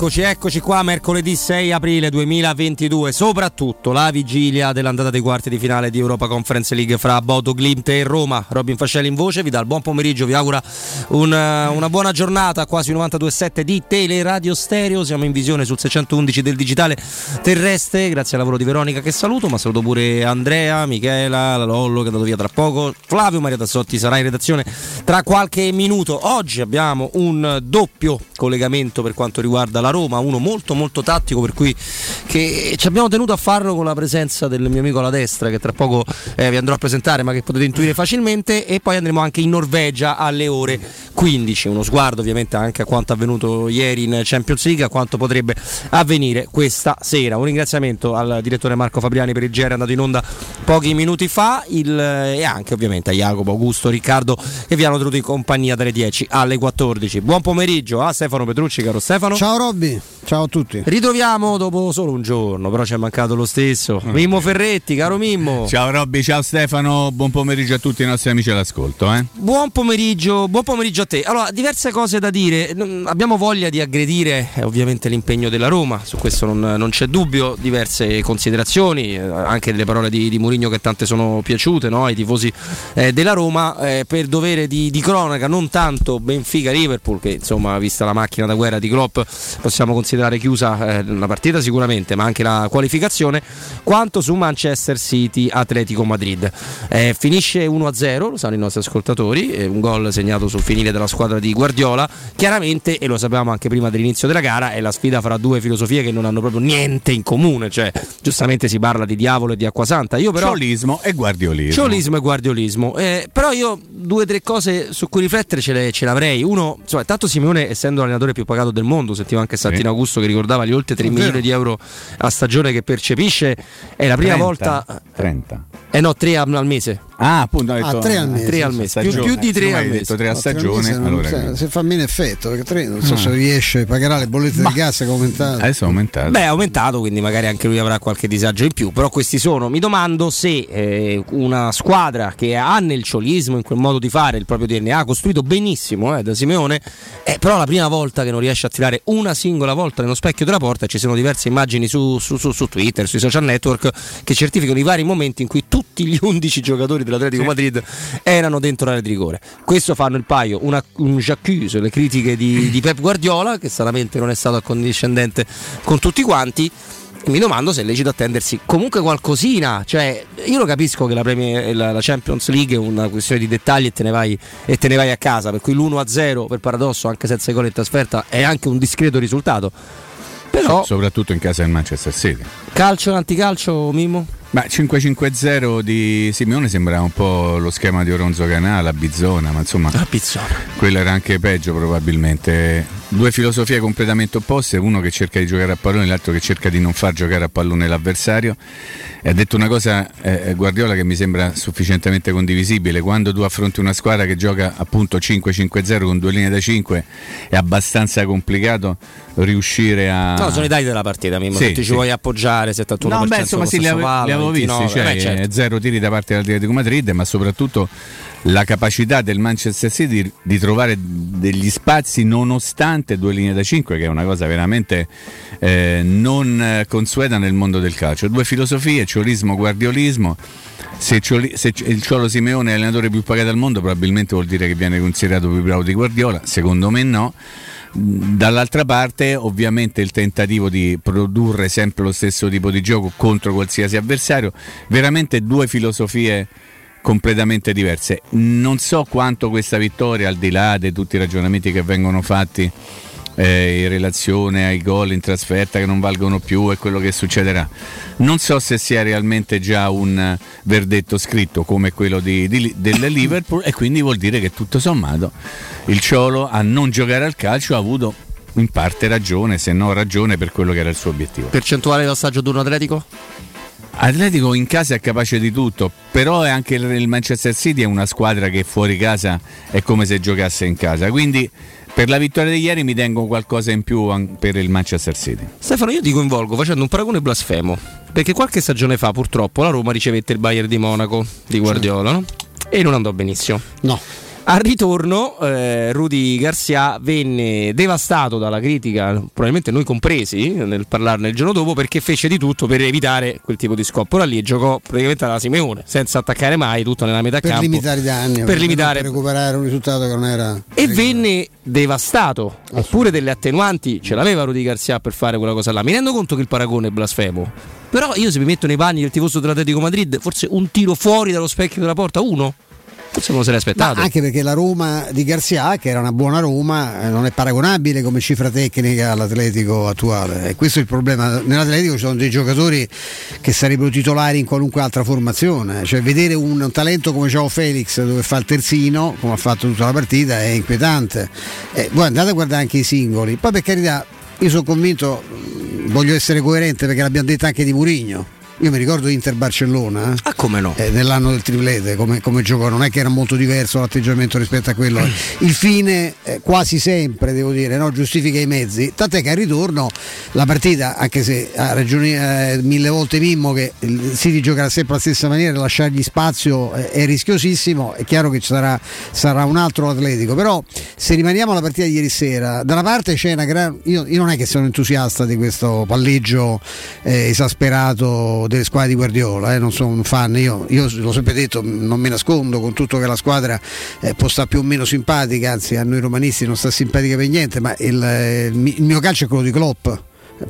Eccoci, eccoci qua, mercoledì 6 aprile 2022. Soprattutto la vigilia dell'andata dei quarti di finale di Europa Conference League fra Bodo, Glimt e Roma. Robin Fascelli in voce, vi dà il buon pomeriggio, vi augura un, una buona giornata, quasi 92.7 di Teleradio Stereo. Siamo in visione sul 611 del digitale terrestre, grazie al lavoro di Veronica che saluto, ma saluto pure Andrea, Michela, la Lollo che è andato via tra poco. Flavio Maria Tassotti sarà in redazione tra qualche minuto. Oggi abbiamo un doppio collegamento per quanto riguarda la Roma, uno molto molto tattico per cui ci abbiamo tenuto a farlo con la presenza del mio amico alla destra che tra poco eh, vi andrò a presentare ma che potete intuire facilmente e poi andremo anche in Norvegia alle ore 15, uno sguardo ovviamente anche a quanto avvenuto ieri in Champions League, a quanto potrebbe avvenire questa sera. Un ringraziamento al direttore Marco Fabriani per il GR andato in onda pochi minuti fa il, e anche ovviamente a Jacopo, Augusto, Riccardo che vi hanno tenuto in compagnia dalle 10 alle 14. Buon pomeriggio a Stefano Petrucci, caro Stefano. Ciao Robby, ciao a tutti. Ritroviamo dopo solo un giorno, però ci è mancato lo stesso. Mm. Mimmo Ferretti, caro Mimmo. Ciao Robby, ciao Stefano, buon pomeriggio a tutti i nostri amici all'ascolto. Eh? Buon pomeriggio, buon pomeriggio a te. Allora, diverse cose da dire. Abbiamo voglia di aggredire eh, ovviamente l'impegno della Roma, su questo non, non c'è dubbio. Diverse considerazioni, eh, anche delle parole di, di Mourinho che tante sono piaciute no? ai tifosi eh, della Roma. Eh, per dovere di, di, cronaca, non tanto Benfica-Liverpool, che insomma, vista la macchina da guerra di Klopp, possiamo considerare chiusa eh, la partita sicuramente, ma anche la qualificazione, quanto su Manchester City-Atletico Madrid. Eh, finisce 1-0, lo sanno i nostri ascoltatori, un gol segnato sul finire della squadra di Guardiola. Chiaramente, e lo sapevamo anche prima dell'inizio della gara, è la sfida fra due filosofie che non hanno proprio niente in comune. Cioè, giustamente si parla di diavolo e di acqua santa. Io però. Ciolismo e guardiolismo. Ciolismo e guardiolismo. Eh, però io due o tre cose su cui riflettere ce, le, ce l'avrei. Uno, insomma, tanto Simeone, essendo l'allenatore più pagato del mondo, sentivo anche Santino sì. Augusto che ricordava gli oltre 3 è milioni vero. di euro a stagione che percepisce. È la prima 30, volta. 30. Eh no, 3 al mese. Ah, appunto, ho detto, ah, tre al mese. Tre al mese. Più, più, di tre al mese. Detto tre a stagione. No, allora, se, se fa meno effetto, perché tre non so ah. se riesce, pagherà le bollette di gas che è aumentato. Adesso è aumentato. Beh, è aumentato, quindi magari anche lui avrà qualche disagio in più. Però questi sono. Mi domando se eh, una squadra che ha nel ciolismo, in quel modo di fare, il proprio DNA, ha costruito benissimo eh, da Simeone, è però la prima volta che non riesce a tirare una singola volta nello specchio della porta. Ci sono diverse immagini su, su, su, su Twitter, sui social network, che certificano i vari momenti in cui tutti gli 11 giocatori dell'Atletico sì. Madrid erano dentro l'area di rigore. Questo fanno il paio, una, un j'accuse le critiche di, di Pep Guardiola, che stranamente non è stato accondiscendente con tutti quanti. Mi domando se è lecito attendersi comunque qualcosina. Cioè, io lo capisco che la, Premier, la, Champions League è una questione di dettagli e te ne vai, e te ne vai a casa. Per cui l'1-0, per paradosso, anche senza gol in trasferta, è anche un discreto risultato. Però, soprattutto in casa del Manchester City. Calcio, anticalcio, Mimo? Ma 5-5-0 di Simeone sembrava un po' lo schema di Oronzo Canale, a Bizzona, ma insomma, a Bizzona. quello era anche peggio probabilmente. Due filosofie completamente opposte, uno che cerca di giocare a pallone, l'altro che cerca di non far giocare a pallone l'avversario. Ha detto una cosa eh, Guardiola che mi sembra sufficientemente condivisibile, quando tu affronti una squadra che gioca appunto 5-5-0 con due linee da 5 è abbastanza complicato riuscire a... No, sono i dati della partita, Mimmo, sì, se ti sì. ci vuoi appoggiare 71% no, beh, insomma, sì, li, ave- li avevo visti, cioè, beh, certo. zero tiri da parte dell'Atletico Madrid, ma soprattutto la capacità del Manchester City di, di, trovare degli spazi nonostante due linee da 5, che è una cosa veramente eh, non consueta nel mondo del calcio. Due filosofie, ciolismo, guardiolismo. Se, Cioli, se, il Ciolo Simeone è l'allenatore più pagato al mondo, probabilmente vuol dire che viene considerato più bravo di Guardiola. Secondo me no. Dall'altra parte ovviamente il tentativo di produrre sempre lo stesso tipo di gioco contro qualsiasi avversario, veramente due filosofie completamente diverse. Non so quanto questa vittoria, al di là di tutti i ragionamenti che vengono fatti eh, in relazione ai gol in trasferta che non valgono più e quello che succederà, non so se sia realmente già un verdetto scritto come quello di, di, del Liverpool e quindi vuol dire che tutto sommato il Ciolo a non giocare al calcio ha avuto in parte ragione, se no ragione per quello che era il suo obiettivo. Percentuale di passaggio d'un Atletico? Atletico in casa è capace di tutto, però anche il Manchester City è una squadra che fuori casa è come se giocasse in casa, quindi per la vittoria di ieri mi tengo qualcosa in più per il Manchester City. Stefano, io ti coinvolgo facendo un paragone blasfemo, perché qualche stagione fa purtroppo la Roma ricevette il Bayern di Monaco di Guardiola, no? E non andò benissimo. No. Al ritorno eh, Rudy Garcia venne devastato dalla critica, probabilmente noi compresi nel parlarne il giorno dopo, perché fece di tutto per evitare quel tipo di scopo. Ora lì giocò praticamente alla Simeone, senza attaccare mai, tutto nella metà per campo. Limitare i danni, per, per limitare per recuperare un risultato che non era. E venne devastato. Eppure delle attenuanti ce l'aveva Rudy Garcia per fare quella cosa là. Mi rendo conto che il paragone è blasfemo. Però io se mi metto nei panni del tifoso dell'Atletico Madrid, forse un tiro fuori dallo specchio della porta, uno Forse non se l'è aspettato. Ma anche perché la Roma di Garzia, che era una buona Roma, eh, non è paragonabile come cifra tecnica all'Atletico attuale. E questo è il problema. Nell'Atletico ci sono dei giocatori che sarebbero titolari in qualunque altra formazione. Cioè, vedere un, talento come Ciao Felix dove fa il terzino, come ha fatto tutta la partita, è inquietante. Eh, voi andate a guardare anche i singoli. Poi per carità, io sono convinto, voglio essere coerente perché l'abbiamo detto anche di Murigno io mi ricordo Inter-Barcellona. Ah, come no? Eh, nell'anno del triplete, come, come giocò, non è che era molto diverso l'atteggiamento rispetto a quello. Il fine eh, quasi sempre, devo dire, no? giustifica i mezzi. Tant'è che al ritorno la partita, anche se ha ragione eh, mille volte Mimmo che il City giocherà sempre alla stessa maniera, lasciargli spazio eh, è rischiosissimo, è chiaro che ci sarà, sarà, un altro atletico. Però se rimaniamo alla partita di ieri sera, da una parte c'è una gran. Io, io non è che sono entusiasta di questo palleggio eh, esasperato delle squadre di Guardiola, eh, non sono un fan, io, io, l'ho sempre detto, non mi nascondo con tutto che la squadra eh, può stare più o meno simpatica, anzi a noi romanisti non sta simpatica per niente, ma il, eh, il mio calcio è quello di Klopp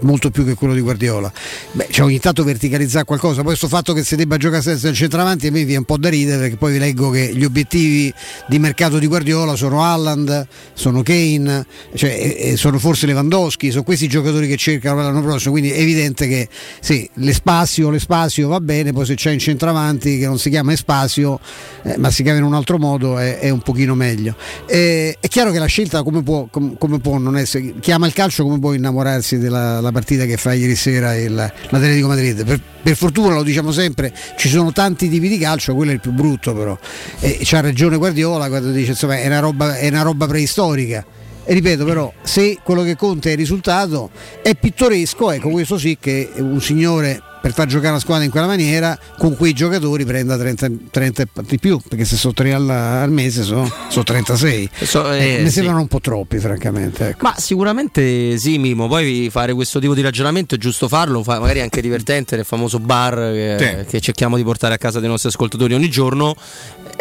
molto più che quello di Guardiola. Beh, cioè ogni tanto verticalizzare qualcosa, poi questo fatto che si debba giocare senza il centravanti a me viene un po' da ridere perché poi vi leggo che gli obiettivi di mercato di Guardiola sono Alland, sono Kane, cioè, sono forse Lewandowski, sono questi i giocatori che cercano l'anno prossimo, quindi è evidente che sì, l'Espasio, l'Espasio va bene, poi se c'è un centravanti che non si chiama Espasio, eh, ma si chiama in un altro modo è, è un pochino meglio. Eh, è chiaro che la scelta come può, com, come può non essere, chiama il calcio come può innamorarsi della la, partita che fa ieri sera il, l'Atletico Madrid. Per, per, fortuna lo diciamo sempre, ci sono tanti tipi di calcio, quello è il più brutto però. E c'ha ragione Guardiola quando dice insomma è una roba, è una roba preistorica. E ripeto però, se quello che conta è il risultato, è pittoresco, ecco questo sì che un signore per far giocare la squadra in quella maniera con quei giocatori prenda 30, 30 di più perché se sono 3 al, al mese sono, sono 36 so, eh, eh, mi sembrano sì. un po' troppi francamente ecco. ma sicuramente sì Mimo poi fare questo tipo di ragionamento è giusto farlo magari anche divertente nel famoso bar che, sì. che cerchiamo di portare a casa dei nostri ascoltatori ogni giorno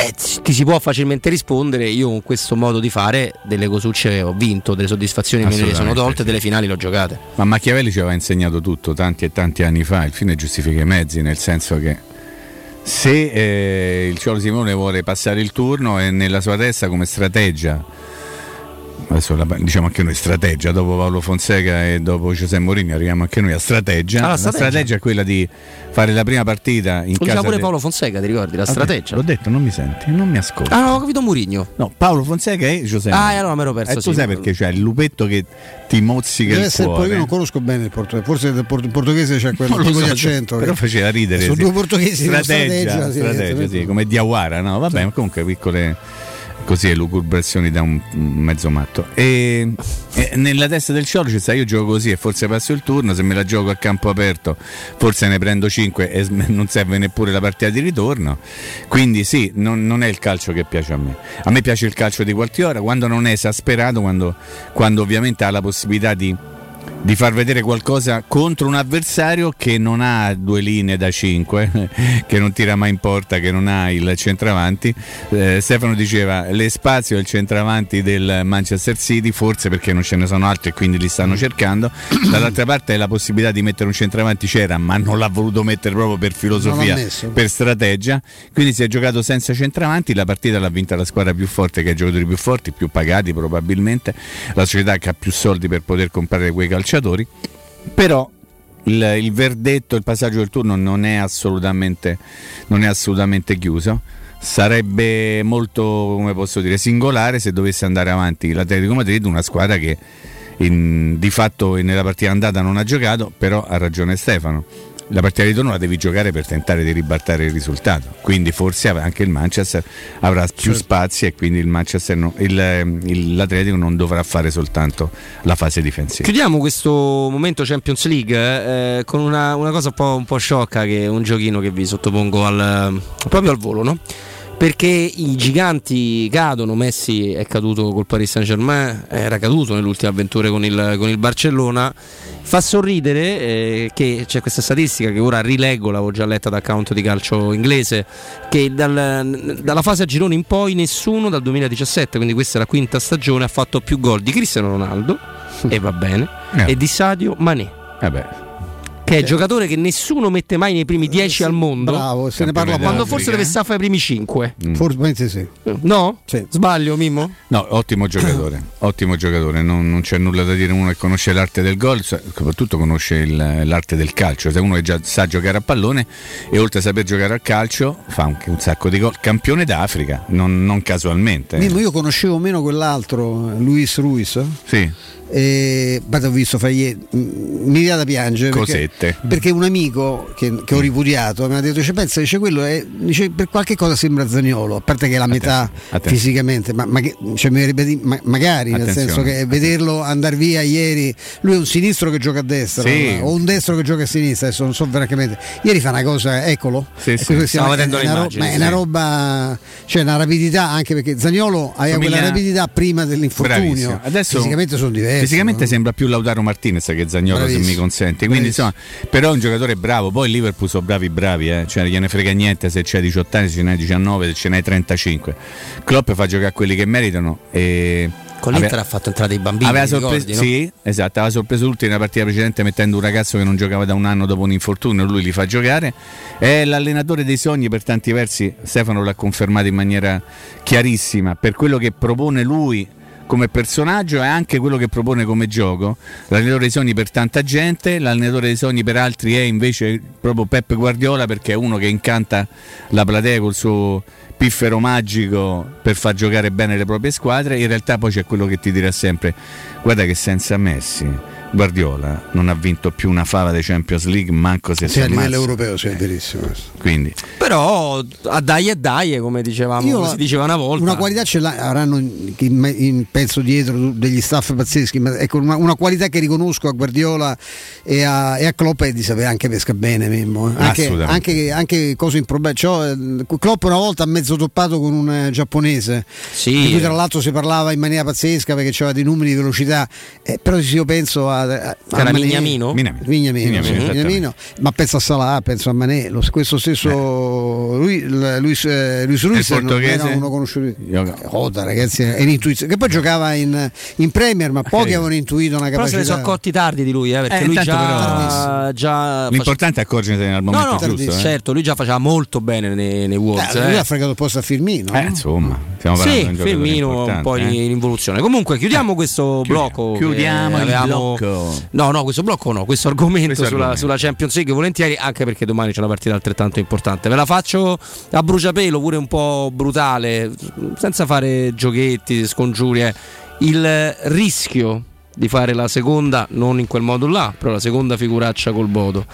eh, ti si può facilmente rispondere. Io con questo modo di fare delle cosucce ho vinto delle soddisfazioni me ne sono tolte delle finali le ho giocate. Ma Machiavelli ci aveva insegnato tutto tanti e tanti anni fa. Il fine giustifica i mezzi nel senso che se eh, il Ciolo Simone vuole passare il turno e nella sua testa come strategia adesso la, diciamo anche noi strategia dopo Paolo Fonseca e dopo Giuseppe Mourinho arriviamo anche noi a strategia ah, la, strategia. strategia. è quella di fare la prima partita in Lo casa pure de... Paolo Fonseca ti ricordi la strategia l'ho detto non mi senti non mi ascolti ah no ho capito Mourinho no Paolo Fonseca e Giuseppe ah allora me l'ho perso e tu sì. sai perché c'è il lupetto che ti mozzica Deve il essere cuore io non conosco bene il portoghese forse il portoghese c'è quel tipo so, di accento però che... faceva ridere sono sì. due portoghesi strategia, strategia, strategia sì, come Diawara no vabbè sì. comunque piccole così elucubrazioni da un, mezzo matto. E, e, nella testa del Ciolo c'è io gioco così e forse passo il turno, se me la gioco a campo aperto forse ne prendo 5 e non serve neppure la partita di ritorno. Quindi sì, non, non, è il calcio che piace a me. A me piace il calcio di qualche ora, quando non è esasperato, quando, quando ovviamente ha la possibilità di di far vedere qualcosa contro un avversario che non ha due linee da 5, che non tira mai in porta, che non ha il centravanti. Eh, Stefano diceva le spazio il centravanti del Manchester City, forse perché non ce ne sono altri e quindi li stanno cercando. Dall'altra parte la possibilità di mettere un centravanti c'era, ma non l'ha voluto mettere proprio per filosofia, per strategia. Quindi si è giocato senza centravanti, la partita l'ha vinta la squadra più forte che ha giocatori più forti, più pagati probabilmente, la società che ha più soldi per poter comprare quei calciatori calciatori, però il, il, verdetto, il passaggio del turno non è assolutamente, non è assolutamente chiuso. Sarebbe molto, come posso dire, singolare se dovesse andare avanti l'Atletico Madrid, una squadra che in, di fatto nella partita andata non ha giocato, però ha ragione Stefano la partita di ritorno la devi giocare per tentare di ribaltare il risultato. Quindi forse anche il Manchester avrà più certo. spazi e quindi il Manchester no, il, il, l'Atletico non dovrà fare soltanto la fase difensiva. Chiudiamo questo momento Champions League eh, con una, una cosa un po', un po', sciocca che è un giochino che vi sottopongo al, proprio al volo, no? Perché i giganti cadono, Messi è caduto col Paris Saint Germain, era caduto nelle ultime avventure con il, con il Barcellona, fa sorridere eh, che c'è questa statistica che ora rileggo, l'avevo già letta da account di calcio inglese, che dal, dalla fase a gironi in poi nessuno dal 2017, quindi questa è la quinta stagione, ha fatto più gol di Cristiano Ronaldo, e va bene, eh. e di Sadio Mané. Eh che è giocatore che nessuno mette mai nei primi 10 al mondo. Bravo, se ne parla quando forse deve stare fra i primi 5. Mm. Forse sì. No? Sì. Sbaglio, Mimmo? No, ottimo giocatore. ottimo giocatore, non, non, c'è nulla da dire. Uno che conosce l'arte del gol, soprattutto conosce il, l'arte del calcio. Se uno che già sa giocare a pallone e oltre a saper giocare a calcio fa anche un sacco di gol. Campione d'Africa, non, non casualmente. Mimmo, io conoscevo meno quell'altro, Luis Ruiz. Sì e beh, ho visto fa ieri mi viene da piangere Cosette. Perché, perché un amico che, che, ho ripudiato mi ha detto cioè, pensa dice quello è, dice, per qualche cosa sembra Zagnolo a parte che è la metà Attenzione. fisicamente ma, ma, cioè, mi ma, magari Attenzione. nel senso che vederlo andare via ieri lui è un sinistro che gioca a destra sì. o un destro che gioca a sinistra adesso non so veramente ieri fa una cosa eccolo sì, sì. Stiamo vedendo è, una, è una roba cioè una rapidità anche perché Zagnolo aveva Famiglia... quella rapidità prima dell'infortunio Adesso, fisicamente sono diversi Fisicamente no? sembra più Lautaro Martinez che Zagnolo, Bravissimo. se mi consenti. Quindi, insomma, però è un giocatore bravo. Poi il Liverpool sono bravi, bravi, eh. cioè gliene frega niente se c'è 18 anni, se ce n'hai 19, se ce n'hai 35. Klopp fa giocare a quelli che meritano. E con l'Inter aveva, ha fatto entrare i bambini. Aveva sorpreso, ricordi, no? Sì, esatto, aveva sorpreso tutti nella partita precedente mettendo un ragazzo che non giocava da un anno dopo un infortunio, lui li fa giocare. È l'allenatore dei sogni per tanti versi, Stefano l'ha confermato in maniera chiarissima, per quello che propone lui come personaggio e anche quello che propone come gioco. L'allenatore dei sogni per tanta gente, l'allenatore dei sogni per altri è invece proprio Peppe Guardiola perché è uno che incanta la platea col suo piffero magico per far giocare bene le proprie squadre. In realtà poi c'è quello che ti dirà sempre, guarda che senza Messi Guardiola non ha vinto più una fava dei Champions League, manco se sì, a livello europeo, sì, è verissimo. Quindi. Però a dai e dai, come dicevamo, Io, si diceva una volta. Una qualità ce l'ha, avranno in, in pezzo dietro degli staff pazzeschi, ma ecco, una, una, qualità che riconosco a Guardiola e a, e a Klopp è di sapere anche pesca bene Mimmo. Eh. Anche, anche, anche cose improbabili. Cioè, Klopp una volta ha mezzo toppato con un eh, giapponese, sì. di cui tra l'altro si parlava in maniera pazzesca perché aveva dei numeri di velocità, eh, però se io penso a a, a era Mignamino? Mignamino, Mignamino, Mignamino, Mignamino ma penso a Salah, penso a Mané, lo, questo stesso eh. lui, Luis, eh, Luis Ruiz non era uno conosciuto. Oda, ragazzi, è un'intuizione. Che poi giocava in, in Premier, ma pochi avevano intuito una capacità. Però se ne sono accorti tardi di lui, eh, perché eh, lui già, già L'importante è accorgersene al momento no, no, giusto. Eh. Certo, lui già faceva molto bene nei, nei Wolves. Eh, lui ha fregato il posto a Firmino. Eh, insomma, stiamo parlando sì, di un Firmino un po' in involuzione. Comunque chiudiamo questo blocco. Chiudiamo il blocco. No, no, questo blocco no, questo argomento, questo sulla, argomento. sulla, Champions League volentieri, anche perché domani c'è una partita altrettanto importante. Ve la faccio a bruciapelo, pure un po' brutale, senza fare giochetti, scongiuri. Il rischio di fare la seconda, non in quel modo là, però la seconda figuraccia col Bodo,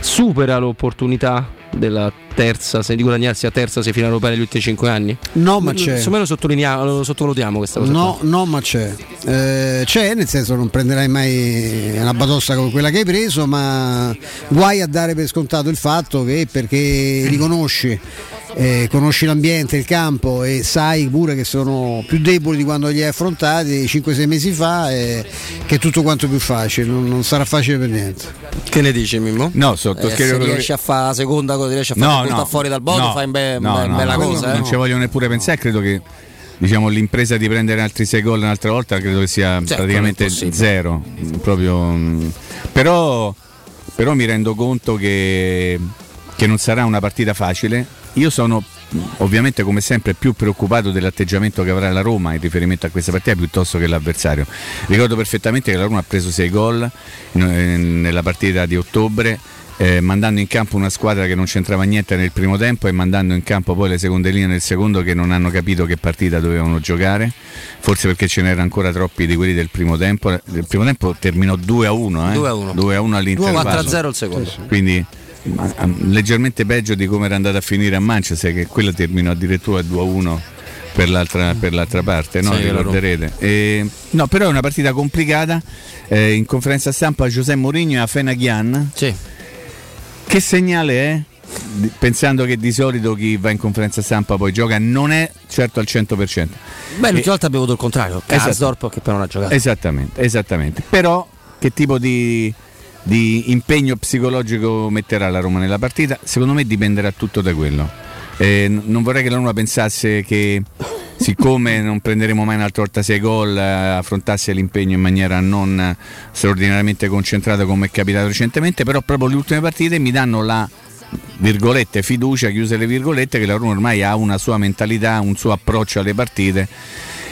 supera l'opportunità della terza, se di guadagnarsi a terza se finale europea negli ultimi 5 anni? No, ma c'è. Secondo me lo, sottolineiamo, lo sottovalutiamo questa cosa. No, qua. no, ma c'è. Eh, c'è, nel senso non prenderai mai una batossa come quella che hai preso, ma guai a dare per scontato il fatto che perché riconosci eh, conosci l'ambiente, il campo e sai pure che sono più deboli di quando li hai affrontati 5-6 mesi fa e che è tutto quanto più facile, non, non, sarà facile per niente. Che ne dici Mimmo? No, sotto eh, se riesci che... a fare la seconda cosa, riesci a fare no, no, fuori dal bodo, no, fai be- no, be- no, bella cosa. Non eh? ci voglio neppure pensare, credo che diciamo, l'impresa di prendere altri 6 gol un'altra volta credo che sia certo, praticamente zero. Proprio, mm, però, però mi rendo conto che, che non sarà una partita facile io sono ovviamente come sempre più preoccupato dell'atteggiamento che avrà la Roma in riferimento a questa partita piuttosto che l'avversario. Ricordo perfettamente che la Roma ha preso 6 gol nella partita di ottobre. Eh, mandando in campo una squadra che non c'entrava niente nel primo tempo e mandando in campo poi le seconde linee nel secondo che non hanno capito che partita dovevano giocare, forse perché ce n'erano ancora troppi di quelli del primo tempo. Il primo tempo terminò 2 a 1, eh? 2 a 1, 2 a 1 all'interno. 2 a 0 il secondo. Quindi leggermente peggio di come era andata a finire a Manchester che quella terminò addirittura 2-1 per l'altra, per l'altra parte, no? Sì, ricorderete. E, no, però è una partita complicata. Eh, in conferenza stampa Giuseppe Mourinho e Afena Ghian. Sì. Che segnale è? pensando che di solito chi va in conferenza stampa poi gioca non è certo al 100%. Beh, l'ultima volta abbiamo avuto il contrario, Kasdorp esatto. che però non ha giocato. Esattamente, esattamente. Però che tipo di, di impegno psicologico metterà la Roma nella partita? Secondo me dipenderà tutto da quello. Eh, non vorrei che la Roma pensasse che siccome non prenderemo mai un'altra volta 6 gol, eh, affrontasse l'impegno in maniera non straordinariamente concentrata come è capitato recentemente, però proprio le ultime partite mi danno la virgolette fiducia, chiuse le virgolette, che la Roma ormai ha una sua mentalità, un suo approccio alle partite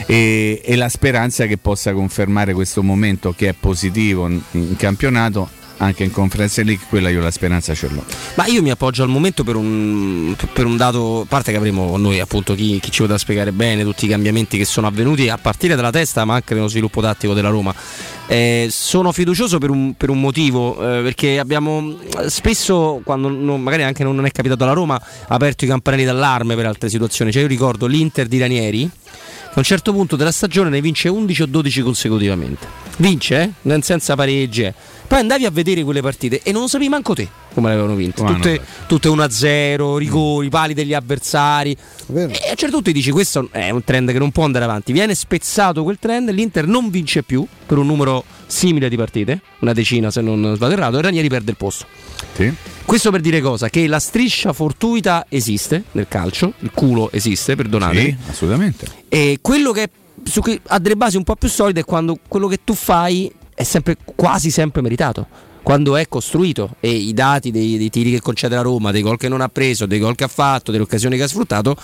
e, e la speranza che possa confermare questo momento che è positivo in, in campionato anche in Conference League, quella io la speranza ce l'ho. Ma io mi appoggio al momento per un, per un dato, a parte che avremo noi appunto chi, chi, ci potrà spiegare bene tutti i cambiamenti che sono avvenuti a partire dalla testa ma anche nello sviluppo tattico della Roma. Eh, sono fiducioso per un, per un motivo, eh, perché abbiamo spesso, quando non, magari anche non è capitato alla Roma, aperto i campanelli d'allarme per altre situazioni. Cioè io ricordo l'Inter di Ranieri, a un certo punto della stagione ne vince 11 o 12 consecutivamente. Vince, eh? senza pareggi. Poi andavi a vedere quelle partite e non sapevi manco te come le avevano vinte. Tutte, tutte 1-0, rigori, mm. pali degli avversari. E a un certo punto ti dici: questo è un trend che non può andare avanti. Viene spezzato quel trend, l'Inter non vince più per un numero simile di partite, una decina se non sbaglio errato, e Ranieri perde il posto. Sì. Questo per dire cosa? Che la striscia fortuita esiste nel calcio, il culo esiste, perdonate. Sì, assolutamente. E quello che su cui ha delle basi un po' più solide è quando quello che tu fai è sempre, quasi sempre meritato. Quando è costruito e i dati dei, dei tiri che concede la Roma, dei gol che non ha preso, dei gol che ha fatto, delle occasioni che ha sfruttato,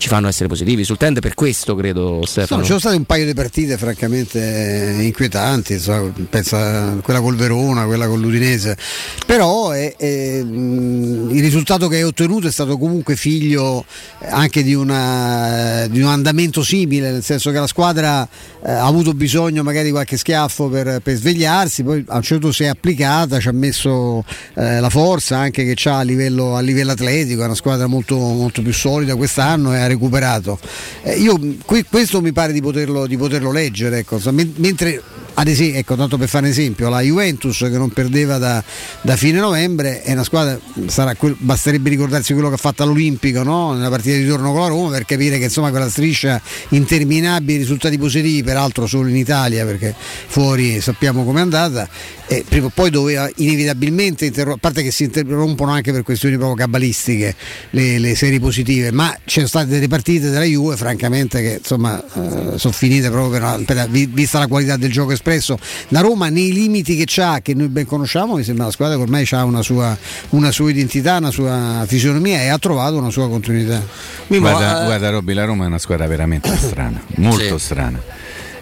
ci fanno essere positivi sul tende per questo credo Stefano. No, ci sono state un paio di partite francamente inquietanti, so, penso a quella col Verona, quella con l'Udinese, però è, è, il risultato che hai ottenuto è stato comunque figlio anche di, una, di un andamento simile, nel senso che la squadra eh, ha avuto bisogno magari di qualche schiaffo per, per, svegliarsi, poi a un certo punto si è applicata, ci ha messo eh, la forza anche che ha a livello, a livello atletico, è una squadra molto, molto più solida quest'anno ha recuperato. Eh, io qui, questo mi pare di poterlo, di poterlo leggere, ecco. mentre ad esempio, ecco, tanto per fare un esempio, la Juventus che non perdeva da, da fine novembre è una squadra, sarà, basterebbe ricordarsi quello che ha fatto all'Olimpico no? nella partita di ritorno con la Roma per capire che insomma quella striscia interminabile, risultati positivi, peraltro solo in Italia perché fuori sappiamo com'è andata, e prima o poi doveva inevitabilmente interrompere, a parte che si interrompono anche per questioni proprio cabalistiche le, le serie positive, ma c'erano state delle partite della Juve francamente che insomma eh, sono finite proprio per, per, vista la qualità del gioco espresso da Roma nei limiti che ha, che noi ben conosciamo, mi sembra una squadra che ormai ha una sua, una sua identità, una sua fisionomia e ha trovato una sua continuità. Guarda, uh, guarda Robby, la Roma è una squadra veramente strana, molto sì. strana.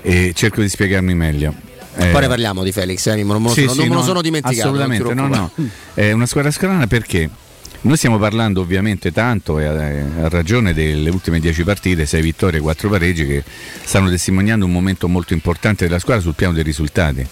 E cerco di spiegarmi meglio. Eh, Poi ne parliamo di Felix, eh, non, me lo, sì, sono, sì, non me lo sono dimenticato. Assolutamente, no, no. È una squadra strana perché noi stiamo parlando ovviamente tanto e ha ragione delle ultime 10 partite, 6 vittorie e 4 pareggi che stanno testimoniando un momento molto importante della squadra sul piano dei risultati.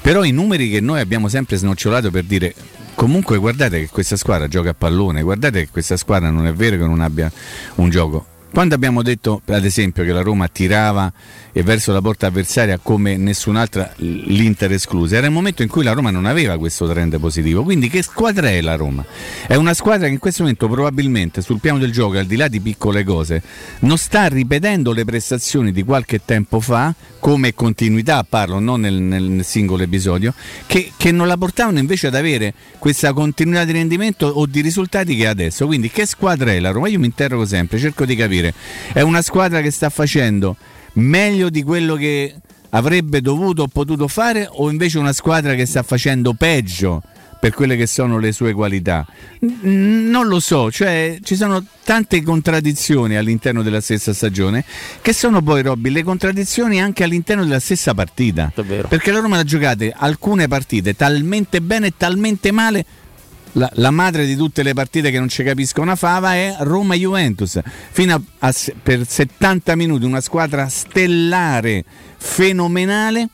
Però i numeri che noi abbiamo sempre snocciolato per dire comunque guardate che questa squadra gioca a pallone, guardate che questa squadra non è vero che non abbia un gioco. Quando abbiamo detto, ad esempio, che la Roma tirava e verso la porta avversaria come nessun'altra l'Inter esclusa. Era il momento in cui la Roma non aveva questo trend positivo. Quindi che squadra è la Roma? È una squadra che in questo momento probabilmente sul piano del gioco, al di là di piccole cose, non sta ripetendo le prestazioni di qualche tempo fa come continuità, parlo non nel, nel singolo episodio, che, che, non la portavano invece ad avere questa continuità di rendimento o di risultati che ha adesso. Quindi che squadra è la Roma? Io mi interrogo sempre, cerco di capire. È una squadra che sta facendo meglio di quello che avrebbe dovuto o potuto fare o invece una squadra che sta facendo peggio per quelle che sono le sue qualità? Non lo so, cioè ci sono tante contraddizioni all'interno della stessa stagione che sono poi Robby le contraddizioni anche all'interno della stessa partita. Perché la Roma ha giocato alcune partite talmente bene e talmente male la, la, madre di tutte le partite che non ci capisco una fava è Roma-Juventus. Fino a, a, per 70 minuti una squadra stellare, fenomenale.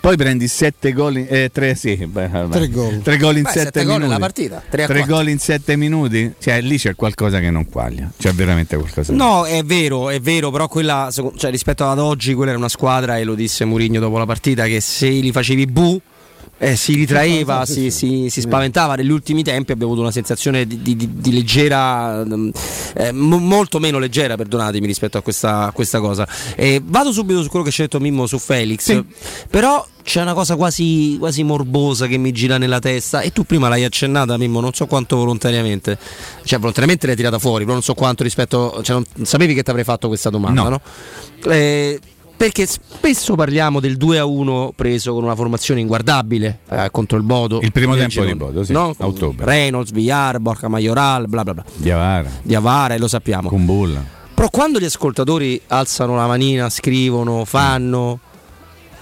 Poi prendi 7 gol, in, eh, 3, sì, beh, 3 gol. 3 gol in 7 minuti. la partita. 3, 3 gol in 7 minuti. Cioè, lì c'è qualcosa che non quaglia. C'è veramente qualcosa. No, è vero, è vero, però quella, cioè, rispetto ad oggi, quella era una squadra, e lo disse Murigno dopo la partita, che se li facevi bu eh, si ritraeva, si, si, si, spaventava. Negli ultimi tempi abbiamo avuto una sensazione di, di, di leggera, mm, eh, molto meno leggera, perdonatemi, rispetto a questa, a questa cosa. Eh, vado subito su quello che c'è detto Mimmo su Felix, sì. però c'è una cosa quasi, quasi, morbosa che mi gira nella testa e tu prima l'hai accennata Mimmo, non so quanto volontariamente, cioè volontariamente l'hai tirata fuori, però non so quanto rispetto, cioè non sapevi che ti avrei fatto questa domanda, no? no? Perché spesso parliamo del 2 a 1 preso con una formazione inguardabile eh, contro il Bodo. Il primo tempo di Bodo, sì, no? ottobre. Reynolds, Villar, Borca Majoral, bla bla bla. Diavara. Diavara, lo sappiamo. Kumbulla. Però quando gli ascoltatori alzano la manina, scrivono, fanno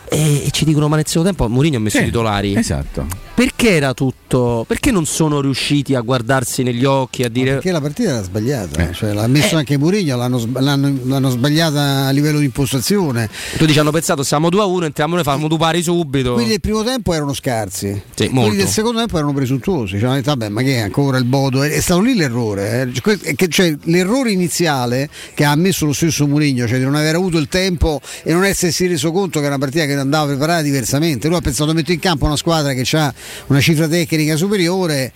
e, e ci dicono ma nel secondo tempo Mourinho ha messo sì, i titolari. Esatto. Perché era tutto? Perché non sono riusciti a guardarsi negli occhi a dire. Ma perché la partita era sbagliata, eh. cioè, l'ha messo eh. anche Mourinho, l'hanno, l'hanno, l'hanno, sbagliata a livello di impostazione. Tu dici hanno pensato siamo 2 a 1, entriamo noi, facciamo due pari subito. Quelli del primo tempo erano scarsi, sì, quelli del secondo tempo erano presuntuosi. Cioè, vabbè, ma che è ancora il Bodo? È stato lì l'errore. Eh. Cioè, l'errore iniziale che ha ammesso lo stesso Mourinho, cioè di non aver avuto il tempo e non essersi reso conto che era una partita che andava preparata diversamente. Lui ha pensato metto in campo una squadra che ha una cifra tecnica superiore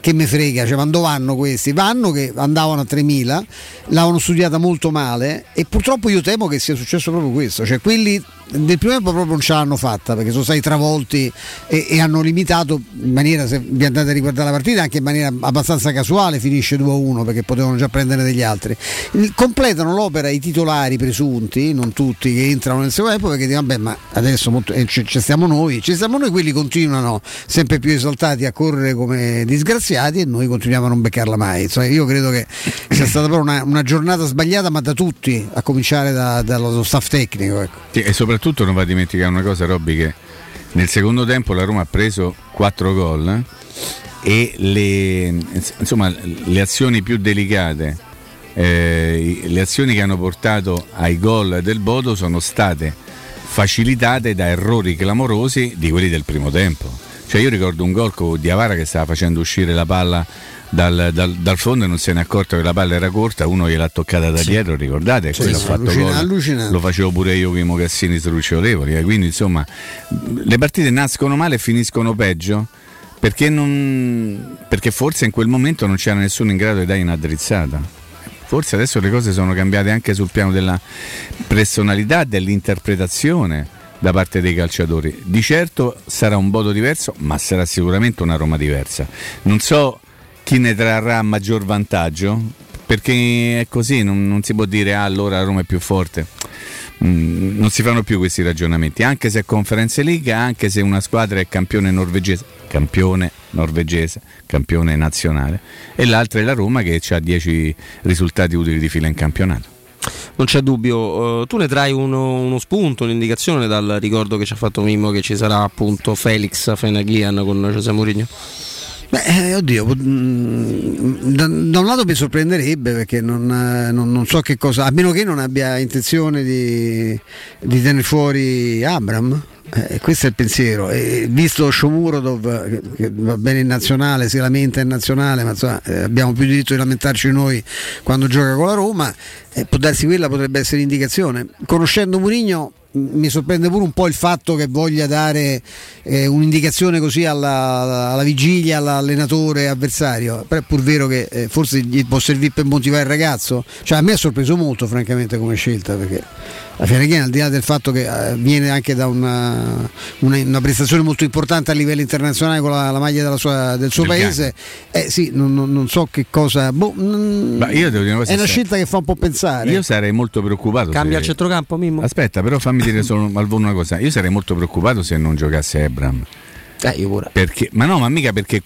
che me frega, cioè quando vanno questi? Vanno che andavano a 3000, l'avevano studiata molto male e purtroppo io temo che sia successo proprio questo, cioè quelli del primo tempo proprio non ce l'hanno fatta perché sono stati travolti e, e, hanno limitato in maniera, se vi andate a riguardare la partita, anche in maniera abbastanza casuale finisce 2-1 perché potevano già prendere degli altri. Completano l'opera i titolari presunti, non tutti che entrano nel secondo tempo perché dicono vabbè ma adesso eh, ci, ci stiamo noi, ci stiamo noi, quelli continuano sempre più esaltati a correre come disgraziati e noi continuiamo a non beccarla mai. Insomma, io credo che sia stata proprio una, una, giornata sbagliata ma da tutti, a cominciare da, dallo staff tecnico. Ecco. Sì, e soprattutto soprattutto non va a dimenticare una cosa, Robby, che nel secondo tempo la Roma ha preso 4 gol eh, e le, insomma, le azioni più delicate, eh, le azioni che hanno portato ai gol del Bodo sono state facilitate da errori clamorosi di quelli del primo tempo. Cioè io ricordo un gol con Diavara che stava facendo uscire la palla dal, dal, dal, fondo e non se ne è accorto che la palla era corta, uno gliel'ha toccata da sì. dietro, ricordate? Sì, quello sì, ha fatto allucina, Lo facevo pure io con i mocassini sdrucciolevoli, eh, quindi insomma le partite nascono male e finiscono peggio. Perché, non, perché forse in quel momento non c'era nessuno in grado di dare una drizzata. Forse adesso le cose sono cambiate anche sul piano della personalità, dell'interpretazione da parte dei calciatori. Di certo sarà un voto diverso, ma sarà sicuramente una Roma diversa. Non so chi ne trarrà maggior vantaggio? Perché è così, non, non si può dire ah, allora Roma è più forte. Mm, non si fanno più questi ragionamenti, anche se è Conference League, anche se una squadra è campione norvegese, campione norvegese, campione nazionale, e l'altra è la Roma che ha 10 risultati utili di fila in campionato. Non c'è dubbio, uh, tu ne trai uno, uno, spunto, un'indicazione dal ricordo che ci ha fatto Mimmo che ci sarà appunto Felix Fenaglian con José Mourinho? Beh, eh, oddio, mm, da, da, un lato mi sorprenderebbe perché non, eh, non, non, so che cosa, a meno che non abbia intenzione di, di tenere fuori Abram. Eh, questo è il pensiero. E visto Shomurodov che va bene in nazionale, si lamenta in nazionale, ma insomma, eh, abbiamo più diritto di lamentarci noi quando gioca con la Roma, eh, può darsi quella potrebbe essere l'indicazione. Conoscendo Murigno mi sorprende pure un po' il fatto che voglia dare eh, un'indicazione così alla, alla, vigilia all'allenatore avversario. Però è pur vero che eh, forse gli può servire per motivare il ragazzo. Cioè a me ha sorpreso molto francamente come scelta perché la Fiareghina al di là del fatto che eh, viene anche da una, una, una, prestazione molto importante a livello internazionale con la, la maglia sua, del suo del paese eh, sì, non, non, non, so che cosa boh, io devo dire una è una scelta che fa un po' pensare. Io sarei molto preoccupato cambia se... il centrocampo Mimmo? aspetta però fammi dire solo una cosa. Io sarei molto preoccupato se non giocasse Ebram eh, io pure. Perché, ma no, ma mica perché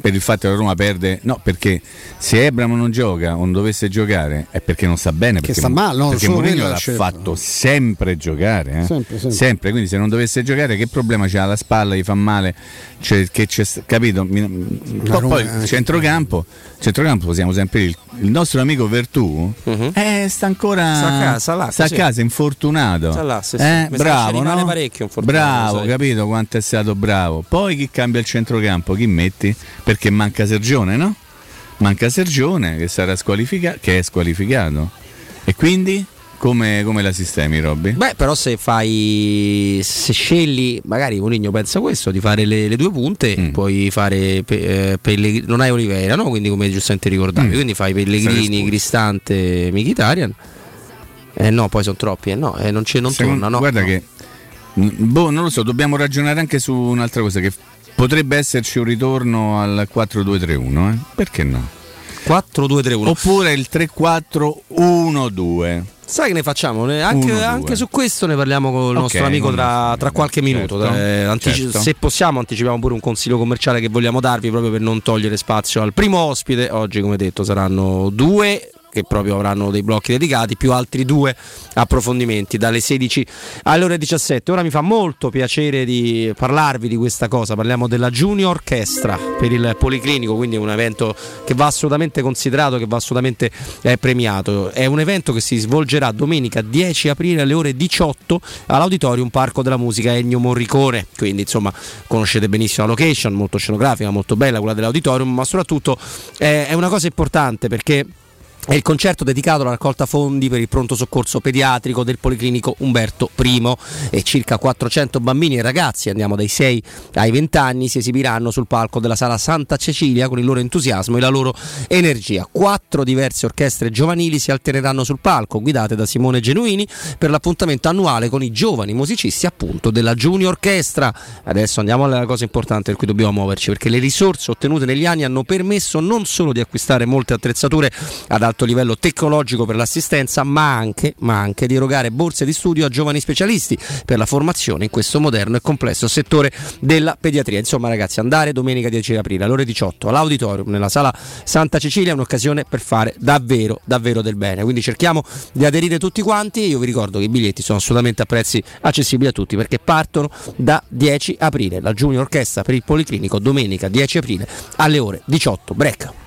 per il fatto che la Roma perde, no, perché se Ebram non gioca o non dovesse giocare è perché non sta bene. Perché, che sta male, no, perché Mourinho l'ha scelta. fatto sempre giocare. Eh? Sempre, sempre. sempre, quindi se non dovesse giocare, che problema c'ha alla spalla, gli fa male, cioè, che c'è, capito? Poi, poi centrocampo, centrocampo possiamo sempre dire, il nostro amico Vertù uh-huh. eh, sta ancora sta a casa, là, sta a casa infortunato. Sta là, sì, sì. Eh, bravo, no? bravo, capito quanto è stato bravo. Poi poi chi cambia il centrocampo? Chi metti? Perché manca Sergione, no? Manca Sergione che sarà squalificato, che è squalificato. E quindi Come, come, la sistemi, Robby? Beh, però se fai. Se scegli, magari Mourinho pensa questo, di fare le, le due punte, mm. puoi fare pe, eh, Pellegrini. Non hai Oliveira, no? Quindi come giustamente ricordavi, mm. quindi fai Pellegrini, Cristante, Michitarian. Eh no, poi sono troppi, eh no, eh, non, non Secondo, torna, no. Guarda no. che. Boh, non lo so, dobbiamo ragionare anche su un'altra cosa che potrebbe esserci un ritorno al 4-2-3-1, eh? Perché no? 4-2-3-1 oppure il 3-4-1-2 Sai che ne facciamo? Anche, Uno, anche, su questo ne parliamo con il okay, nostro amico tra, tra, qualche minuto. Certo, eh, antici- certo. Se possiamo, anticipiamo pure un consiglio commerciale che vogliamo darvi proprio per non togliere spazio al primo ospite. Oggi, come detto, saranno due che proprio avranno dei blocchi dedicati, più altri due approfondimenti dalle 16 alle ore 17. Ora mi fa molto piacere di parlarvi di questa cosa, parliamo della Junior Orchestra per il Policlinico, quindi è un evento che va assolutamente considerato, che va assolutamente eh, premiato. È un evento che si svolgerà domenica 10 aprile alle ore 18 all'Auditorium Parco della Musica Ennio Morricone, quindi insomma conoscete benissimo la location, molto scenografica, molto bella quella dell'Auditorium, ma soprattutto eh, è una cosa importante perché è il concerto dedicato alla raccolta fondi per il pronto soccorso pediatrico del Policlinico Umberto I e circa 400 bambini e ragazzi, andiamo dai 6 ai 20 anni, si esibiranno sul palco della sala Santa Cecilia con il loro entusiasmo e la loro energia. Quattro diverse orchestre giovanili si alterneranno sul palco, guidate da Simone Genuini, per l'appuntamento annuale con i giovani musicisti appunto della Junior Orchestra. Adesso andiamo alla cosa importante per cui dobbiamo muoverci, perché le risorse ottenute negli anni hanno permesso non solo di acquistare molte attrezzature ad alto alto livello tecnologico per l'assistenza, ma anche, ma anche di erogare borse di studio a giovani specialisti per la formazione in questo moderno e complesso settore della pediatria. Insomma, ragazzi, andare domenica 10 aprile alle ore 18 all'auditorium nella sala Santa Cecilia è un'occasione per fare davvero, davvero del bene. Quindi cerchiamo di aderire tutti quanti. Io vi ricordo che i biglietti sono assolutamente a prezzi accessibili a tutti perché partono da 10 aprile. La Junior Orchestra per il Policlinico domenica 10 aprile alle ore 18. Break.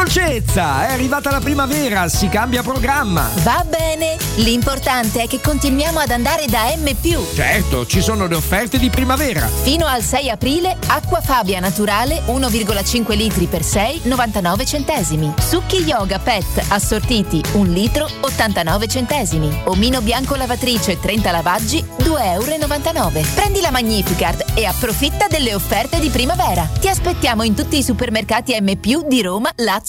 Dolcezza, è arrivata la primavera, si cambia programma. Va bene, l'importante è che continuiamo ad andare da M. Certo, ci sono le offerte di primavera. Fino al 6 aprile, acqua Fabia naturale 1,5 litri per 6, 99 centesimi. Succhi yoga pet assortiti 1 litro 89 centesimi. Omino bianco lavatrice 30 lavaggi 2,99 euro. Prendi la Magnificard e approfitta delle offerte di primavera. Ti aspettiamo in tutti i supermercati M di Roma, Lazio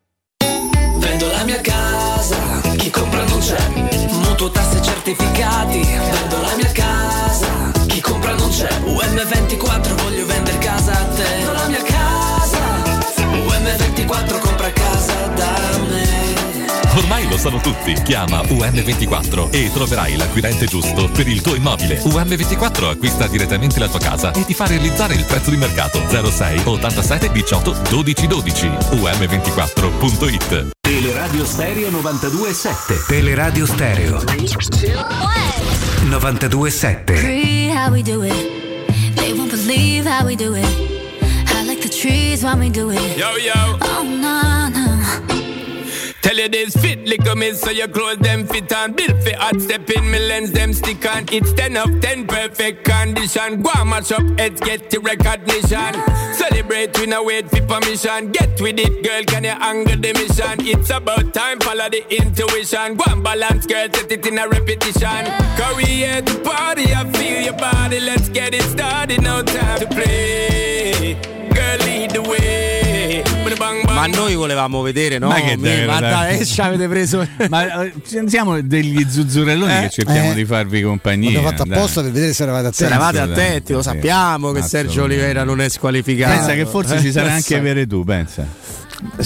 compra non c'è. Mutuo tasse certificati, vendo la mia casa, chi compra non c'è. UM24 Ormai lo sanno tutti. Chiama UM24 e troverai l'acquirente giusto per il tuo immobile. UM24 acquista direttamente la tua casa e ti fa realizzare il prezzo di mercato 06 87 18 12 12. UM24.it Teleradio Stereo 92.7 Teleradio Stereo 92.7 Free how we do it. They won't believe how we do it. I like the trees when we do it. Yo, yo. Oh, no, no. Tell you this fit, lick me so your clothes them fit on. Built for hot step in me lens them stick on. It's 10 of 10 perfect condition. Go and mash up heads get the recognition. Celebrate we no wait for permission. Get with it girl can you angle the mission. It's about time follow the intuition. Go and balance girl set it in a repetition. We here to party I feel your body. Let's get it started no time to play. Girl lead the way. Ma noi volevamo vedere, no? Ma che Mi- deve ma dai, ci avete preso. Ma eh, siamo degli zuzzurelloni Eh, che cerchiamo eh. di farvi compagnia. L'abbiamo fatto dai. apposta per vedere se eravate Se attenti. eravate Assolutamente, attenti, lo sì. sappiamo che Sergio. Oliveira non è squalificato. Pensa che forse ci sarà anche avere tu, pensa.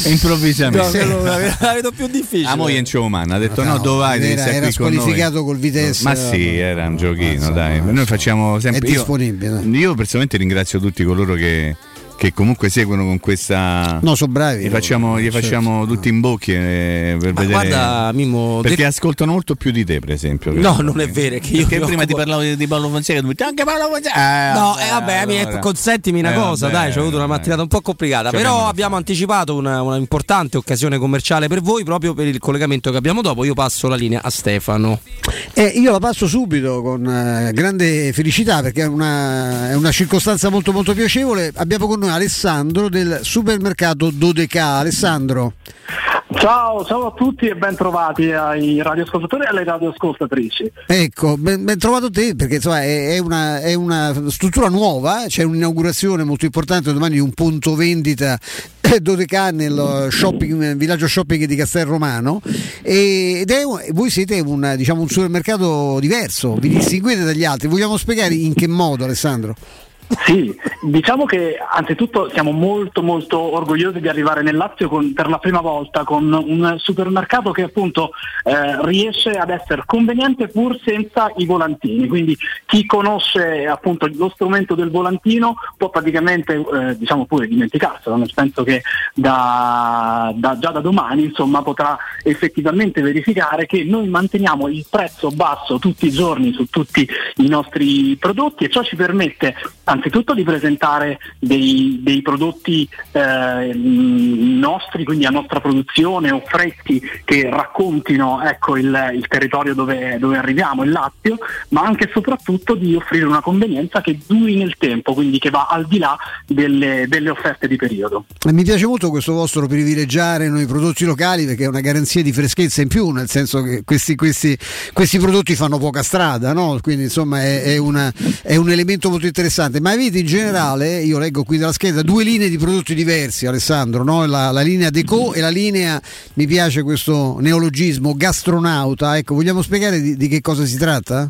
Improvvisamente. No, la la vedo più difficile. La moglie in umana ha detto no, No, dove vai? Era- era qui con noi." squalificato col Vitesse. Ma sì, era un giochino, dai. Noi facciamo sempre È disponibile. Io, io personalmente ringrazio tutti coloro che, che comunque seguono con questa No, sono bravi. Gli facciamo, gli Certo. facciamo tutti in bocchi eh, per Ma vedere. guarda, Mimmo, perché de- ascoltano molto più di te, per esempio. No, non è vero. Che io prima ti parlavo di, di Paolo Fonseca, tu mi dici, anche Paolo Fonseca. Eh, No, eh, vabbè, mi- allora. consentimi una Eh, cosa, vabbè, dai, ci ho avuto una mattinata un po' complicata, Ci però abbiamo anticipato una, una importante occasione commerciale per voi proprio per il collegamento che abbiamo dopo. Io passo la linea a Stefano. Eh, io la passo subito con eh, grande felicità perché è una, è una circostanza molto molto piacevole. Abbiamo con noi Alessandro del supermercato Dodeca. Alessandro. Ciao, ciao a tutti e ben trovati ai radioascoltatori e alle radioascoltatrici. Ecco, ben, ben trovato te perché insomma, è, è una, è una struttura nuova, eh, c'è un'inaugurazione molto importante domani di un punto vendita eh, Dodeca nel shopping, villaggio shopping di Castel Romano ed è, voi siete un, diciamo, un supermercato diverso, vi distinguete dagli altri. Vogliamo spiegare in che modo Alessandro? Sì, diciamo che anzitutto siamo molto molto orgogliosi di arrivare nel Lazio con- per la prima volta con un supermercato che appunto eh, riesce ad essere conveniente pur senza i volantini, quindi chi conosce appunto lo strumento del volantino può praticamente eh, diciamo pure dimenticarselo, nel senso che da, da- già da domani insomma potrà effettivamente verificare che noi manteniamo il prezzo basso tutti i giorni su tutti i nostri prodotti e ciò ci permette anzitutto di presentare dei, dei prodotti eh, nostri, quindi a nostra produzione o freschi che raccontino ecco, il, il, territorio dove, dove, arriviamo, il Lazio, ma anche e soprattutto di offrire una convenienza che duri nel tempo, quindi che va al di là delle, delle offerte di periodo. Mi piace molto questo vostro privilegiare noi prodotti locali perché è una garanzia di freschezza in più, nel senso che questi, questi, questi prodotti fanno poca strada, no? quindi insomma è, è, una, è un elemento molto interessante interessante, ma avete in generale, io leggo qui dalla scheda, due linee di prodotti diversi, Alessandro, no? la, la, linea Deco e la linea, mi piace questo neologismo, gastronauta. Ecco, vogliamo spiegare di, di che cosa si tratta?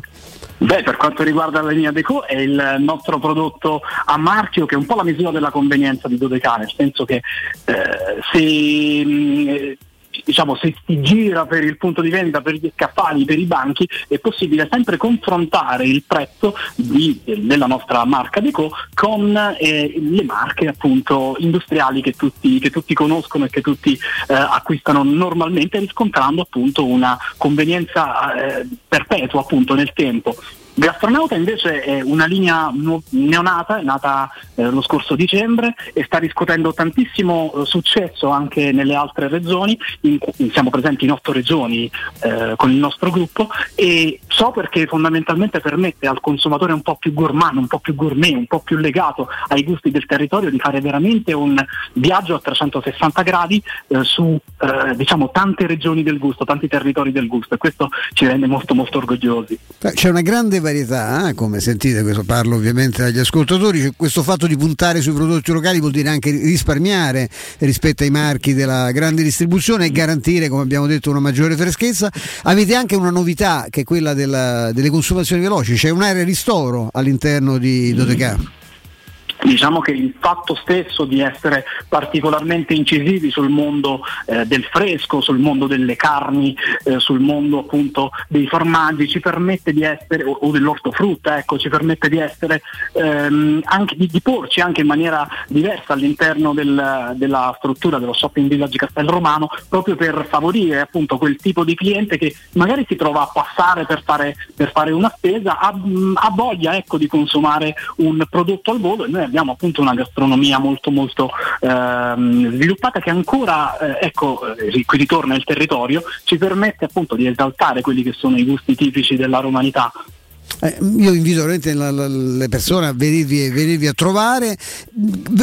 Beh, per quanto riguarda la linea Deco è il nostro prodotto a marchio che è un po' la misura della convenienza di Dodeca, nel senso che eh, se mh, diciamo, se si gira per il punto di vendita, per gli scaffali, per i banchi, è possibile sempre confrontare il prezzo di, della nostra marca Deco con eh, le marche appunto industriali che tutti, che tutti conoscono e che tutti eh, acquistano normalmente riscontrando appunto una convenienza eh, perpetua appunto nel tempo. Gastronauta invece è una linea neonata, è nata eh, lo scorso dicembre e sta riscuotendo tantissimo eh, successo anche nelle altre regioni, in, siamo presenti in otto regioni eh, con il nostro gruppo e so perché fondamentalmente permette al consumatore un po' più gourmand, un po' più gourmet, un po' più legato ai gusti del territorio di fare veramente un viaggio a 360 gradi eh, su eh, diciamo, tante regioni del gusto, tanti territori del gusto e questo ci rende molto molto orgogliosi. C'è una grande varietà, eh? come sentite, questo parlo ovviamente agli ascoltatori, questo fatto di puntare sui prodotti locali vuol dire anche risparmiare rispetto ai marchi della grande distribuzione e garantire, come abbiamo detto, una maggiore freschezza. Avete anche una novità che è quella della, delle consumazioni veloci, c'è un'area ristoro all'interno di Dodeca. Diciamo che il fatto stesso di essere particolarmente incisivi sul mondo eh, del fresco, sul mondo delle carni, eh, sul mondo appunto dei formaggi ci permette di essere, o, o dell'ortofrutta, ecco, ci permette di essere ehm, anche di, di, porci anche in maniera diversa all'interno del, della struttura dello shopping village Castel Romano, proprio per favorire appunto quel tipo di cliente che magari si trova a passare per fare, per fare una spesa, ha, ha voglia ecco, di consumare un prodotto al volo e noi abbiamo appunto una gastronomia molto molto ehm, sviluppata che ancora, eh, ecco, eh, qui ritorna il territorio, ci permette appunto di esaltare quelli che sono i gusti tipici della romanità eh, io invito veramente la, la, le persone a venirvi, venirvi, a trovare.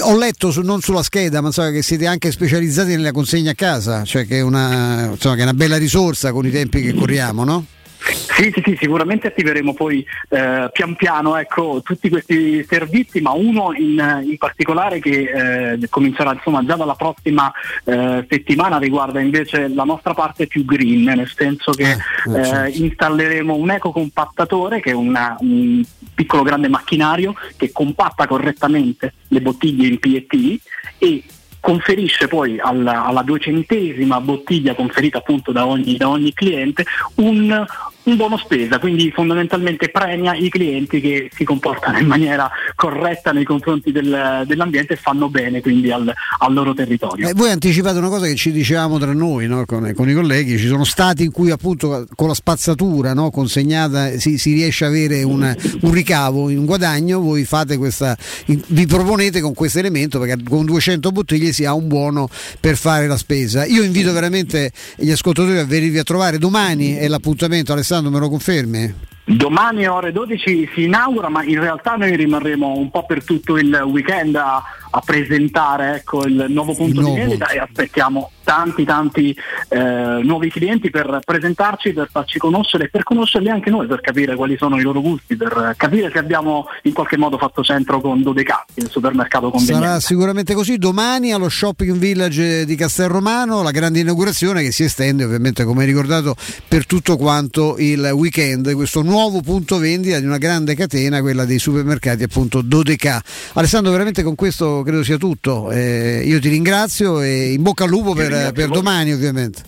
Ho letto su, non sulla scheda, ma so che siete anche specializzati nella consegna a casa, cioè che è una, insomma, che è una bella risorsa con i tempi che corriamo, no? Sì, sì, sì, sicuramente attiveremo poi eh, pian piano ecco, tutti questi servizi, ma uno in, in particolare che eh, comincerà insomma, già dalla prossima eh, settimana riguarda invece la nostra parte più green, nel senso che eh, eh, certo. installeremo un ecocompattatore che è una, un piccolo grande macchinario che compatta correttamente le bottiglie in PET e conferisce poi alla, alla duecentesima bottiglia conferita appunto da ogni, da ogni cliente un, un buono spesa, quindi fondamentalmente premia i clienti che si comportano in maniera corretta nei confronti del, dell'ambiente e fanno bene quindi al, al loro territorio. Eh, voi anticipate una cosa che ci dicevamo tra noi no? con, con, i colleghi, ci sono stati in cui appunto con la spazzatura no? consegnata si, si, riesce a avere un, un, ricavo, un guadagno, voi fate questa, vi proponete con questo elemento perché con 200 bottiglie si ha un buono per fare la spesa. Io invito veramente gli ascoltatori a venirvi a trovare domani è l'appuntamento Alessandro Alessandro, me lo confermi? Domani ore 12 si inaugura, ma in realtà noi rimarremo un po' per tutto il weekend a, a presentare ecco, il nuovo punto nuovo. di vendita e aspettiamo tanti tanti eh, nuovi clienti per presentarci, per farci conoscere e per conoscerli anche noi, per capire quali sono i loro gusti, per capire se abbiamo in qualche modo fatto centro con Dodecatti, il supermercato conveniente. Sarà sicuramente così. Domani allo Shopping Village di Castel Romano la grande inaugurazione che si estende ovviamente come ricordato per tutto quanto il weekend, questo nuovo punto vendita di una grande catena, quella dei supermercati appunto Dodeca. Alessandro veramente con questo credo sia tutto. Eh, io ti ringrazio e in bocca al lupo per, per domani ovviamente.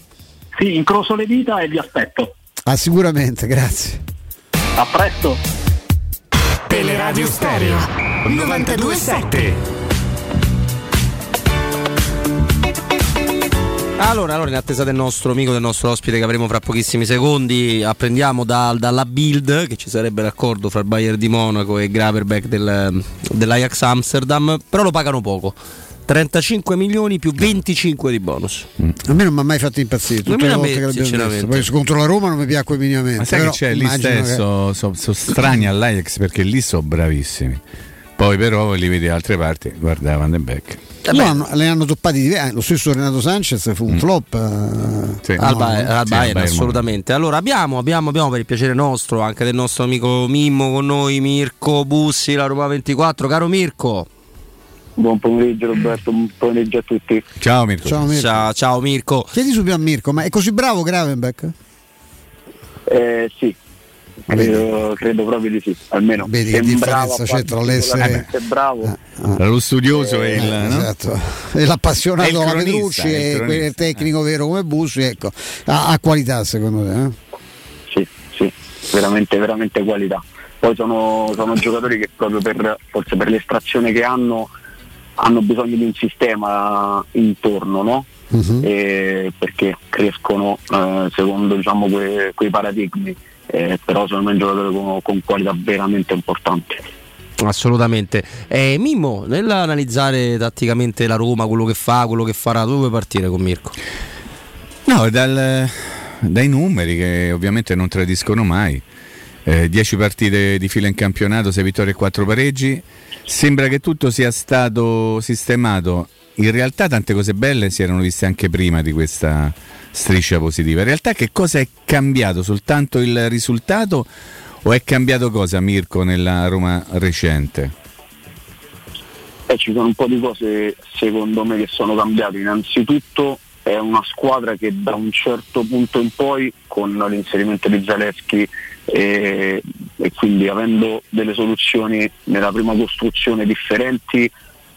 Sì, incrocio le dita e vi aspetto. Ah, sicuramente, grazie. A presto. Teleradio Stereo 927 Allora, allora, in attesa del nostro amico, del nostro ospite che avremo fra pochissimi secondi, apprendiamo da, dalla build che ci sarebbe l'accordo fra il Bayern di Monaco e Graverbeck del, dell'Ajax Amsterdam, però lo pagano poco. 35 milioni più 25 di bonus. Mm. A me non mi ha mai fatto impazzire tutte le volte che l'abbiamo visto. Poi contro la Roma non mi piacque minimamente. Ma sai però che c'è lì stesso, che... sono so strani all'Ajax perché lì sono bravissimi. Poi però li vedi da altre parti, guarda Van den Beek. Eh no, le hanno toppati diversi. Lo stesso Renato Sanchez fu un mm. flop eh, sì. al, al Bayern, sì, assolutamente. Allora abbiamo, abbiamo, abbiamo, per il piacere nostro, anche del nostro amico Mimmo con noi, Mirko Bussi, la Roma 24. Caro Mirko. Buon pomeriggio Roberto, buon pomeriggio a tutti. Ciao Mirko. Ciao Mirko. Ciao, ciao Mirko. Chiedi subito a Mirko, ma è così bravo Gravenbeck? Eh, sì, Credo, credo, proprio di sì, almeno Vedi che differenza c'è tra l'essere bravo ah, ah. lo studioso e, il, no? esatto. e l'appassionato alla Petrucci e il tecnico vero come Bussi, ecco, ha, ha, qualità secondo te? Eh? Sì, sì, veramente, veramente qualità. Poi sono, sono giocatori che proprio per, forse per l'estrazione che hanno hanno bisogno di un sistema intorno, no? Uh-huh. perché crescono eh, secondo diciamo, que, quei paradigmi eh, però sono un giocatore con, con qualità veramente importanti. Assolutamente. Eh, Mimmo, nell'analizzare tatticamente la Roma, quello che fa, quello che farà, dove vuoi partire con Mirko? No, dal, dai numeri che ovviamente non tradiscono mai. 10 eh, partite di fila in campionato, 6 vittorie e 4 pareggi. Sembra che tutto sia stato sistemato. In realtà tante cose belle si erano viste anche prima di questa striscia positiva. In realtà che cosa è cambiato? Soltanto il risultato o è cambiato cosa Mirko nella Roma recente? Eh, ci sono un po' di cose secondo me che sono cambiate. Innanzitutto è una squadra che da un certo punto in poi con l'inserimento di Zaleschi e, e quindi avendo delle soluzioni nella prima costruzione differenti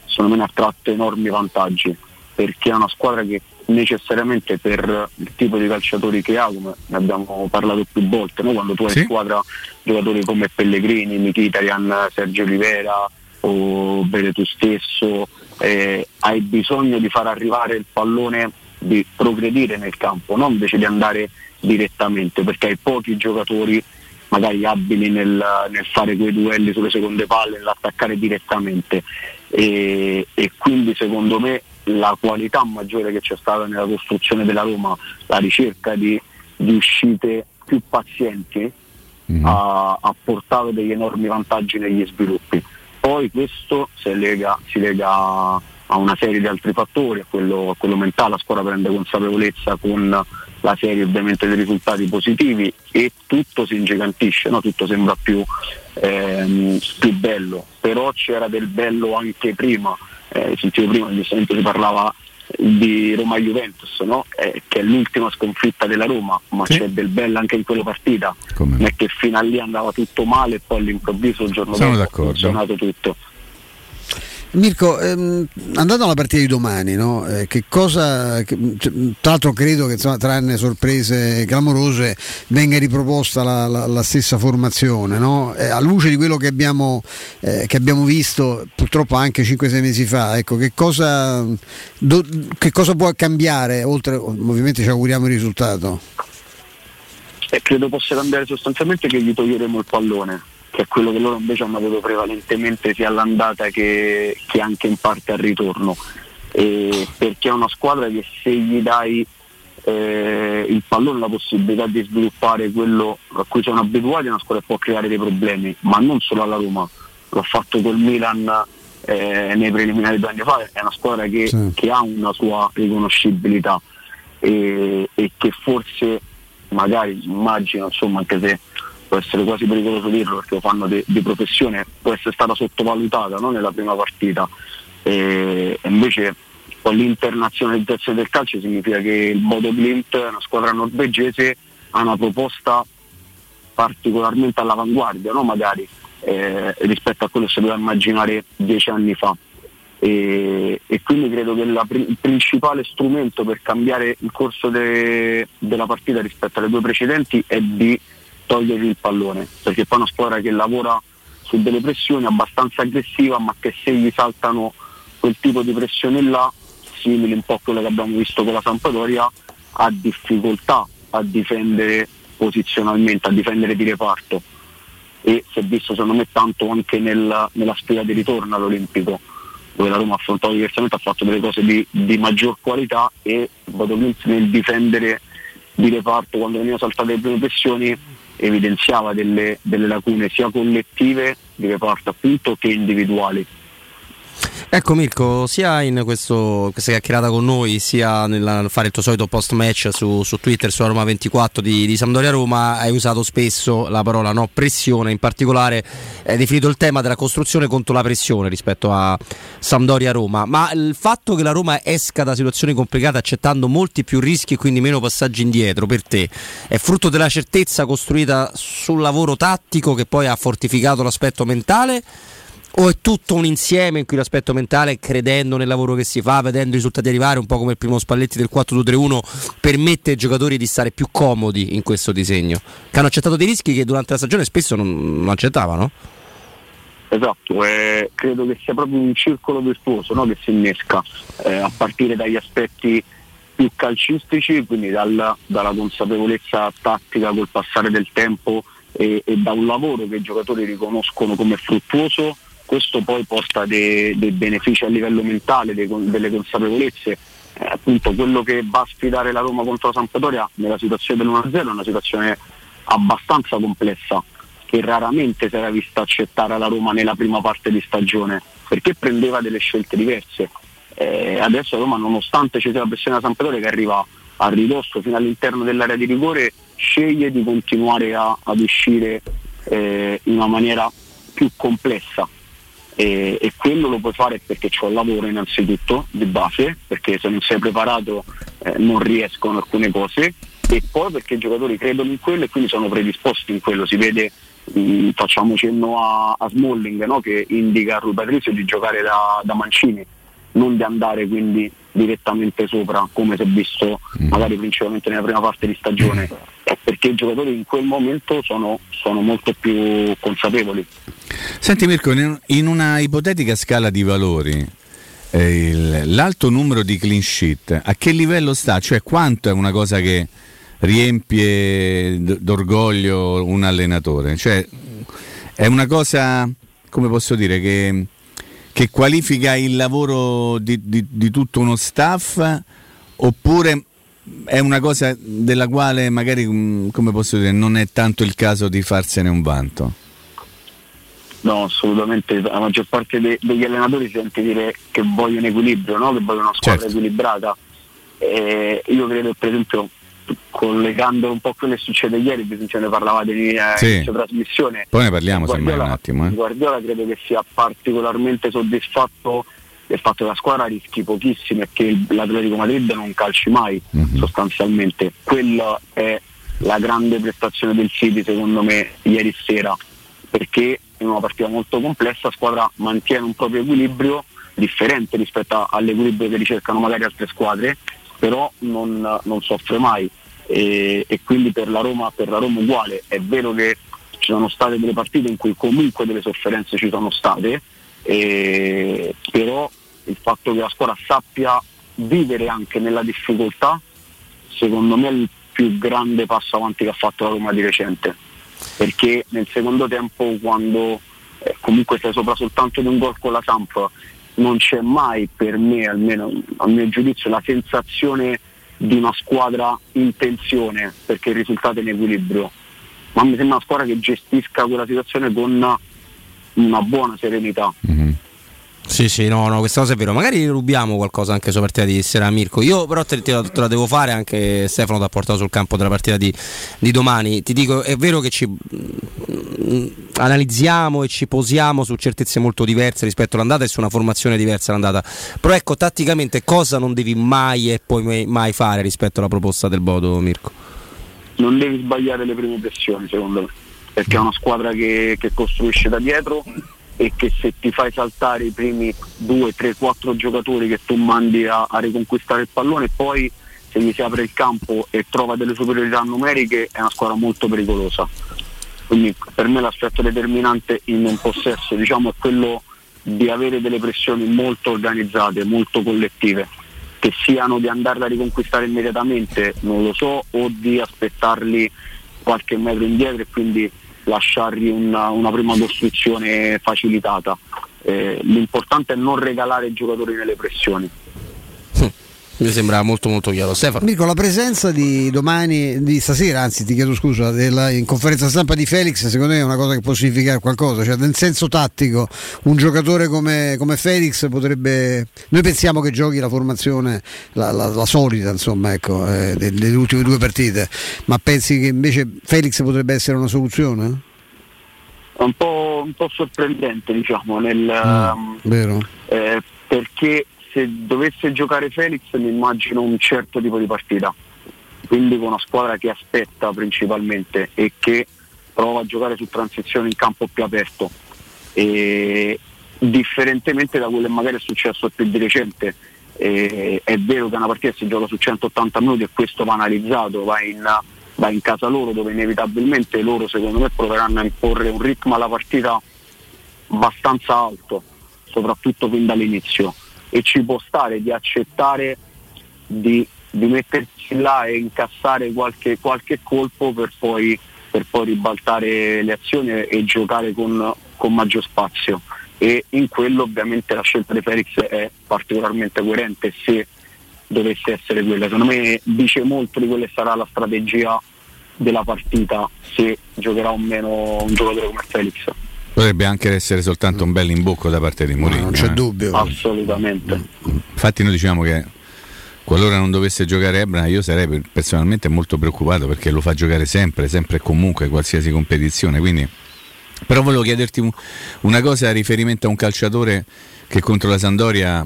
secondo me ne ha tratto enormi vantaggi perché è una squadra che necessariamente per il tipo di calciatori che ha, come ne abbiamo parlato più volte, no? quando tu hai sì. squadra giocatori come Pellegrini, Mkhitaryan, Sergio Olivera o Bene tu stesso, eh, hai bisogno di far arrivare il pallone, di progredire nel campo, non invece di andare direttamente, perché hai pochi giocatori magari abili nel, nel fare quei duelli sulle seconde palle, nell'attaccare direttamente e, e quindi secondo me la qualità maggiore che c'è stata nella costruzione della Roma, la ricerca di, di uscite più pazienti, mm-hmm. ha, ha, portato degli enormi vantaggi negli sviluppi. Poi questo si lega, si lega a una serie di altri fattori, a quello, a quello mentale, la scuola prende consapevolezza con la serie ovviamente dei risultati positivi e tutto si ingigantisce, no? tutto sembra più, ehm, più bello, però c'era del bello anche prima eh, sentivo prima giustamente si parlava di Roma-Juventus, no? eh, che è l'ultima sconfitta della Roma, ma sì. c'è del bello anche in quella partita, non è che fino a lì andava tutto male e poi all'improvviso il giorno Sono dopo ha funzionato tutto. Mirko, ehm, andando alla partita di domani, no? eh, che cosa, che, cioè, tra l'altro credo che insomma, tranne sorprese clamorose venga riproposta la, la, la stessa formazione, no? eh, a luce di quello che abbiamo, eh, che abbiamo visto purtroppo anche 5-6 mesi fa, ecco, che, cosa, do, che cosa può cambiare, oltre ovviamente ci auguriamo il risultato? Credo possa cambiare sostanzialmente che gli toglieremo il pallone che è quello che loro invece hanno avuto prevalentemente sia all'andata che, che anche in parte al ritorno. E perché è una squadra che se gli dai eh, il pallone, la possibilità di sviluppare quello a cui sono abituati, è una squadra che può creare dei problemi, ma non solo alla Roma, l'ho fatto col Milan eh, nei preliminari due anni fa, è una squadra che, sì. che ha una sua riconoscibilità e, e, che forse magari immagino insomma anche se può essere quasi pericoloso dirlo perché lo fanno di, di professione, può essere stata sottovalutata no? nella prima partita. E, invece con l'internazionalizzazione del calcio significa che il Bodo Glimt, una squadra norvegese, ha una proposta particolarmente all'avanguardia, no? magari eh, rispetto a quello che si poteva immaginare dieci anni fa. E, e, quindi credo che la, il principale strumento per cambiare il corso de, della partita rispetto alle due precedenti è di togliergli il pallone, perché poi è una squadra che lavora su delle pressioni abbastanza aggressiva, ma che se gli saltano quel tipo di pressione là simili un po' a quello che abbiamo visto con la Sampdoria, ha difficoltà a difendere posizionalmente, a difendere di reparto. E si è visto secondo me tanto anche nel, nella sfida di ritorno all'Olimpico dove la Roma ha affrontato diversamente, ha fatto delle cose di, di maggior qualità e Bodo nel difendere di reparto quando venivano saltate le prime pressioni evidenziava delle, delle lacune sia collettive di reparto appunto che individuali. Ecco Mirko, sia in questo, questa chiacchierata con noi, sia nel fare il tuo solito post match su, su Twitter, sulla Roma 24 di, di, Sampdoria Roma, hai usato spesso la parola no pressione, in particolare hai definito il tema della costruzione contro la pressione rispetto a Sampdoria Roma, ma il fatto che la Roma esca da situazioni complicate accettando molti più rischi e quindi meno passaggi indietro per te, è frutto della certezza costruita sul lavoro tattico che poi ha fortificato l'aspetto mentale? O è tutto un insieme in cui l'aspetto mentale, credendo nel lavoro che si fa, vedendo i risultati arrivare, un po' come il primo Spalletti del 4-2-3-1, permette ai giocatori di stare più comodi in questo disegno? Che hanno accettato dei rischi che durante la stagione spesso non, non accettavano? Esatto, eh, credo che sia proprio un circolo virtuoso no? che si innesca eh, a partire dagli aspetti più calcistici, quindi dal, dalla consapevolezza tattica col passare del tempo e, e da un lavoro che i giocatori riconoscono come fruttuoso questo poi porta dei, dei benefici a livello mentale, dei, delle consapevolezze. Eh, appunto quello che va a sfidare la Roma contro la Sampdoria nella situazione dell'1-0 è una situazione abbastanza complessa che raramente si era vista accettare la Roma nella prima parte di stagione perché prendeva delle scelte diverse. Eh, adesso la Roma nonostante ci sia la pressione della Sampdoria che arriva a ridosso fino all'interno dell'area di rigore sceglie di continuare a, ad uscire eh, in una maniera più complessa e, e, quello lo puoi fare perché c'è un lavoro innanzitutto di base, perché se non sei preparato eh, non riescono alcune cose. E poi perché i giocatori credono in quello e quindi sono predisposti in quello, si vede mh, mm, facciamo cenno a, a Smalling no? che indica a Rui Patrizio di giocare da, da Mancini, non di andare quindi direttamente sopra come si è visto mm. magari principalmente nella prima parte di stagione perché i giocatori in quel momento sono, sono molto più consapevoli. Senti Mirko, in una ipotetica scala di valori, eh, l'alto numero di clean sheet a che livello sta? Cioè quanto è una cosa che riempie d'orgoglio un allenatore? Cioè è una cosa, come posso dire, che, che qualifica il lavoro di, di, di tutto uno staff oppure è una cosa della quale magari, mm, come posso dire, non è tanto il caso di farsene un vanto? No, assolutamente. La maggior parte de- degli allenatori sente dire che vogliono equilibrio, no? che vogliono una squadra certo. equilibrata. E io credo, per esempio, collegando un po' a quello che succede ieri, bisogna ne parlavate in eh, sì. trasmissione. Poi ne parliamo Guardiola, semmai un attimo. Eh. Guardiola credo che sia particolarmente soddisfatto del fatto che la squadra rischi pochissimo e che l'Atletico Madrid non calci mai mm-hmm. sostanzialmente. Quella è la grande prestazione del City secondo me ieri sera, perché in una partita molto complessa la squadra mantiene un proprio equilibrio differente rispetto all'equilibrio che ricercano magari altre squadre, però non, non soffre mai. E, e, quindi per la, Roma, per la Roma uguale. È vero che ci sono state delle partite in cui comunque delle sofferenze ci sono state, eh, però il fatto che la squadra sappia vivere anche nella difficoltà, secondo me è il più grande passo avanti che ha fatto la Roma di recente, perché nel secondo tempo quando eh, comunque stai sopra soltanto di un gol con la Samp, non c'è mai per me, almeno a mio giudizio, la sensazione di una squadra in tensione perché il risultato è in equilibrio, ma mi sembra una squadra che gestisca quella situazione con una buona serenità. Mm-hmm. Sì, sì, no, no, questa cosa è vero. Magari rubiamo qualcosa anche sulla partita di sera Mirko. Io però te, te, la, te, la, devo fare anche Stefano ti ha portato sul campo della partita di, di domani. Ti dico, è vero che ci mm, analizziamo e ci posiamo su certezze molto diverse rispetto all'andata e su una formazione diversa all'andata. Però ecco, tatticamente cosa non devi mai e poi mai fare rispetto alla proposta del Bodo, Mirko? Non devi sbagliare le prime pressioni, secondo me, perché è una squadra che, che costruisce da dietro e che se ti fai saltare i primi 2, 3, 4 giocatori che tu mandi a, a riconquistare il pallone poi se gli si apre il campo e trova delle superiorità numeriche è una squadra molto pericolosa. Quindi per me l'aspetto determinante in un possesso diciamo, è quello di avere delle pressioni molto organizzate, molto collettive. che siano di andarla a riconquistare immediatamente, non lo so, o di aspettarli qualche metro indietro e quindi lasciargli una, una prima costruzione facilitata. Eh, l'importante è non regalare i giocatori nelle pressioni. Mi sembra molto molto chiaro. Stefano. Mirko, la presenza di domani, di stasera, anzi ti chiedo scusa, della, in conferenza stampa di Felix, secondo me è una cosa che può significare qualcosa. Cioè, nel senso tattico, un giocatore come, come Felix potrebbe. Noi pensiamo che giochi la formazione, la, la, la solita, insomma, ecco, eh, delle ultime due partite. Ma pensi che invece Felix potrebbe essere una soluzione? Un po', un po sorprendente, diciamo, nel, um, eh, perché se dovesse giocare Felix mi immagino un certo tipo di partita, quindi con una squadra che aspetta principalmente e che prova a giocare su transizione in campo più aperto. E differentemente da quello che magari è successo più di recente. E è vero che una partita si gioca su 180 minuti e questo va analizzato, va in, va in casa loro dove inevitabilmente loro secondo me proveranno a imporre un ritmo alla partita abbastanza alto, soprattutto fin dall'inizio e ci può stare di accettare di, di mettersi là e incassare qualche, qualche colpo per poi, per poi, ribaltare le azioni e giocare con, con maggior spazio e in quello ovviamente la scelta di Felix è particolarmente coerente se dovesse essere quella. Secondo me dice molto di quella che sarà la strategia della partita se giocherà o meno un giocatore come Felix. Potrebbe anche essere soltanto un bel imbocco da parte di Mourinho. non c'è eh. dubbio. Assolutamente. Infatti noi diciamo che qualora non dovesse giocare Ebra io sarei personalmente molto preoccupato perché lo fa giocare sempre, sempre e comunque qualsiasi competizione. Quindi... Però volevo chiederti una cosa a riferimento a un calciatore che contro la Sandoria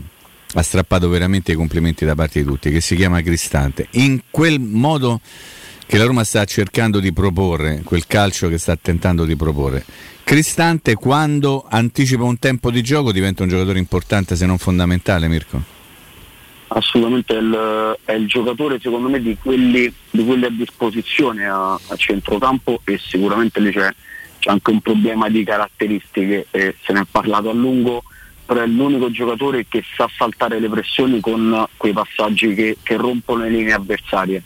ha strappato veramente i complimenti da parte di tutti, che si chiama Cristante. In quel modo che la Roma sta cercando di proporre, quel calcio che sta tentando di proporre, Cristante quando anticipa un tempo di gioco diventa un giocatore importante se non fondamentale Mirko? Assolutamente è il, è il giocatore secondo me di quelli, di quelli a disposizione a, a, centrocampo e sicuramente lì c'è, c'è, anche un problema di caratteristiche e se ne è parlato a lungo però è l'unico giocatore che sa saltare le pressioni con quei passaggi che, che rompono le linee avversarie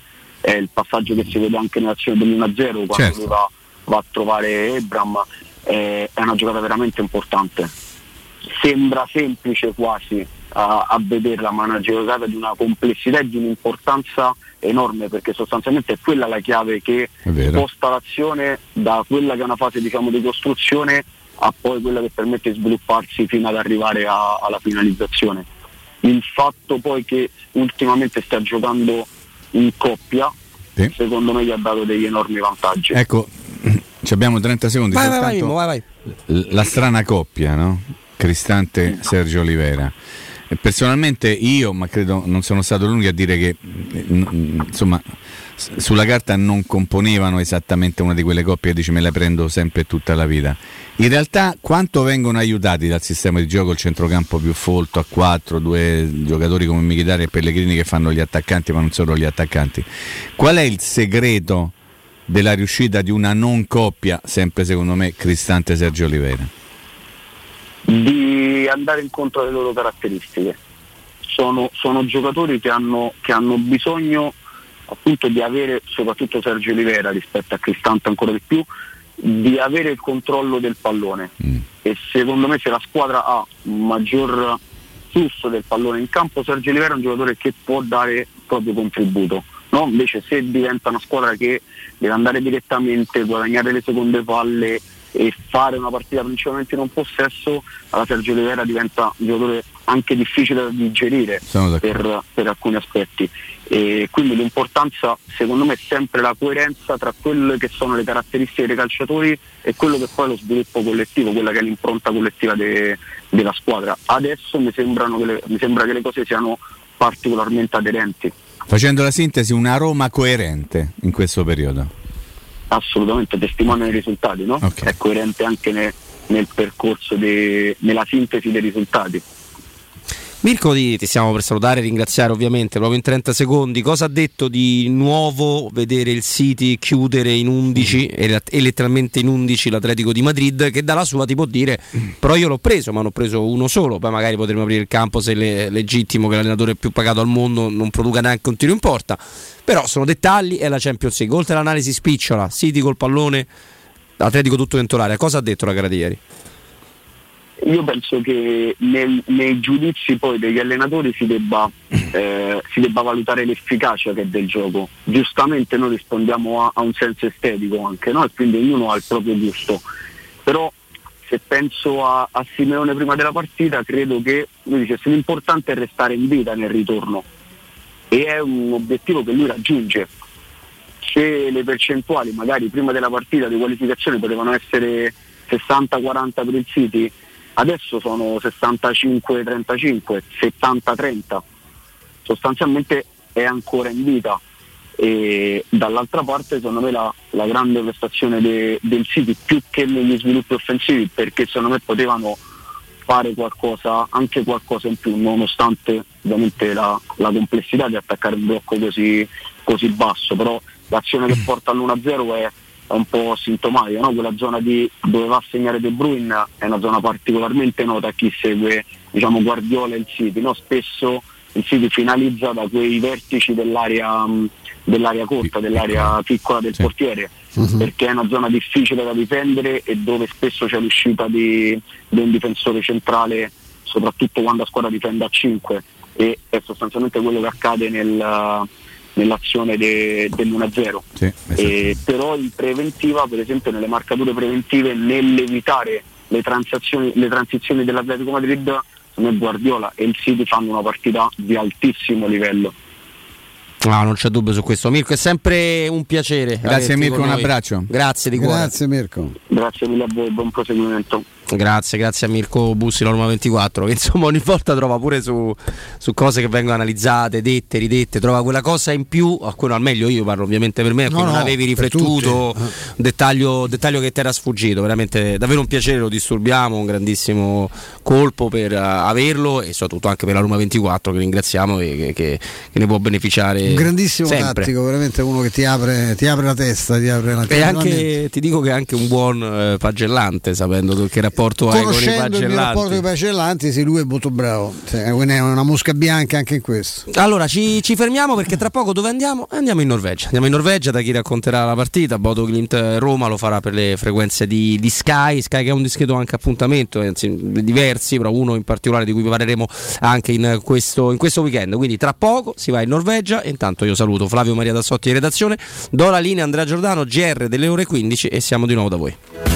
è il passaggio che si vede anche nell'azione dell'1-0 quando certo. va, va a trovare Ebram eh, è una giocata veramente importante. Sembra semplice quasi a, a vederla, ma è una giocata di una complessità e di un'importanza enorme perché sostanzialmente è quella la chiave che sposta l'azione da quella che è una fase diciamo, di costruzione a poi quella che permette di svilupparsi fino ad arrivare a, alla finalizzazione. Il fatto poi che ultimamente stia giocando in coppia, sì. secondo me gli ha dato degli enormi vantaggi. Ecco, ci abbiamo 30 secondi. Vai, vai, vai, vai, La strana coppia, no? Cristante Sergio Olivera. Personalmente io, ma credo non sono stato l'unico a dire che insomma sulla carta non componevano esattamente una di quelle coppie che dice me le prendo sempre tutta la vita. In realtà quanto vengono aiutati dal sistema di gioco il centrocampo più folto a 4, due giocatori come Michitari e Pellegrini che fanno gli attaccanti ma non solo gli attaccanti. Qual è il segreto della riuscita di una non coppia, sempre secondo me, Cristante Sergio Oliveira? Di andare incontro alle loro caratteristiche. Sono, sono giocatori che hanno, che hanno, bisogno appunto di avere, soprattutto Sergio Oliveira rispetto a Cristante ancora di più, di avere il controllo del pallone. Mm. E secondo me se la squadra ha un maggior flusso del pallone in campo, Sergio Oliveira è un giocatore che può dare il proprio contributo No? Invece se diventa una squadra che deve andare direttamente, guadagnare le seconde palle e fare una partita principalmente in un possesso, alla Sergio Oliveira diventa un giocatore anche difficile da digerire per, per, alcuni aspetti. E quindi l'importanza secondo me è sempre la coerenza tra quelle che sono le caratteristiche dei calciatori e quello che poi è lo sviluppo collettivo, quella che è l'impronta collettiva de, della squadra. Adesso mi, le, mi sembra che le cose siano particolarmente aderenti. Facendo la sintesi, una Roma coerente in questo periodo. Assolutamente, testimonia i risultati, no? Okay. È coerente anche ne, nel percorso, de, nella sintesi dei risultati. Mirko, ti, ti stiamo per salutare e ringraziare ovviamente proprio in 30 secondi. Cosa ha detto di nuovo vedere il City chiudere in 11 e, e letteralmente in 11 l'Atletico di Madrid che dalla sua ti può dire però io l'ho preso ma non ho preso uno solo, poi magari potremmo aprire il campo se è legittimo che l'allenatore più pagato al mondo non produca neanche un tiro in porta. Però sono dettagli e la Champions League. Oltre all'analisi spicciola, City col pallone, Atletico tutto dentro l'area. Cosa ha detto la gara di ieri? Io penso che nel, nei giudizi poi degli allenatori si debba, eh, si debba, valutare l'efficacia che è del gioco. Giustamente noi rispondiamo a, a un senso estetico anche, no? e quindi ognuno ha il proprio gusto. Però se penso a, a Simeone prima della partita credo che lui dicesse l'importante è restare in vita nel ritorno e è un obiettivo che lui raggiunge. Se le percentuali magari prima della partita di qualificazione potevano essere 60-40 per il City, adesso sono 65-35, 70-30, sostanzialmente è ancora in vita. E dall'altra parte secondo me la, la grande prestazione de, del City più che negli sviluppi offensivi perché secondo me potevano fare qualcosa, anche qualcosa in più nonostante ovviamente la, la complessità di attaccare un blocco così, così basso. Però l'azione che porta all'1-0 è è un po' sintomatica, no? quella zona di, dove va a segnare De Bruyne è una zona particolarmente nota a chi segue diciamo, Guardiola e il City, no? spesso il City finalizza da quei vertici dell'area, dell'area corta, dell'area piccola del sì. portiere, uh-huh. perché è una zona difficile da difendere e dove spesso c'è l'uscita di, di un difensore centrale, soprattutto quando la squadra difende a 5 e è sostanzialmente quello che accade nel nell'azione de, dell'1-0. Sì, eh, però in preventiva, per esempio nelle marcature preventive, nell'evitare le, le transizioni dell'Atletico Madrid, come Guardiola e il City fanno una partita di altissimo livello. No, non c'è dubbio su questo. Mirko, è sempre un piacere. Grazie Mirko, un abbraccio. Grazie di cuore. Grazie Mirko. Grazie mille a voi, buon proseguimento. Grazie, grazie a Mirko Bussi, la Roma 24, che insomma ogni volta trova pure su, su, cose che vengono analizzate, dette, ridette, trova quella cosa in più, a cui al meglio io parlo ovviamente per me, a cui no, non no, avevi riflettuto, un dettaglio, dettaglio, che ti era sfuggito, veramente davvero un piacere, lo disturbiamo, un grandissimo colpo per uh, averlo e soprattutto anche per la Roma 24 che ringraziamo e che, che, che ne può beneficiare. Un grandissimo sempre. tattico, veramente uno che ti apre, ti apre la testa, ti apre la testa. E anche, ti dico che è anche un buon uh, pagellante, sapendo che era rapporto hai con i pagellanti. il rapporto con i pagellanti, sì, lui è molto bravo. Cioè, è una mosca bianca anche in questo. Allora ci, ci, fermiamo perché tra poco dove andiamo? Andiamo in Norvegia. Andiamo in Norvegia da chi racconterà la partita. Bodo Clint Roma lo farà per le frequenze di, di Sky. Sky che è un discreto anche appuntamento, anzi diversi, però uno in particolare di cui parleremo anche in questo, in questo weekend. Quindi tra poco si va in Norvegia. E intanto io saluto Flavio Maria Dassotti in redazione. Do la linea Andrea Giordano, GR delle ore 15 e siamo di nuovo da voi.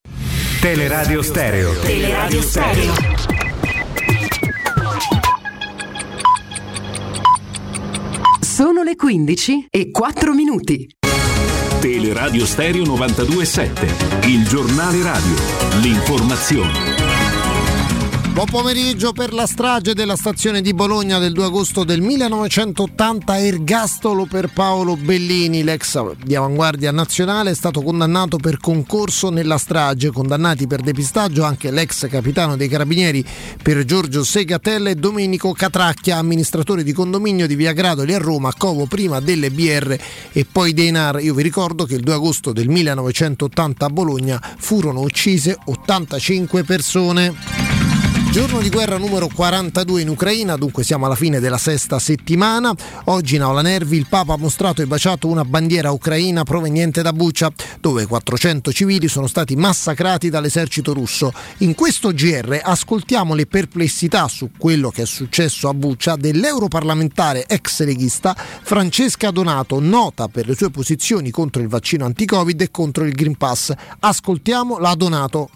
Teleradio Stereo. Teleradio Stereo. Sono le 15 e 4 minuti. Teleradio Stereo 927, il giornale radio, l'informazione. Buon pomeriggio per la strage della stazione di Bologna del 2 agosto del 1980, ergastolo per Paolo Bellini, l'ex di avanguardia nazionale, è stato condannato per concorso nella strage, condannati per depistaggio anche l'ex capitano dei carabinieri per Giorgio Segatella e Domenico Catracchia, amministratore di condominio di Via Gradoli a Roma, covo prima delle BR e poi dei NAR. Io vi ricordo che il 2 agosto del 1980 a Bologna furono uccise 85 persone. Giorno di guerra numero 42 in Ucraina, dunque siamo alla fine della sesta settimana. Oggi in Aula Nervi il Papa ha mostrato e baciato una bandiera ucraina proveniente da Bucha, dove 400 civili sono stati massacrati dall'esercito russo. In questo GR ascoltiamo le perplessità su quello che è successo a Bucha dell'europarlamentare ex leghista Francesca Donato, nota per le sue posizioni contro il vaccino anti-Covid e contro il Green Pass. Ascoltiamo la Donato.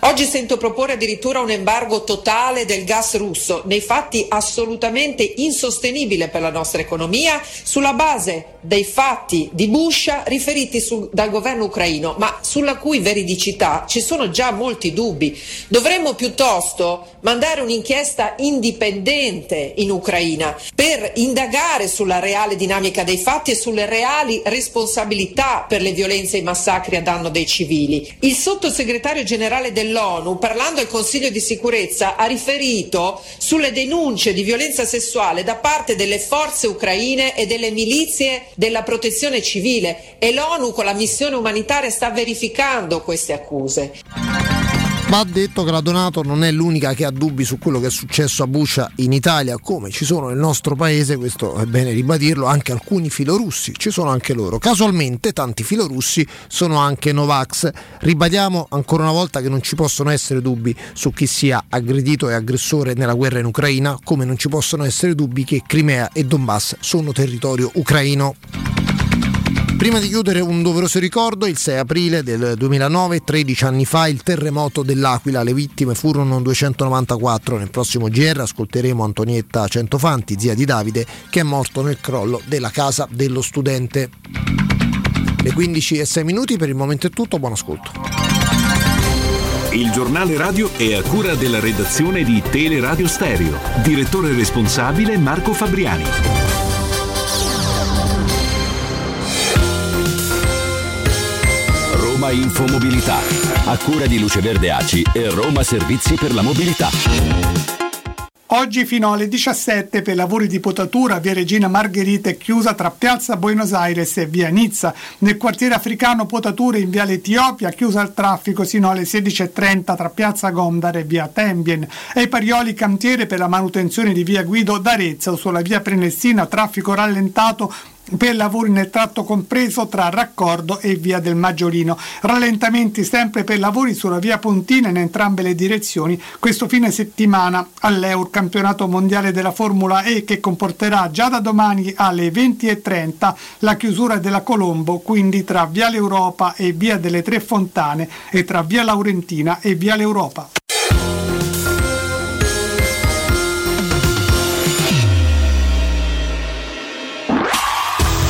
Oggi sento proporre addirittura un embargo totale del gas russo, nei fatti assolutamente insostenibile per la nostra economia, sulla base dei fatti di Buscia riferiti su, dal governo ucraino, ma sulla cui veridicità ci sono già molti dubbi. Dovremmo piuttosto mandare un'inchiesta indipendente in Ucraina per indagare sulla reale dinamica dei fatti e sulle reali responsabilità per le violenze e i massacri a danno dei civili. Il sottosegretario generale dell'ONU, parlando al Consiglio di sicurezza, ha riferito sulle denunce di violenza sessuale da parte delle forze ucraine e delle milizie della protezione civile e l'ONU con la missione umanitaria sta verificando queste accuse. Va detto che la Donato non è l'unica che ha dubbi su quello che è successo a Buscia in Italia, come ci sono nel nostro paese, questo è bene ribadirlo, anche alcuni filorussi, ci sono anche loro. Casualmente tanti filorussi sono anche Novax. Ribadiamo ancora una volta che non ci possono essere dubbi su chi sia aggredito e aggressore nella guerra in Ucraina, come non ci possono essere dubbi che Crimea e Donbass sono territorio ucraino. Prima di chiudere un doveroso ricordo, il 6 aprile del 2009, 13 anni fa, il terremoto dell'Aquila, le vittime furono 294. Nel prossimo GR ascolteremo Antonietta Centofanti, zia di Davide, che è morto nel crollo della casa dello studente. Le 15 e 6 minuti, per il momento è tutto, buon ascolto. Il giornale radio è a cura della redazione di Teleradio Stereo. Direttore responsabile Marco Fabriani. Roma Infomobilità, a cura di Luce Verde Aci e Roma Servizi per la Mobilità. Oggi fino alle 17 per lavori di potatura via Regina Margherita è chiusa tra Piazza Buenos Aires e via Nizza. Nel quartiere africano potature in via Etiopia chiusa al traffico sino alle 16.30 tra Piazza Gondar e via Tembien. E Parioli cantiere per la manutenzione di via Guido d'Arezzo sulla via Prenestina traffico rallentato per lavori nel tratto compreso tra Raccordo e Via del Maggiolino. Rallentamenti sempre per lavori sulla Via Pontina in entrambe le direzioni questo fine settimana all'Eur Campionato Mondiale della Formula E che comporterà già da domani alle 20.30 la chiusura della Colombo, quindi tra Via l'Europa e Via delle Tre Fontane e tra Via Laurentina e Via l'Europa.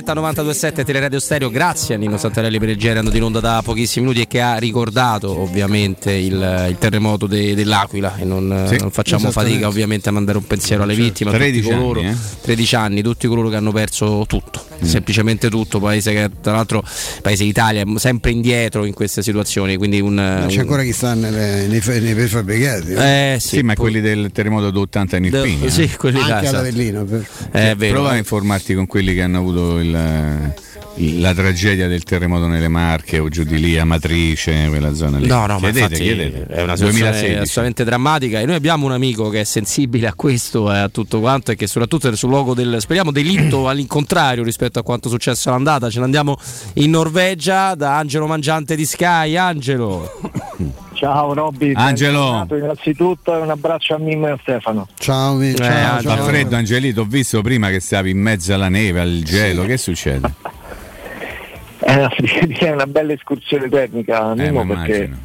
Diretta 92.7 Teleradio Stereo, grazie a Nino Santarelli per il genere andando in onda da pochissimi minuti e che ha ricordato ovviamente il, il terremoto de- dell'Aquila e non, Sì, non facciamo fatica ovviamente a mandare un pensiero alle Certo. vittime, a 13 tutti coloro, anni, eh. 13 anni, tutti coloro che hanno perso tutto, semplicemente tutto, paese che tra l'altro paese Italia è sempre indietro in queste situazioni, quindi un... Ma c'è un- ancora chi sta nelle- nei, nei prefabbricati. eh? Eh, sì, ma quelli del terremoto d'80 in De- Irpina. sì, quelli là, Anche esatto. per- È vero. Prova a informarti con quelli che hanno avuto il, la tragedia del terremoto nelle Marche o giù di lì, Amatrice, quella zona lì. No, no, ma chiedete, infatti chiedete. è una situazione 2016. assolutamente drammatica e noi abbiamo un amico che è sensibile a questo e a tutto quanto e che soprattutto sul luogo del speriamo delitto all'incontrario rispetto a quanto successo all'andata. Ce ne andiamo in Norvegia da Angelo Mangiante di Sky. Angelo. Ciao Robby, Angelo. innanzitutto e un abbraccio a Mimmo e a Stefano. Ciao, mi- Eh, ciao, Fa ciao. freddo Angelito, ho visto prima che stavi in mezzo alla neve, al gelo, che succede? È una, è una bella escursione termica, Eh, Mimmo, ma perché immagino.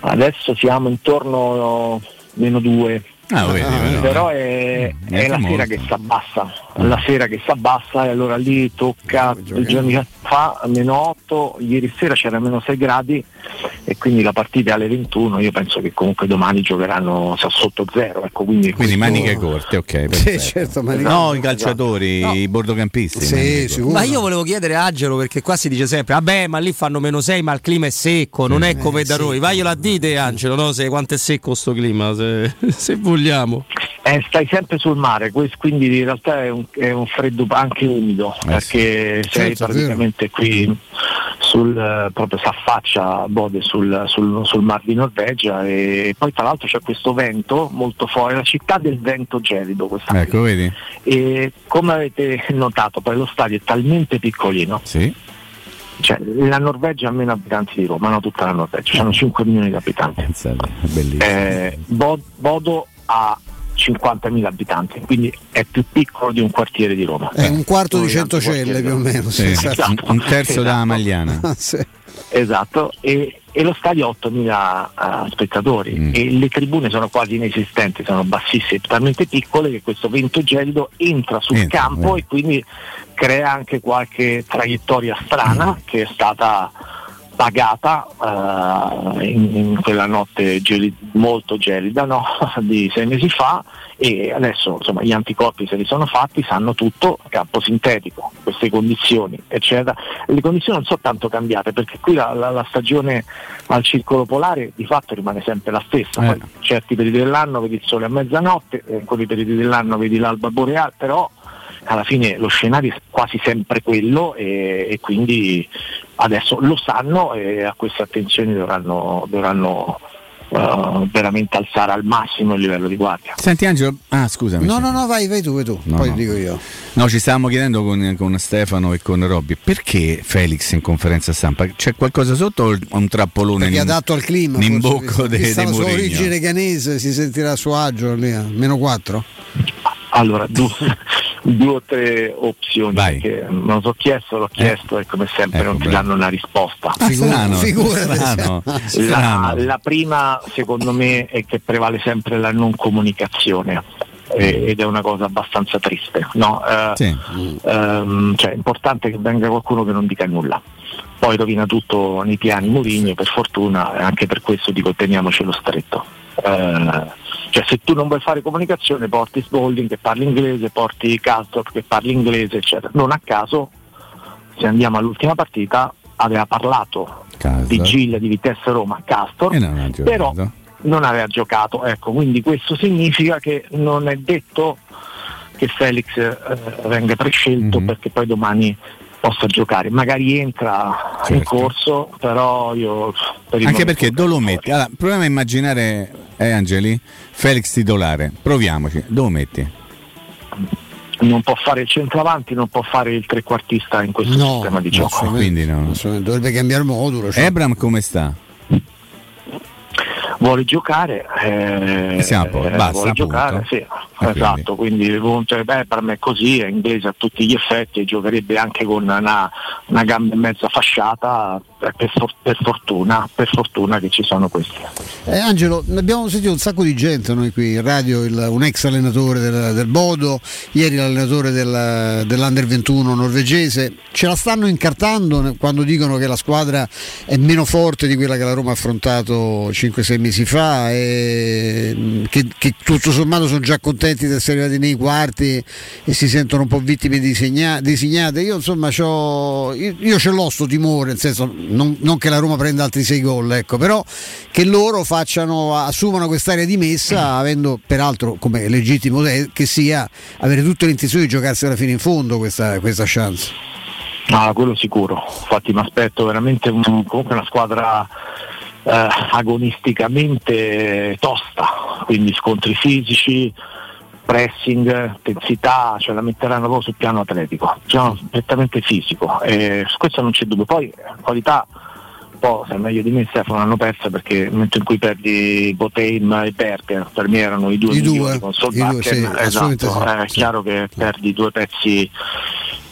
adesso siamo intorno meno due. Ah, vedi, però, però eh. è, Mm, è la neanche sera molto. che si abbassa, la sera che si abbassa e allora lì tocca due giorni fa meno 8, ieri sera c'era meno 6 gradi e quindi la partita è alle 21, io penso che comunque domani giocheranno sotto zero, ecco, quindi, Quindi questo- maniche corte, ok. perfetto. certo, maniche- No, i calciatori, i bordocampisti. Sì. Ma io volevo chiedere a Angelo perché qua si dice sempre vabbè ma lì fanno meno 6 ma il clima è secco, non è come da noi. Vaglielo a dite Angelo, no? Se quanto è secco sto clima, se, se vogliamo. Eh, stai sempre sul mare, questo quindi in realtà è un, è un freddo anche umido, perché sei Certo, praticamente qui sul, eh, proprio si affaccia a Bode sul, sul, sul mar di Norvegia e poi tra l'altro c'è questo vento molto forte, è la città del vento gelido questa Ecco, vedi? e come avete notato poi lo stadio è talmente piccolino Sì. cioè, la Norvegia ha meno abitanti di Roma, no tutta la Norvegia, hanno 5 milioni di abitanti. È bellissimo. Eh, Bo- Bodo ha 50.000 abitanti, quindi è più piccolo di un quartiere di Roma. È un quarto di Centocelle più o meno. Sì, esatto. un terzo esatto. da Magliana. Ah, sì. Esatto, e, e, lo stadio ha 8.000 uh, spettatori mm. e le tribune sono quasi inesistenti, sono bassissime, talmente piccole che questo vento gelido entra sul entra, campo eh. e quindi crea anche qualche traiettoria strana mm. che è stata pagata uh, in, in, quella notte gel- molto gelida no? di sei mesi fa e adesso insomma, gli anticorpi se li sono fatti, sanno tutto, campo sintetico, queste condizioni, eccetera. Le condizioni non sono tanto cambiate perché qui la, la, la stagione al circolo polare di fatto rimane sempre la stessa, eh. certi periodi dell'anno vedi il sole a mezzanotte, in quei periodi dell'anno vedi l'alba boreale, però alla fine lo scenario è quasi sempre quello e, e quindi adesso lo sanno e a queste attenzioni dovranno, dovranno Uh, veramente alzare al massimo il livello di guardia. Senti Angelo, ah scusami. No, no, no, vai, vai tu, vai tu, no, poi no. dico io. No, ci stavamo chiedendo con, con, Stefano e con Robby perché Felix in conferenza stampa? C'è qualcosa sotto o un trappolone? In, adatto al clima. In bocco dei de sua origine ganese si sentirà a suo agio lì, a meno 4? Allora, due, due o tre opzioni Vai. che non so chiesto, l'ho chiesto eh. e come sempre ecco, non ti danno una risposta. Ah, strano, strano, la, la prima secondo me è che prevale sempre la non comunicazione ed è una cosa abbastanza triste. No? Uh, sì. um, cioè, è importante che venga qualcuno che non dica nulla. Poi rovina tutto nei piani Mourinho, per fortuna, e anche per questo dico teniamocelo stretto. Uh, cioè se tu non vuoi fare comunicazione porti Spalding che parli inglese, porti Castor che parli inglese, eccetera. Non a caso, se andiamo all'ultima partita, aveva parlato Casa. di Giglia, di Vitesse Roma, Castor, non però non aveva giocato. Ecco, quindi questo significa che non è detto che Felix eh, venga prescelto mm-hmm. perché poi domani possa giocare. Magari entra certo. in corso, però io... Per Anche perché dove lo metti? Allora, proviamo a immaginare, eh Angeli, Felix titolare, proviamoci, dove metti? Non può fare il centravanti, non può fare il trequartista in questo no, sistema di gioco. Quindi no. Dovrebbe cambiare modulo. Cioè. Ebram come sta? Vuole giocare, eh, siamo, basta, vuole giocare, sì, ah, esatto, quindi, quindi cioè, beh, per me è così, è inglese a tutti gli effetti, giocherebbe anche con una, una gamba e mezza fasciata, per, for- per, fortuna, per fortuna che ci sono questi. Eh, Angelo, abbiamo sentito un sacco di gente noi qui in radio, il, un ex allenatore del, del Bodo, ieri l'allenatore del, dell'Under 21 norvegese, ce la stanno incartando quando dicono che la squadra è meno forte di quella che la Roma ha affrontato 5-6 mesi fa e che, che tutto sommato sono già contenti di essere arrivati nei quarti e si sentono un po' vittime disegnate. Io insomma io, io ce l'ho sto timore, nel senso non, non, che la Roma prenda altri sei gol, ecco, però che loro facciano, assumano quest'area di messa, avendo peraltro, come legittimo che sia, avere tutte le intenzioni di giocarsela fino in fondo questa, questa chance. Ah, quello sicuro, infatti mi aspetto veramente un, comunque una squadra agonisticamente tosta, quindi scontri fisici, pressing, intensità, cioè la metteranno proprio sul piano atletico, cioè, prettamente fisico, e su questo non c'è dubbio. Poi qualità un po' se meglio di me Stefano hanno perso perché nel momento in cui perdi Boteim e Berger per me erano i due I due, con Solbakken, sì, esatto, sì, è chiaro che perdi due pezzi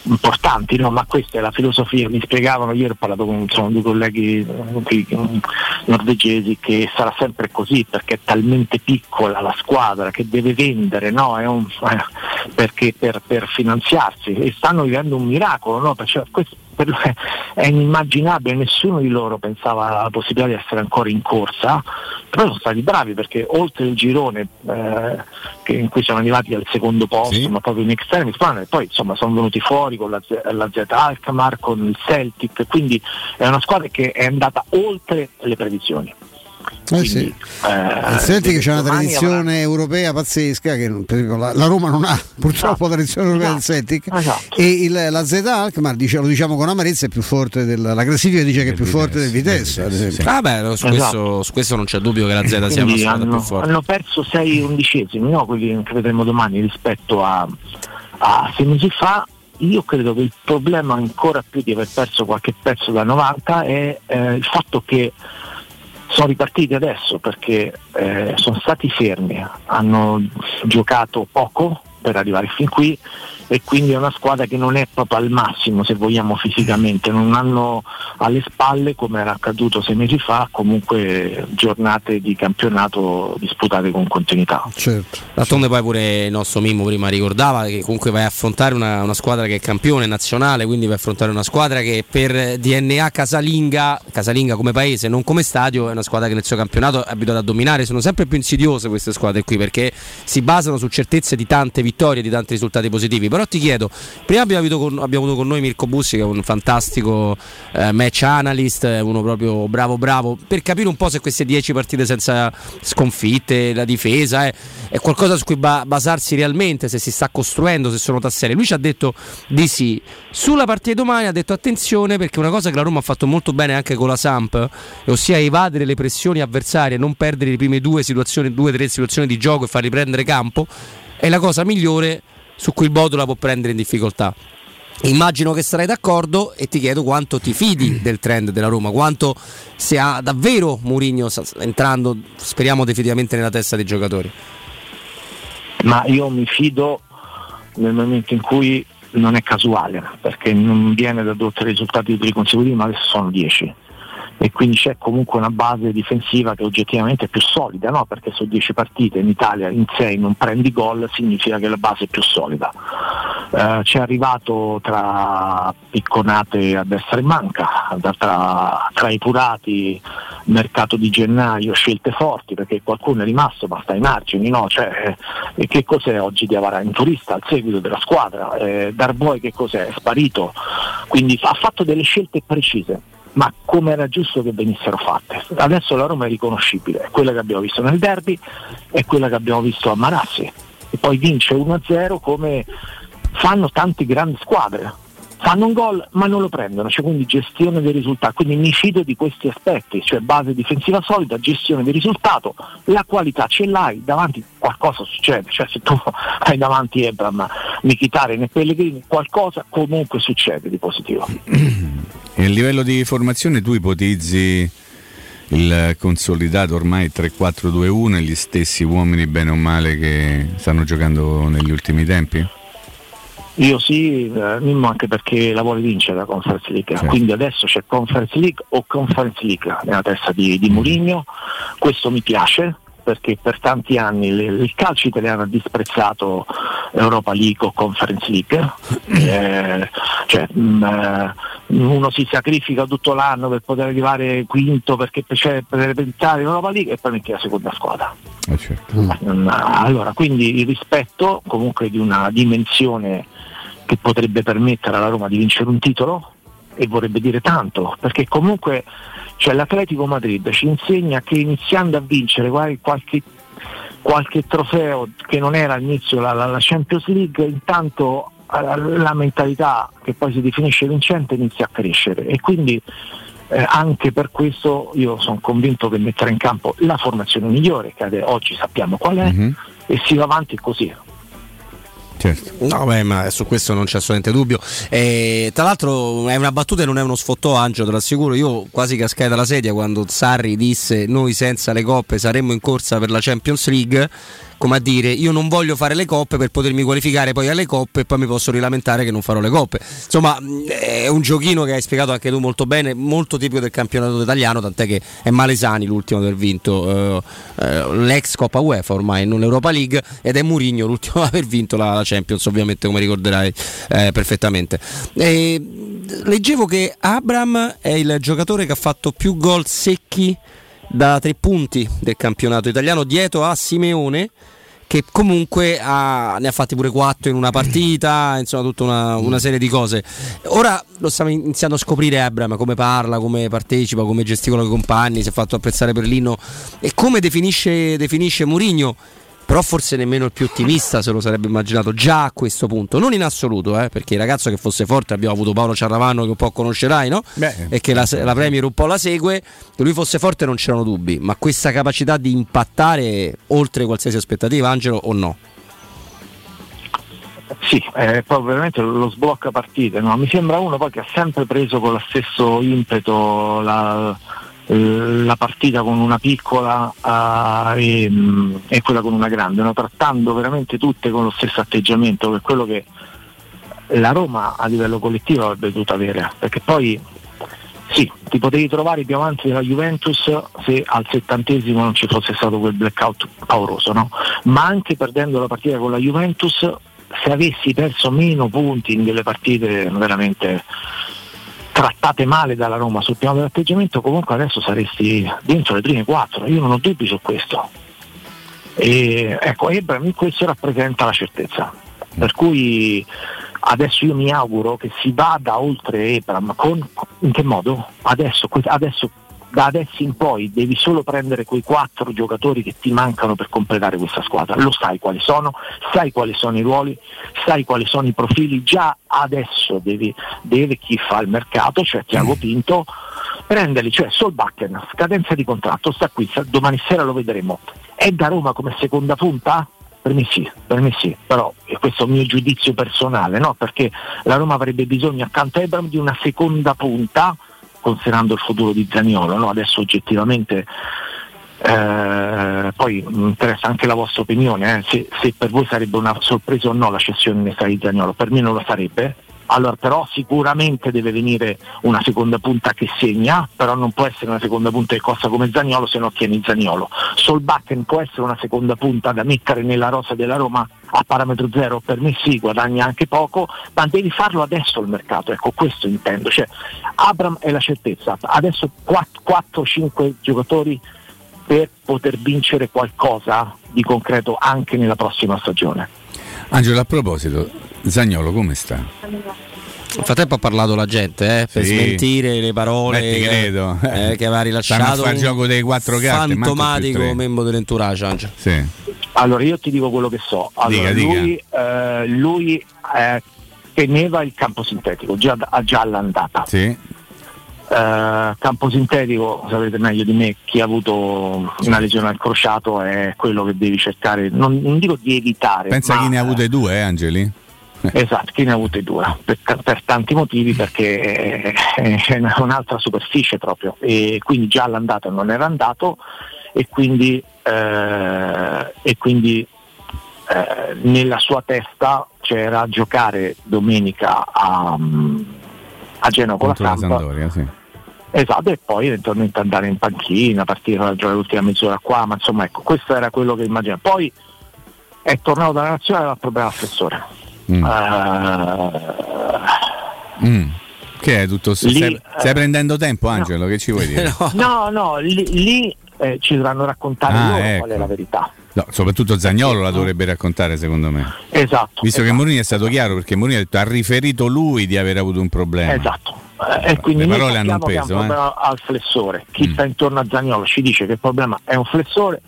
importanti, no? ma questa è la filosofia, mi spiegavano, ieri ho parlato con insomma, due colleghi qui, norvegesi che sarà sempre così perché è talmente piccola la squadra che deve vendere no? un, eh, perché per, per, finanziarsi e stanno vivendo un miracolo, no? Perciò, questo, è inimmaginabile, nessuno di loro pensava alla possibilità di essere ancora in corsa, però sono stati bravi perché oltre il girone eh, in cui siamo arrivati al secondo posto, sì. ma proprio in extremis, poi insomma sono venuti fuori con la, la Z Alkmaar, con il Celtic, quindi è una squadra che è andata oltre le previsioni. Eh Quindi, sì. eh, Senti che c'è una tradizione avrà... europea pazzesca che la, la, Roma non ha purtroppo esatto. tradizione europea esatto. del Celtic esatto. e il, la Z Alkmaar dice, lo diciamo con amarezza è più forte del, la classifica dice che è più forte del Vitesse ad esempio. Sì. Ah beh, su, questo, esatto. su, questo, non c'è dubbio che la Z sia una squadra hanno, più forte hanno perso 6 undicesimi no? quelli che vedremo domani rispetto a, a sei mesi fa io credo che il problema ancora più di aver perso qualche pezzo da 90 è eh, il fatto che sono ripartiti adesso perché eh, sono stati fermi, hanno giocato poco per arrivare fin qui e quindi è una squadra che non è proprio al massimo se vogliamo fisicamente, non hanno alle spalle come era accaduto sei mesi fa comunque giornate di campionato disputate con continuità. Certo. D'altronde poi pure il nostro Mimmo prima ricordava che comunque vai a affrontare una, una, squadra che è campione nazionale, quindi vai a affrontare una squadra che per DNA casalinga, casalinga come paese, non come stadio, è una squadra che nel suo campionato è abituata a dominare, sono sempre più insidiose queste squadre qui perché si basano su certezze di tante vittorie, di tanti risultati positivi però ti chiedo, prima abbiamo avuto con, abbiamo avuto con noi Mirko Bussi che è un fantastico eh, match analyst, uno proprio bravo bravo, per capire un po' se queste 10 partite senza sconfitte, la difesa è, è qualcosa su cui ba- basarsi realmente, se si sta costruendo, se sono tassere. Lui ci ha detto di sì. Sulla partita di domani ha detto attenzione perché una cosa che la Roma ha fatto molto bene anche con la Samp, ossia evadere le pressioni avversarie, non perdere le prime due situazioni, due o tre situazioni di gioco e farli prendere campo, è la cosa migliore su cui il Bodo la può prendere in difficoltà. Immagino che sarai d'accordo e ti chiedo quanto ti fidi del trend della Roma, quanto sia davvero Mourinho entrando, speriamo definitivamente nella testa dei giocatori. Ma io mi fido nel momento in cui non è casuale, perché non viene da due o tre risultati consecutivi, ma adesso sono dieci e quindi c'è comunque una base difensiva che oggettivamente è più solida, no? perché su 10 partite in Italia in 6 non prendi gol significa che la base è più solida. Eh, c'è arrivato tra picconate a destra e manca, tra, tra i purati, mercato di gennaio, scelte forti perché qualcuno è rimasto ma sta ai margini, no? cioè, eh, che cos'è oggi di Avara? Un turista al seguito della squadra, eh, Darboy che cos'è? È sparito, quindi ha fatto delle scelte precise ma come era giusto che venissero fatte. Adesso la Roma è riconoscibile, è quella che abbiamo visto nel derby, è quella che abbiamo visto a Marassi e poi vince 1-0 come fanno tante grandi squadre. Fanno un gol ma non lo prendono, cioè quindi gestione dei risultati, quindi mi fido di questi aspetti, cioè base difensiva solida, gestione del risultato, la qualità ce l'hai, davanti qualcosa succede, cioè se tu hai davanti Ebram, Michitare e Pellegrini, qualcosa comunque succede di positivo. E a livello di formazione tu ipotizzi il consolidato ormai 3-4-2-1 e gli stessi uomini bene o male che stanno giocando negli ultimi tempi? Io sì, eh, Mimmo anche perché la vuole vincere la Conference League, certo. quindi adesso c'è Conference League o Conference League nella testa di, di Mourinho, questo mi piace, perché per tanti anni il calcio italiano ha disprezzato Europa League o Conference League, eh, cioè, mh, mm, eh, uno si sacrifica tutto l'anno per poter arrivare quinto perché per entrare in Europa League e poi metti la seconda squadra. Eh certo. mm, allora, quindi il rispetto comunque di una dimensione che potrebbe permettere alla Roma di vincere un titolo e vorrebbe dire tanto, perché comunque cioè l'Atletico Madrid ci insegna che iniziando a vincere qualche, qualche trofeo che non era all'inizio la, la Champions League, intanto eh, la mentalità che poi si definisce vincente inizia a crescere e quindi eh, anche per questo io sono convinto che metterà in campo la formazione migliore che oggi sappiamo qual è mm-hmm. e si va avanti così Certo. No, beh, ma su questo non c'è assolutamente dubbio. E, tra l'altro è una battuta e non è uno sfottò, Angelo, te l'assicuro. Io quasi cascai dalla sedia quando Sarri disse noi senza le coppe saremmo in corsa per la Champions League come a dire io non voglio fare le coppe per potermi qualificare poi alle coppe e poi mi posso rilamentare che non farò le coppe. Insomma, è un giochino che hai spiegato anche tu molto bene, molto tipico del campionato italiano, tant'è che è Malesani l'ultimo ad aver vinto eh, eh, l'ex Coppa UEFA ormai, non l'Europa League, ed è Murigno l'ultimo ad aver vinto la, la Champions, ovviamente come ricorderai eh, perfettamente. E, leggevo che Abram è il giocatore che ha fatto più gol secchi da tre punti del campionato italiano dietro a Simeone che comunque ha, ne ha fatti pure quattro in una partita, insomma tutta una, una, serie di cose. Ora lo stiamo iniziando a scoprire Abram, come parla, come partecipa, come gesticola i compagni, si è fatto apprezzare per l'inno e come definisce, definisce Murigno però forse nemmeno il più ottimista se lo sarebbe immaginato già a questo punto, non in assoluto, eh, perché il ragazzo che fosse forte abbiamo avuto Paolo Ciarravano che un po' conoscerai, no? Beh, e che la, la, Premier un po' la segue, che lui fosse forte non c'erano dubbi, ma questa capacità di impattare oltre qualsiasi aspettativa, Angelo, o no? Sì, eh, poi ovviamente lo sblocca partite, no? mi sembra uno poi che ha sempre preso con lo stesso impeto la, la partita con una piccola uh, e, mm, e, quella con una grande, no? trattando veramente tutte con lo stesso atteggiamento, che è quello che la Roma a livello collettivo avrebbe dovuto avere, perché poi sì, ti potevi trovare più avanti della Juventus se al settantesimo non ci fosse stato quel blackout pauroso, no? ma anche perdendo la partita con la Juventus, se avessi perso meno punti in delle partite veramente trattate male dalla Roma sul piano dell'atteggiamento, comunque adesso saresti dentro le prime quattro, io non ho dubbi su questo. E, ecco, Ebram in questo rappresenta la certezza, per cui adesso io mi auguro che si vada oltre Ebram, con, in che modo? Adesso, adesso da adesso in poi devi solo prendere quei quattro giocatori che ti mancano per completare questa squadra. Lo sai quali sono, sai quali sono i ruoli, sai quali sono i profili. Già adesso devi, deve chi fa il mercato, cioè Tiago Pinto, prenderli, cioè Solbakken, scadenza di contratto, sta qui, domani sera lo vedremo. È da Roma come seconda punta? Per me sì, per me sì, però questo è il mio giudizio personale, no? perché la Roma avrebbe bisogno accanto a Ebram di una seconda punta considerando il futuro di Zaniolo. No? Adesso oggettivamente eh, poi mi interessa anche la vostra opinione, eh? se, se, per voi sarebbe una sorpresa o no la cessione di Zaniolo, per me non lo sarebbe. Allora, però sicuramente deve venire una seconda punta che segna, però non può essere una seconda punta che costa come Zagnolo se no tieni Zagnolo. Solbakken può essere una seconda punta da mettere nella rosa della Roma a parametro zero, per me sì, guadagna anche poco, ma devi farlo adesso il mercato, ecco questo intendo. Cioè, Abram è la certezza, adesso 4-5 giocatori per poter vincere qualcosa di concreto anche nella prossima stagione. Angelo, a proposito, Zagnolo come sta? Nel frattempo ha parlato la gente eh, per sì. smentire le parole che, eh, che aveva rilasciato il gioco dei quattro carte fantomatico membro dell'entourage Angelo. Sì. Allora io ti dico quello che so. Allora, dica, lui, dica. Eh, lui eh, teneva il campo sintetico già, già all'andata. Sì. Uh, campo sintetico, sapete meglio di me, chi ha avuto una lesione al crociato è quello che devi cercare, non, non dico di evitare. Pensa ma, chi ne ha avute due, eh, Angeli? Esatto, chi ne ha avute due, per, per tanti motivi, perché è un'altra superficie proprio, e quindi già all'andata non era andato e quindi, eh, e quindi eh, nella sua testa c'era giocare domenica a, a Genova con la Sampdoria, sì. Esatto, e poi eventualmente andare in panchina, partire a giocare l'ultima mezz'ora qua, ma insomma ecco, questo era quello che immaginavo. Poi è tornato dalla nazionale al problema assessore. Mm. Uh, mm. Che è tutto? Lì, stai, stai uh, prendendo tempo, Angelo? No. Che ci vuoi dire? no, no, lì, lì eh, ci dovranno raccontare ah, loro ecco. qual è la verità. No, soprattutto Zagnolo la dovrebbe raccontare secondo me. Esatto. Visto esatto. che Mourinho è stato chiaro perché Mourinho ha, detto, ha riferito lui di aver avuto un problema. Esatto. Eh, e quindi Le parole hanno un peso. Un eh? al flessore. Chi mm. sta intorno a Zagnolo ci dice che il problema è un flessore.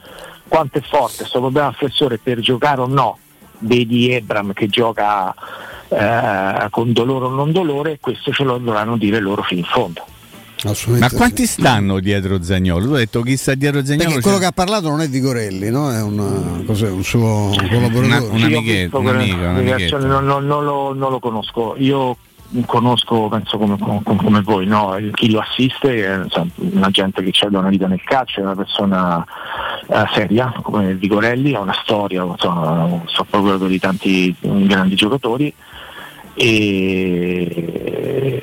Quanto è forte questo problema al flessore per giocare o no? Vedi Ebram che gioca eh, con dolore o non dolore, questo ce lo dovranno dire loro fino in fondo. Ma quanti stanno dietro Zagnolo? Tu hai detto chi sta dietro Zagnolo? Perché quello che ha parlato non è Vigorelli, no? È un, un suo collaboratore. Una, un, amichetto, un amico, un amichetto. Non, non, non, lo, non, lo, conosco. Io conosco, penso come, come, come voi, no? chi lo assiste è insomma, una gente che ha una vita nel calcio, è una persona eh, seria come Vigorelli, ha una storia, insomma, so proprio di tanti grandi giocatori e,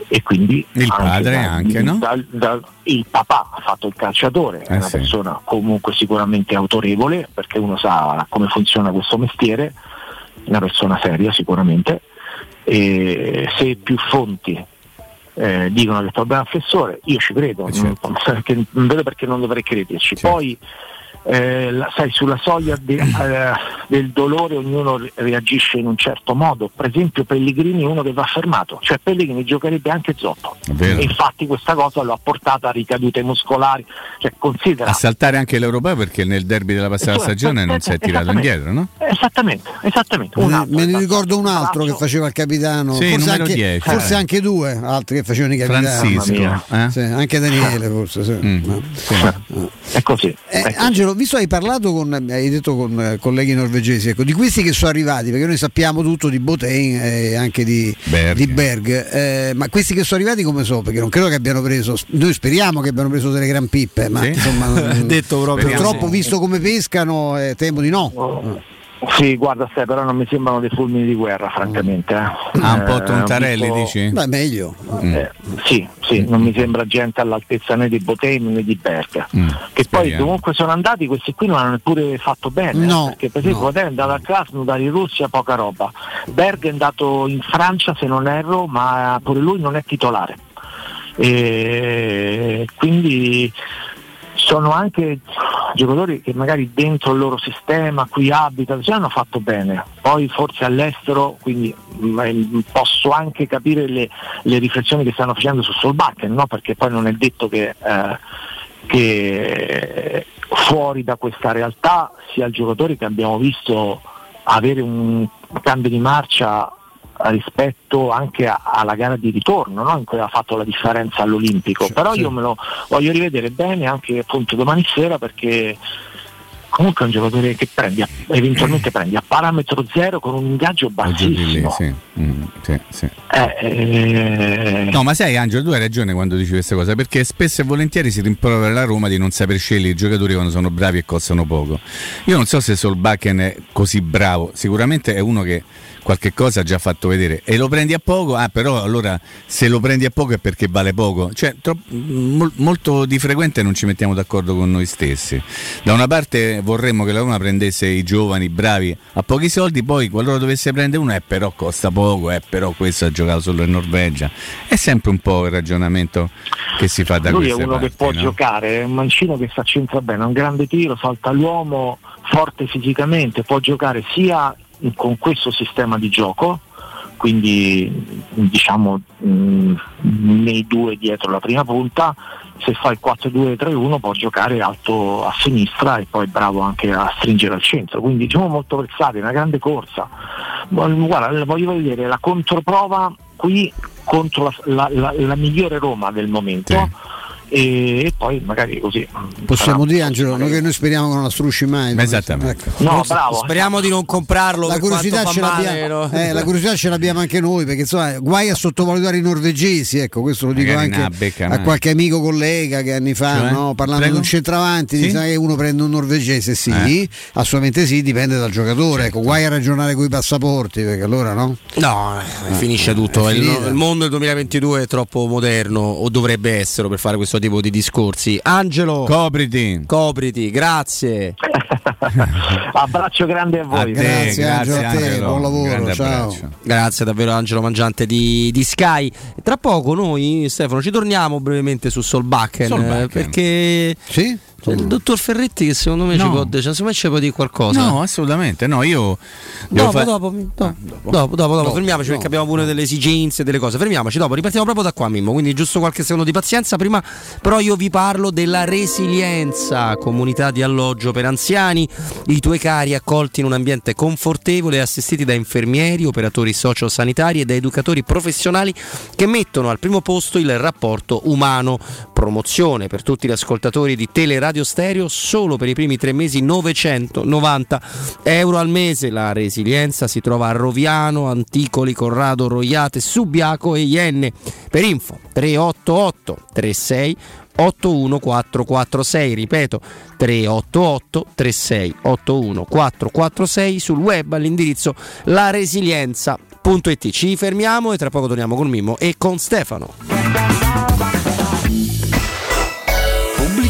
e quindi il padre da, anche, no? Da, da, il papà ha fatto il calciatore, è una sì. persona comunque sicuramente autorevole perché uno sa come funziona questo mestiere, una persona seria sicuramente e se più fonti eh, dicono che il problema è affessore, io ci credo, certo. non, non, vedo perché non dovrei crederci. Certo. Poi eh, la, sai, sulla soglia de, eh, del dolore ognuno reagisce in un certo modo. Per esempio Pellegrini è uno che va fermato, cioè Pellegrini giocherebbe anche Zoppo. E infatti questa cosa lo ha portato a ricadute muscolari. Cioè, considera... A saltare anche l'europeo perché nel derby della passata cioè, stagione non si è tirato indietro, no? Esattamente, esattamente. Me, me ne ricordo un altro che faceva il capitano, sì, forse, anche, 10, forse anche, due altri che facevano i capitani. Francisco, eh? sì, anche Daniele forse. Sì. Mm, È così. Eh, Angelo, Visto hai parlato con, hai detto con eh, colleghi norvegesi, ecco, di questi che sono arrivati, perché noi sappiamo tutto di Botein e anche di Berg, di Berg eh, ma questi che sono arrivati come so? Perché non credo che abbiano preso, noi speriamo che abbiano preso delle gran pippe, ma sì? insomma, detto proprio, purtroppo visto come pescano eh, temo di no. Oh. Sì, guarda Ste, però non mi sembrano dei fulmini di guerra, francamente. Eh. Ah, un po' eh, Tontarelli, un dici? Beh, meglio. Eh, sì, sì, mm. non mi sembra gente all'altezza né di Botem né di Berg. Mm. Che poi Speriamo. comunque sono andati, questi qui non hanno neppure fatto bene. No, perché per esempio no. Botem è andato a Krasnodar in Russia, poca roba. Berg è andato in Francia, se non erro, ma pure lui non è titolare. E quindi sono anche giocatori che magari dentro il loro sistema, qui abitano, già hanno fatto bene, poi forse all'estero, quindi mm, posso anche capire le, le riflessioni che stanno facendo su Solbakken, no? perché poi non è detto che, eh, che fuori da questa realtà sia il giocatore che abbiamo visto avere un cambio di marcia rispetto anche a, alla gara di ritorno no? in cui ha fatto la differenza all'Olimpico. Sì, Però sì. io me lo voglio rivedere bene anche appunto domani sera perché comunque è un giocatore che prendi, eventualmente prendi a parametro zero con un ingaggio bassissimo. Lì, sì. Mm, sì, sì. Eh, eh... No, ma sai Angelo, tu hai ragione quando dici queste cose, perché spesso e volentieri si rimprovera la Roma di non saper scegliere i giocatori quando sono bravi e costano poco. Io non so se Solbakken è così bravo, sicuramente è uno che qualche cosa ha già fatto vedere e lo prendi a poco, ah però allora se lo prendi a poco è perché vale poco, cioè troppo, mol, molto di frequente non ci mettiamo d'accordo con noi stessi. Da una parte vorremmo che la Roma prendesse i giovani, bravi, a pochi soldi, poi qualora dovesse prendere uno, eh però costa poco, eh però questo ha giocato solo in Norvegia. È sempre un po' il ragionamento che si fa da Lui queste è uno parti, che può no? giocare, è un mancino che sta centra bene, ha un grande tiro, salta l'uomo, forte fisicamente, può giocare sia con questo sistema di gioco, quindi diciamo mh, nei due dietro la prima punta, se fa il 4-2-3-1 può giocare alto a sinistra e poi bravo anche a stringere al centro, quindi diciamo molto versatile, una grande corsa. Guarda, voglio vedere la controprova qui contro la, la, la, la migliore Roma del momento. Sì e, poi magari così. Possiamo dire Angelo, noi che noi speriamo che non la strusci mai. Esattamente. Ecco. No, bravo. Speriamo di non comprarlo. La curiosità, ce no? eh, la curiosità ce l'abbiamo anche noi, perché insomma, guai a sottovalutare i norvegesi, ecco, questo lo dico magari anche becca, a qualche amico collega che anni fa, cioè? no, parlando Prego? di un centravanti, sì? che uno prende un norvegese, sì, eh. assolutamente sì, dipende dal giocatore. Certo. Ecco, guai a ragionare con i passaporti, perché allora no? No, eh, finisce tutto. Il, il mondo del 2022 è troppo moderno, o dovrebbe essere per fare questo tipo di discorsi. Angelo, copriti, copriti, grazie. Abbraccio grande a voi. A te, grazie, grazie Angelo, a te, buon lavoro. Ciao. Grazie davvero Angelo Mangiante di, di, Sky. Tra poco noi, Stefano, ci torniamo brevemente su Solbakken, Solbakken. perché sì? Cioè, il dottor Ferretti che secondo me no. ci può dire, secondo me ci può dire qualcosa. No, assolutamente. No, io dopo, fa... dopo, dopo, ah, dopo, dopo, dopo, dopo, fermiamoci perché abbiamo pure delle esigenze, delle cose. Fermiamoci dopo, ripartiamo proprio da qua, Mimmo. Quindi giusto qualche secondo di pazienza. Prima, però, io vi parlo della resilienza, comunità di alloggio per anziani. I tuoi cari accolti in un ambiente confortevole, assistiti da infermieri, operatori sociosanitari e da educatori professionali che mettono al primo posto il rapporto umano. Promozione per tutti gli ascoltatori di Teleradio Radio Stereo solo per i primi tre mesi 990 euro al mese. La resilienza si trova a Roviano, Anticoli, Corrado, Roiate, Subiaco e Ienne. Per info 388 36 81446 ripeto 388 36 81446 sul web all'indirizzo laresilienza.it ci fermiamo e tra poco torniamo con Mimmo e con Stefano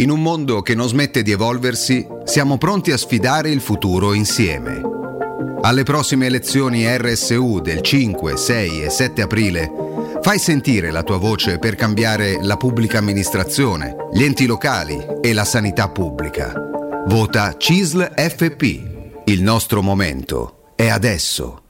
In un mondo che non smette di evolversi, siamo pronti a sfidare il futuro insieme. Alle prossime elezioni RSU del 5, 6 e 7 aprile, fai sentire la tua voce per cambiare la pubblica amministrazione, gli enti locali e la sanità pubblica. Vota CISL FP. Il nostro momento è adesso.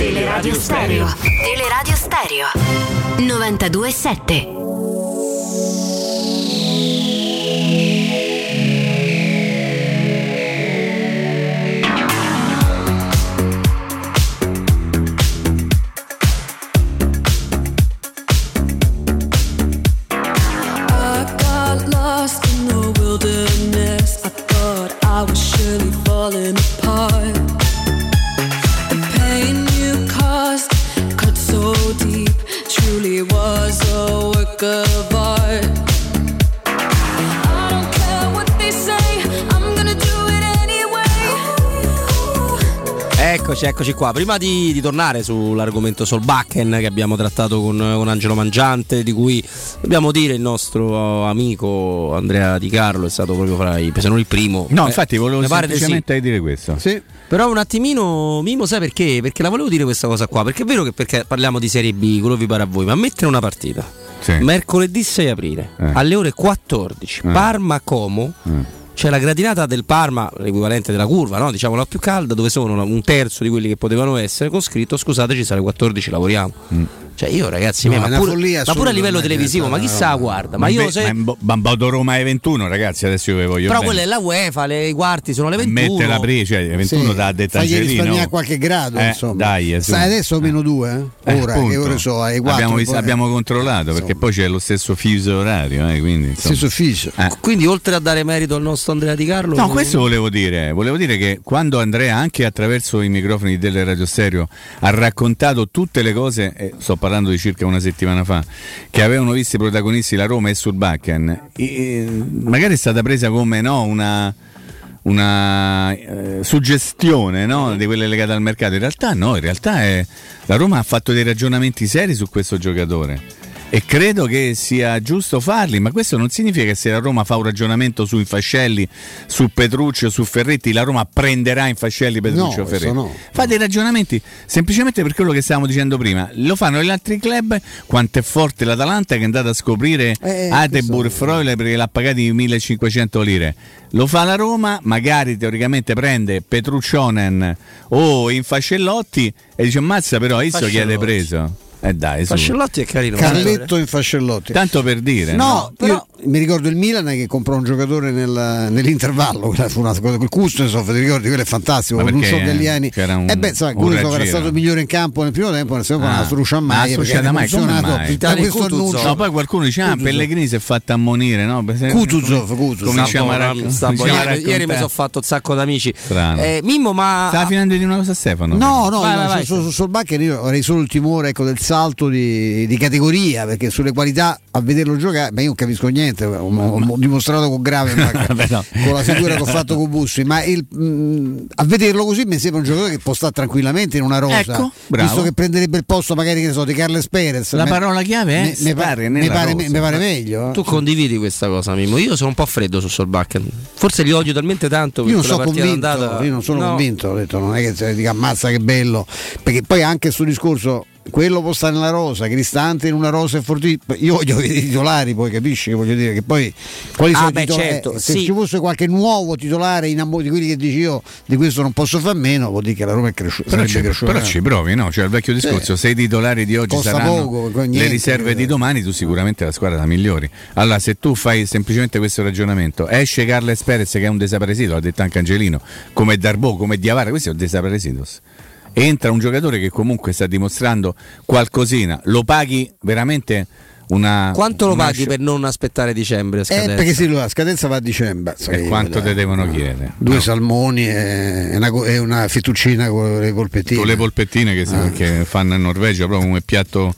Teleradio Stereo. Teleradio Stereo. 92.7. I Eccoci, eccoci qua. Prima di, di tornare sull'argomento sul Solbakken che abbiamo trattato con, con, Angelo Mangiante, di cui dobbiamo dire il nostro amico Andrea Di Carlo è stato proprio fra i, se non il primo. No, eh, infatti volevo semplicemente sì. dire questo. Sì. Però un attimino, Mimo, sai perché? Perché la volevo dire questa cosa qua, perché è vero che parliamo di Serie B, quello vi pare a voi, ma mettere una partita sì. Mercoledì 6 aprile eh. alle ore 14, eh. Parma-Como. Eh c'è la gradinata del Parma, l'equivalente della curva, no? diciamo la più calda, dove sono un terzo di quelli che potevano essere, con scritto scusateci, alle 14 lavoriamo. Mm. Cioè io ragazzi, no, ma, pure, ma pure a livello televisivo, ma chissà guarda, ma, ma io se... Ma Bambodo Roma è 21 ragazzi, adesso io ve voglio Però quella è la UEFA, le, i quarti sono le 21. Mette la pre, cioè 21 sì, da detta Fagli risparmiare qualche grado, eh, insomma. Dai, eh, Sai adesso eh. meno 2, eh? ora, eh, che ore so, ai 4. Abbiamo, visto, abbiamo controllato perché poi c'è lo stesso fiso orario, eh, quindi, stesso fiso. Eh. Quindi oltre a dare merito al nostro Andrea Di Carlo No, questo volevo dire, volevo dire che quando Andrea anche attraverso i microfoni delle radio stereo ha raccontato tutte le cose, sto parlando di circa una settimana fa, che avevano visto i protagonisti la Roma e Surbakken, magari è stata presa come no, una, una eh, suggestione no, di quelle legate al mercato. In realtà no, in realtà è, la Roma ha fatto dei ragionamenti seri su questo giocatore e credo che sia giusto farli, ma questo non significa che se la Roma fa un ragionamento sui Fascelli, su Petrucci o su Ferretti, la Roma prenderà in Fascelli Petrucci no, o Ferretti. No. Fa dei ragionamenti semplicemente per quello che stavamo dicendo prima. Lo fanno gli altri club, quanto è forte l'Atalanta che è andata a scoprire eh, Atebur Freuler perché l'ha pagati 1500 lire. Lo fa la Roma, magari teoricamente prende Petruccionen o Infascellotti e dice ammazza però, Isso chiede preso. Eh dai, su. Fascellotti è carino. Carletto in Fascellotti. Tanto per dire. No, no? però mi ricordo il Milan che comprò un giocatore nel, nell'intervallo, quella fu una cosa, quel Kuznetsov, ti ricordi, quello è fantastico, con Lucio Galliani. Un, e beh, sai, Kuznetsov era stato migliore in campo nel primo tempo, nel secondo ah, non ha struciato mai, perché ha mai, funzionato da questo annuncio. No, poi qualcuno dice, ah, Pellegrini si è fatto ammonire, no? Kutuzov, Cominciamo a raccontare. Ieri mi sono fatto un sacco d'amici. Eh, Mimmo, ma... Stava finendo di una cosa Stefano? No, no, sul Solbacca io avrei solo il timore del salto di categoria, perché sulle qualità a vederlo giocare, ma io non capisco niente, ho dimostrato con grave Vabbè, no. con la figura che ho fatto con Bussi, ma il, mh, mm, a vederlo così mi sembra un giocatore che può stare tranquillamente in una rosa, ecco, visto che prenderebbe il posto magari so, di Carles Perez. La me, parola chiave è me, pare, me, pare, me, pare, meglio. Eh. Tu condividi questa cosa, Mimo? Io sono un po' freddo su Solbakken, forse li odio talmente tanto io non sono convinto, io non sono no. convinto, ho detto, non è che dica ammazza che bello, perché poi anche sul discorso quello può stare nella rosa, Cristante in una rosa è fortissimo. Io voglio vedere i titolari, poi capisci che voglio dire che poi quali ah, sono beh, titolari? Certo, se sì. ci fosse qualche nuovo titolare in amore di quelli che dici io di questo non posso fare meno, vuol dire che la Roma è cresciuta. Però, ci, però ci provi, no? Cioè il vecchio discorso, sì. se i titolari di oggi Costa saranno poco, niente, le riserve di domani, tu sicuramente la squadra la migliori. Allora, se tu fai semplicemente questo ragionamento, esce Carles Perez che è un desaparecido, l'ha detto anche Angelino, come Darbo, come Diavara, questo è un desaparecidos entra un giocatore che comunque sta dimostrando qualcosina, lo paghi veramente una, Quanto lo paghi per non aspettare dicembre? Eh, perché sì, la scadenza va a dicembre. E quanto te devono chiedere? Due no. salmoni e una, e una, fettuccina con le polpettine. Con le polpettine che, ah. che fanno in Norvegia, proprio come piatto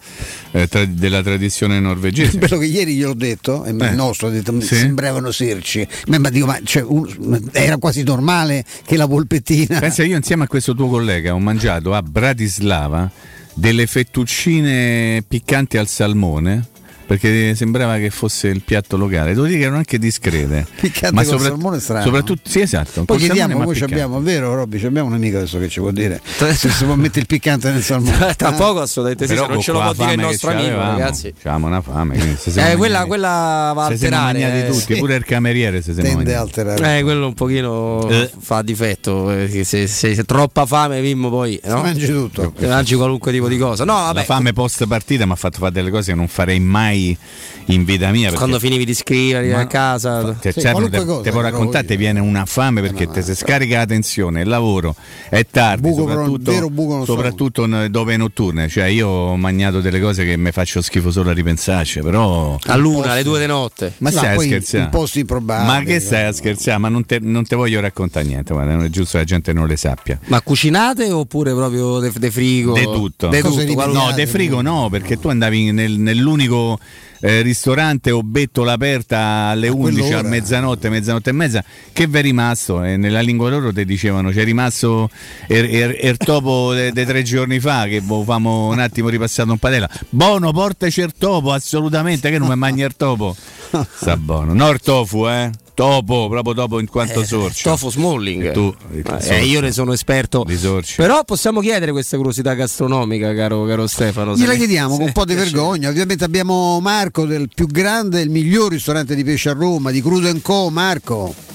eh, tra, della tradizione norvegese. Quello che ieri gli ho detto, e eh. il nostro ha detto, sì? sembravano serci. Ma, dico, ma cioè, un, era quasi normale che la polpettina. Pensa, io insieme a questo tuo collega ho mangiato a Bratislava delle fettuccine piccanti al salmone perché sembrava che fosse il piatto locale. Devo dire che erano anche discrete. Piccante ma sopra- salmone strano. Soprattutto, sì, esatto. Poi chiediamo, poi abbiamo, vero Robby, abbiamo un amico adesso che ci può dire se si può mettere il piccante nel salmone. Tra poco assolutamente sì, non ce lo può dire il nostro amico, ragazzi. Abbiamo una fame. Eh, quella, quella va a alterare. Eh, tutti, pure il cameriere se tende a alterare. Eh, quello un pochino eh. fa difetto, perché se, se, se troppa fame Vimmo poi, no? mangi tutto. Mangi qualunque tipo di cosa. No, vabbè. La fame post partita mi ha fatto fare delle cose che non farei mai in vita mia. Quando finivi di scrivere a casa, te, sì, certo, te, cosa, te può raccontare, ti viene una fame perché no, ti si scarica la tensione, il lavoro è tardi, buco soprattutto, soprattutto dove è notturne. Cioè, io ho mangiato delle cose che mi faccio schifo solo a ripensarci, però. A luna, alle due di notte. Ma no, stai a scherzare? Ma che stai a scherzare? Ma non te, non te voglio raccontare niente, guarda, non è giusto che la gente non le sappia. Ma cucinate oppure proprio de, de frigo? De tutto. De tutto. No, de frigo no, perché tu andavi nel, nell'unico eh, ristorante o bettola aperta alle a 11, a mezzanotte, mezzanotte e mezza, che vi è rimasto? E nella lingua loro ti dicevano c'è rimasto il er, er, er topo dei tre giorni fa che boh, famo un attimo ripassato un padella. Buono, portaci il topo, assolutamente, che non mi mangi il topo. Sta buono. No il tofu, eh? Topo, proprio dopo in quanto eh, sorcio. Tofu Smalling. Tu, eh, io ne sono esperto. Però possiamo chiedere questa curiosità gastronomica, caro, caro Stefano. Gliela chiediamo con un po' di vergogna. Ovviamente abbiamo Marco del più grande e il miglior ristorante di pesce a Roma, di Crudo Co. Marco.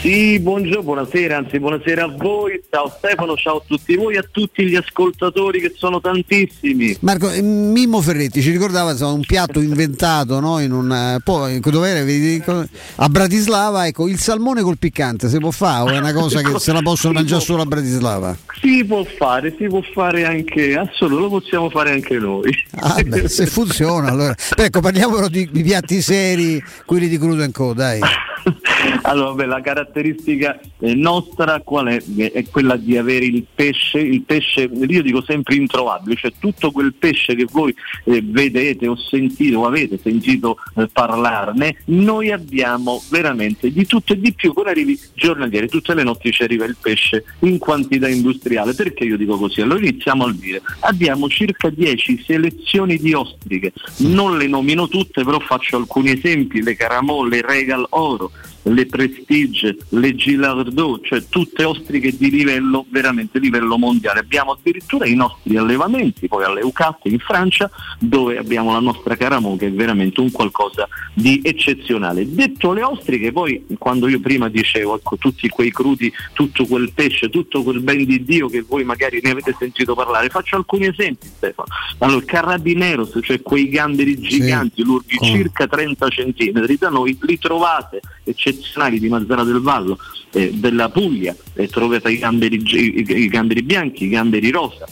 Sì, buongiorno, buonasera, anzi buonasera a voi, ciao Stefano, ciao a tutti voi e a tutti gli ascoltatori che sono tantissimi. Marco, eh, Mimmo Ferretti ci ricordava insomma, un piatto inventato no? in un, eh, poi, a Bratislava, ecco, il salmone col piccante, si può fare o è una cosa che se la possono mangiare solo a Bratislava? Si può fare, si può fare anche, assolutamente, lo possiamo fare anche noi. Ah, beh, se funziona allora. Ecco, parliamo però di, di piatti seri, quelli di Crudo Co, dai. allora, beh, la caratteristica eh, nostra qual è? È quella di avere il pesce, il pesce, io dico sempre introvabile, cioè tutto quel pesce che voi eh, vedete o sentite o avete sentito eh, parlarne, noi abbiamo veramente di tutto e di più, con arrivi giornalieri, tutte le notti ci arriva il pesce in quantità industriale. Perché io dico così? Allora iniziamo al dire, abbiamo circa 10 selezioni di ostriche, non le nomino tutte, però faccio alcuni esempi, le caramolle, le regal oro, le Prestige, le Gilardot, cioè tutte ostriche di livello, veramente livello mondiale. Abbiamo addirittura i nostri allevamenti, poi alle UCAT in Francia, dove abbiamo la nostra Caramo che è veramente un qualcosa di eccezionale. Detto le ostriche, poi quando io prima dicevo, ecco, tutti quei crudi, tutto quel pesce, tutto quel ben di Dio che voi magari ne avete sentito parlare, faccio alcuni esempi Stefano. Allora, Carabineros, cioè quei gamberi giganti, sì. lunghi circa 30 cm, da noi li trovate eccezionali di Mazzara del Vallo, eh, della Puglia, eh, trovate i gamberi, i, i gamberi bianchi, i gamberi rosa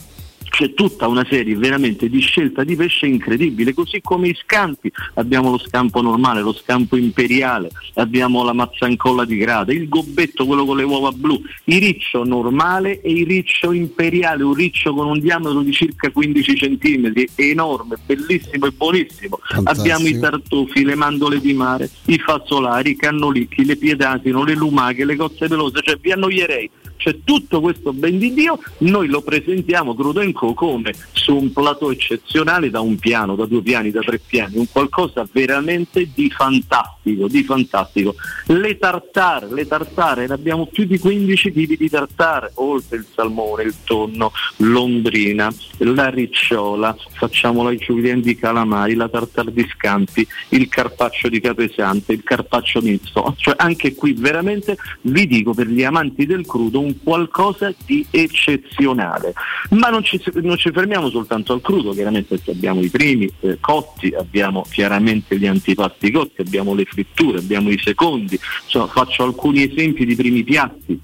c'è tutta una serie veramente di scelta di pesce incredibile, così come i scampi, abbiamo lo scampo normale, lo scampo imperiale, abbiamo la mazzancolla di grada, il gobbetto, quello con le uova blu, il riccio normale e il riccio imperiale, un riccio con un diametro di circa 15 cm, enorme, bellissimo e buonissimo. Fantastico. Abbiamo i tartufi, le mandole di mare, i fazzolari, i cannolicchi, le piedasino, le lumache, le cozze pelose, cioè vi annoierei c'è tutto questo ben di Dio, noi lo presentiamo crudo in co come su un plateau eccezionale da un piano, da due piani, da tre piani, un qualcosa veramente di fantastico, di fantastico. Le tartare, le tartare, ne abbiamo più di 15 tipi di tartare, oltre il salmone, il tonno, l'ondrina, la ricciola, facciamo la giulienne di calamari, la tartare di scampi, il carpaccio di capesante, il carpaccio misto, cioè anche qui veramente vi dico per gli amanti del crudo un qualcosa di eccezionale. Ma non ci, non ci fermiamo soltanto al crudo, chiaramente abbiamo i primi eh, cotti, abbiamo chiaramente gli antipasti cotti, abbiamo le fritture, abbiamo i secondi, cioè, faccio alcuni esempi di primi piatti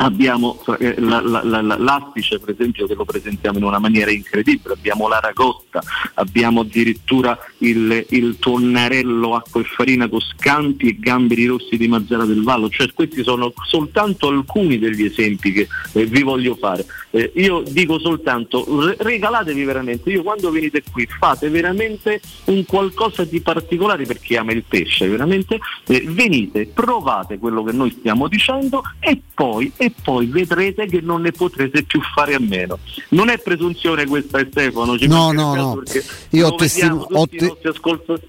abbiamo eh, la, la, la, l'astice per esempio che lo presentiamo in una maniera incredibile, abbiamo l'aragosta, abbiamo addirittura il, il tonnarello acqua e farina con scampi e gamberi rossi di Mazzara del Vallo, cioè questi sono soltanto alcuni degli esempi che eh, vi voglio fare. Eh, io dico soltanto re- regalatevi veramente, io quando venite qui fate veramente un qualcosa di particolare per chi ama il pesce, veramente eh, venite, provate quello che noi stiamo dicendo e poi e poi vedrete che non ne potrete più fare a meno. Non è presunzione questa Stefano, ci no, no, no. Io ho, testim- ho, te-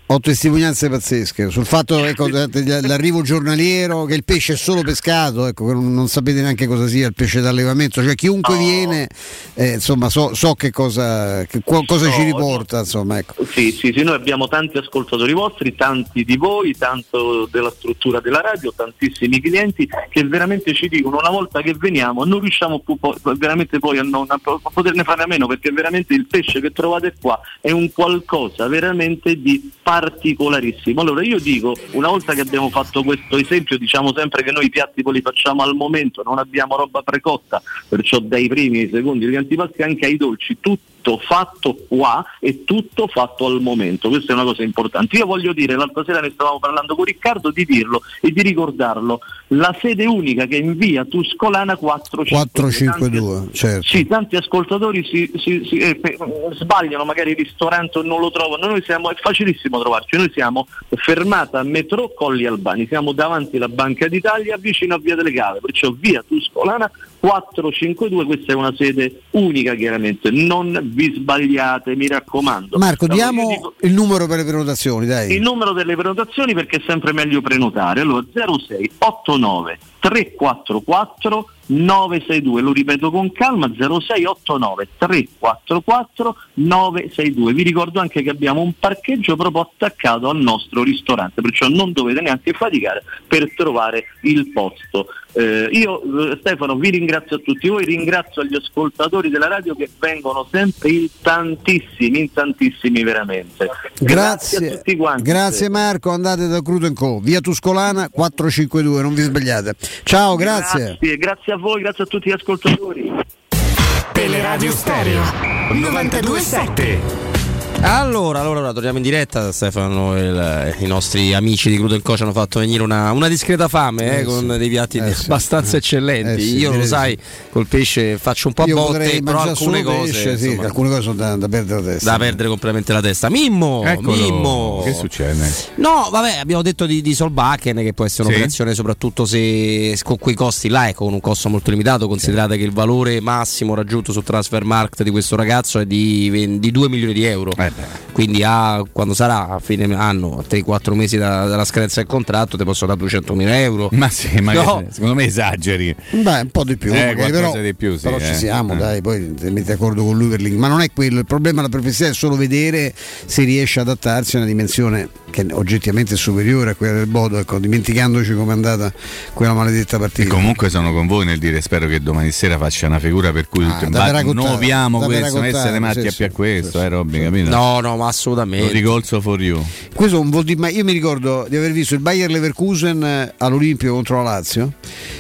ho, testimonianze pazzesche sul fatto ecco, l'arrivo giornaliero, che il pesce è solo pescato, ecco, non, non, sapete neanche cosa sia il pesce d'allevamento, cioè chiunque oh. Viene, eh, insomma, so, so, che cosa, che, cosa so, ci riporta. Insomma, ecco. sì, sì, sì, noi abbiamo tanti ascoltatori vostri, tanti di voi, tanto della struttura della radio, tantissimi clienti che veramente ci dicono una volta volta che veniamo non riusciamo più po- veramente poi a, non, a, poterne fare a meno perché veramente il pesce che trovate qua è un qualcosa veramente di particolarissimo. Allora io dico, una volta che abbiamo fatto questo esempio, diciamo sempre che noi i piatti poi li facciamo al momento, non abbiamo roba precotta, perciò dai primi ai secondi agli antipasti anche ai dolci, tutti tutto fatto qua e tutto fatto al momento, questa è una cosa importante. Io voglio dire, l'altra sera ne stavamo parlando con Riccardo, di dirlo e di ricordarlo, la sede unica che invia Tuscolana 452. tanti, certo. Sì, tanti ascoltatori si, si, si, eh, sbagliano magari il ristorante o non lo trovano, noi siamo, è facilissimo trovarci, noi siamo fermata a metro Colli Albani, siamo davanti alla Banca d'Italia vicino a Via delle Cave, perciò via Tuscolana 452, questa è una sede unica chiaramente, non vi sbagliate, mi raccomando. Marco, diamo dico, il numero per le prenotazioni, dai. Il numero delle prenotazioni perché è sempre meglio prenotare. Allora 0689 344 962, lo ripeto con calma, 0689 344 962. Vi ricordo anche che abbiamo un parcheggio proprio attaccato al nostro ristorante, perciò non dovete neanche faticare per trovare il posto. Eh, io eh, Stefano vi ringrazio a tutti voi, ringrazio gli ascoltatori della radio che vengono sempre in tantissimi, in tantissimi veramente. Grazie, grazie a tutti quanti. Grazie Marco, andate da Crudo Co. Via Tuscolana 452, non vi sbagliate. Ciao, grazie. Grazie, grazie a voi, grazie a tutti gli ascoltatori. Teleradio Stereo 927 allora, allora, allora, torniamo in diretta. Stefano e il, i nostri amici di Gluten Co ci hanno fatto venire una, una discreta fame eh, eh, con sì. dei piatti eh, abbastanza sì. eccellenti. Sì, Io lo sai, col pesce faccio un po' a botte, però alcune cose, pesce, insomma, alcune cose sono da, da, perdere la testa. Da perdere completamente la testa. Mimmo, Eccolo. Mimmo. Che succede? No, vabbè, abbiamo detto di, di Solbakken che può essere un'operazione soprattutto se con quei costi là, ecco, con un costo molto limitato. Considerate che il valore massimo raggiunto sul transfer market di questo ragazzo è di, di 2 milioni di euro. Eh quindi a, quando sarà a fine anno, 3-4 mesi da, dalla scadenza del contratto, ti posso dare 200 mila euro. Ma sì, ma no. secondo me esageri. Beh, un po' di più, eh, però, di più sì, però eh. ci siamo, eh. dai, poi ti metti d'accordo con lui per. Ma non è quello, il problema della professione è solo vedere se riesce ad adattarsi a una dimensione che oggettivamente è superiore a quella del Bodo, ecco, dimenticandoci come è andata quella maledetta partita. E comunque sono con voi nel dire spero che domani sera faccia una figura per cui ah, nuoviamo questo, essere matti sì, a sì, questo, sì, eh Robby, capito? No, no, ma assolutamente. Rigolzo for you. Questo un di, io mi ricordo di aver visto il Bayer Leverkusen eh, all'Olimpio contro la Lazio.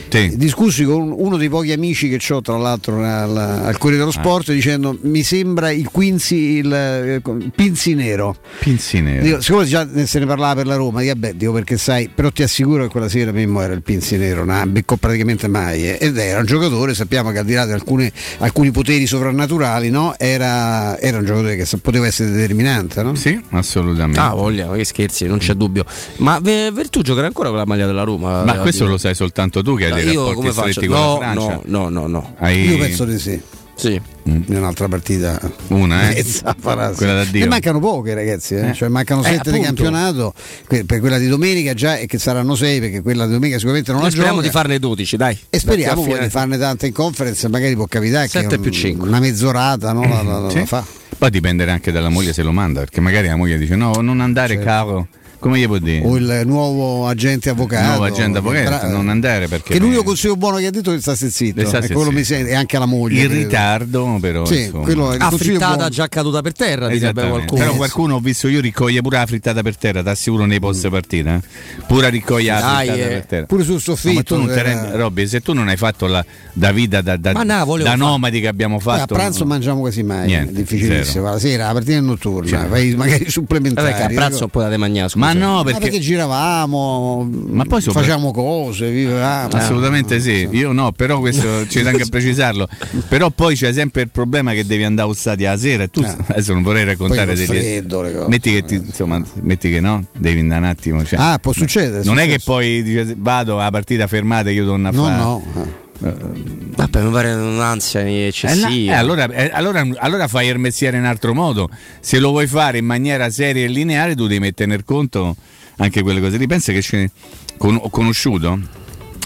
Sì. Discussi con uno dei pochi amici che ho, tra l'altro, al, al Corriere dello ah. Sport, ah. dicendo mi sembra il Quincy, il, il eh, Pinzi Nero. Pinzi Nero. Dico, siccome già se ne parlava per la Roma, dico, beh, dico perché sai, però ti assicuro che quella sera Mimmo era il Pinzi Nero, non beccò praticamente mai. Eh, ed era un giocatore, sappiamo che al di là di alcune, alcuni poteri sovrannaturali, no? era, era, un giocatore che poteva essere determinante. No? Sì, assolutamente. Ah, voglia, che scherzi, non c'è dubbio. Ma Vertu giocherà ancora con la maglia della Roma? Ma questo lo sai soltanto tu che hai no, dei rapporti stretti con no, la Francia? No, no, no, no. Hai... Io penso di sì. Sì. Mm. In un'altra partita, una, eh? Quella da Dio. E mancano poche, ragazzi. Eh? Eh. Cioè, mancano eh, sette di campionato. Per quella di domenica già e che saranno sei, perché quella di domenica sicuramente non Noi la speriamo gioca. di farne 12, dai. E speriamo di farne tante in conference. Magari può capitare 7 che più 5. una mezz'orata no? la, la, la, sì. la fa. Poi dipenderà anche dalla moglie se lo manda, perché magari la moglie dice: No, non andare, certo. caro come gli può dire? O il nuovo agente avvocato. Il nuovo agente avvocato, tra... non andare perché. Che l'unico consiglio buono che ha detto è che sta zitto. E quello mi sente, e anche la moglie. In credo. ritardo, però. Sì, insomma. quello è la frittata buono. già caduta per terra, direbbe qualcuno. Però qualcuno ho visto io ricoglie pure la frittata per terra, ti assicuro nei post mm. partita. Eh? Pure riccoglie la frittata eh. per terra. Pure sul soffitto. No, era... rendi, Robby, se tu non hai fatto la da vita da, da, no, da nomadi che abbiamo fatto. Poi a pranzo no. mangiamo quasi mai. Niente, difficilissimo. La sera, la partita è notturna, vai magari supplementari. Perché a pranzo un po' da mangiare. Ma no, perché giravamo, ma poi sopra... facciamo cose, vivevamo. Assolutamente sì, io no, però questo c'è anche a precisarlo. Però poi c'è sempre il problema che devi andare a stati la sera e tu eh. adesso non vorrei raccontare dei freddo, cose. Metti che ti, insomma, metti che no, devi andare un attimo. Cioè, ah, può succedere. Non è che poi dice, vado a partita fermata e io torno a no, fare. No, no. Vabbè, mi pare un'ansia eccessiva. Eh, eh, allora, eh, allora, allora, fai il mestiere in altro modo. Se lo vuoi fare in maniera seria e lineare, tu devi nel conto anche quelle cose lì. Pensa che ce con, ho conosciuto,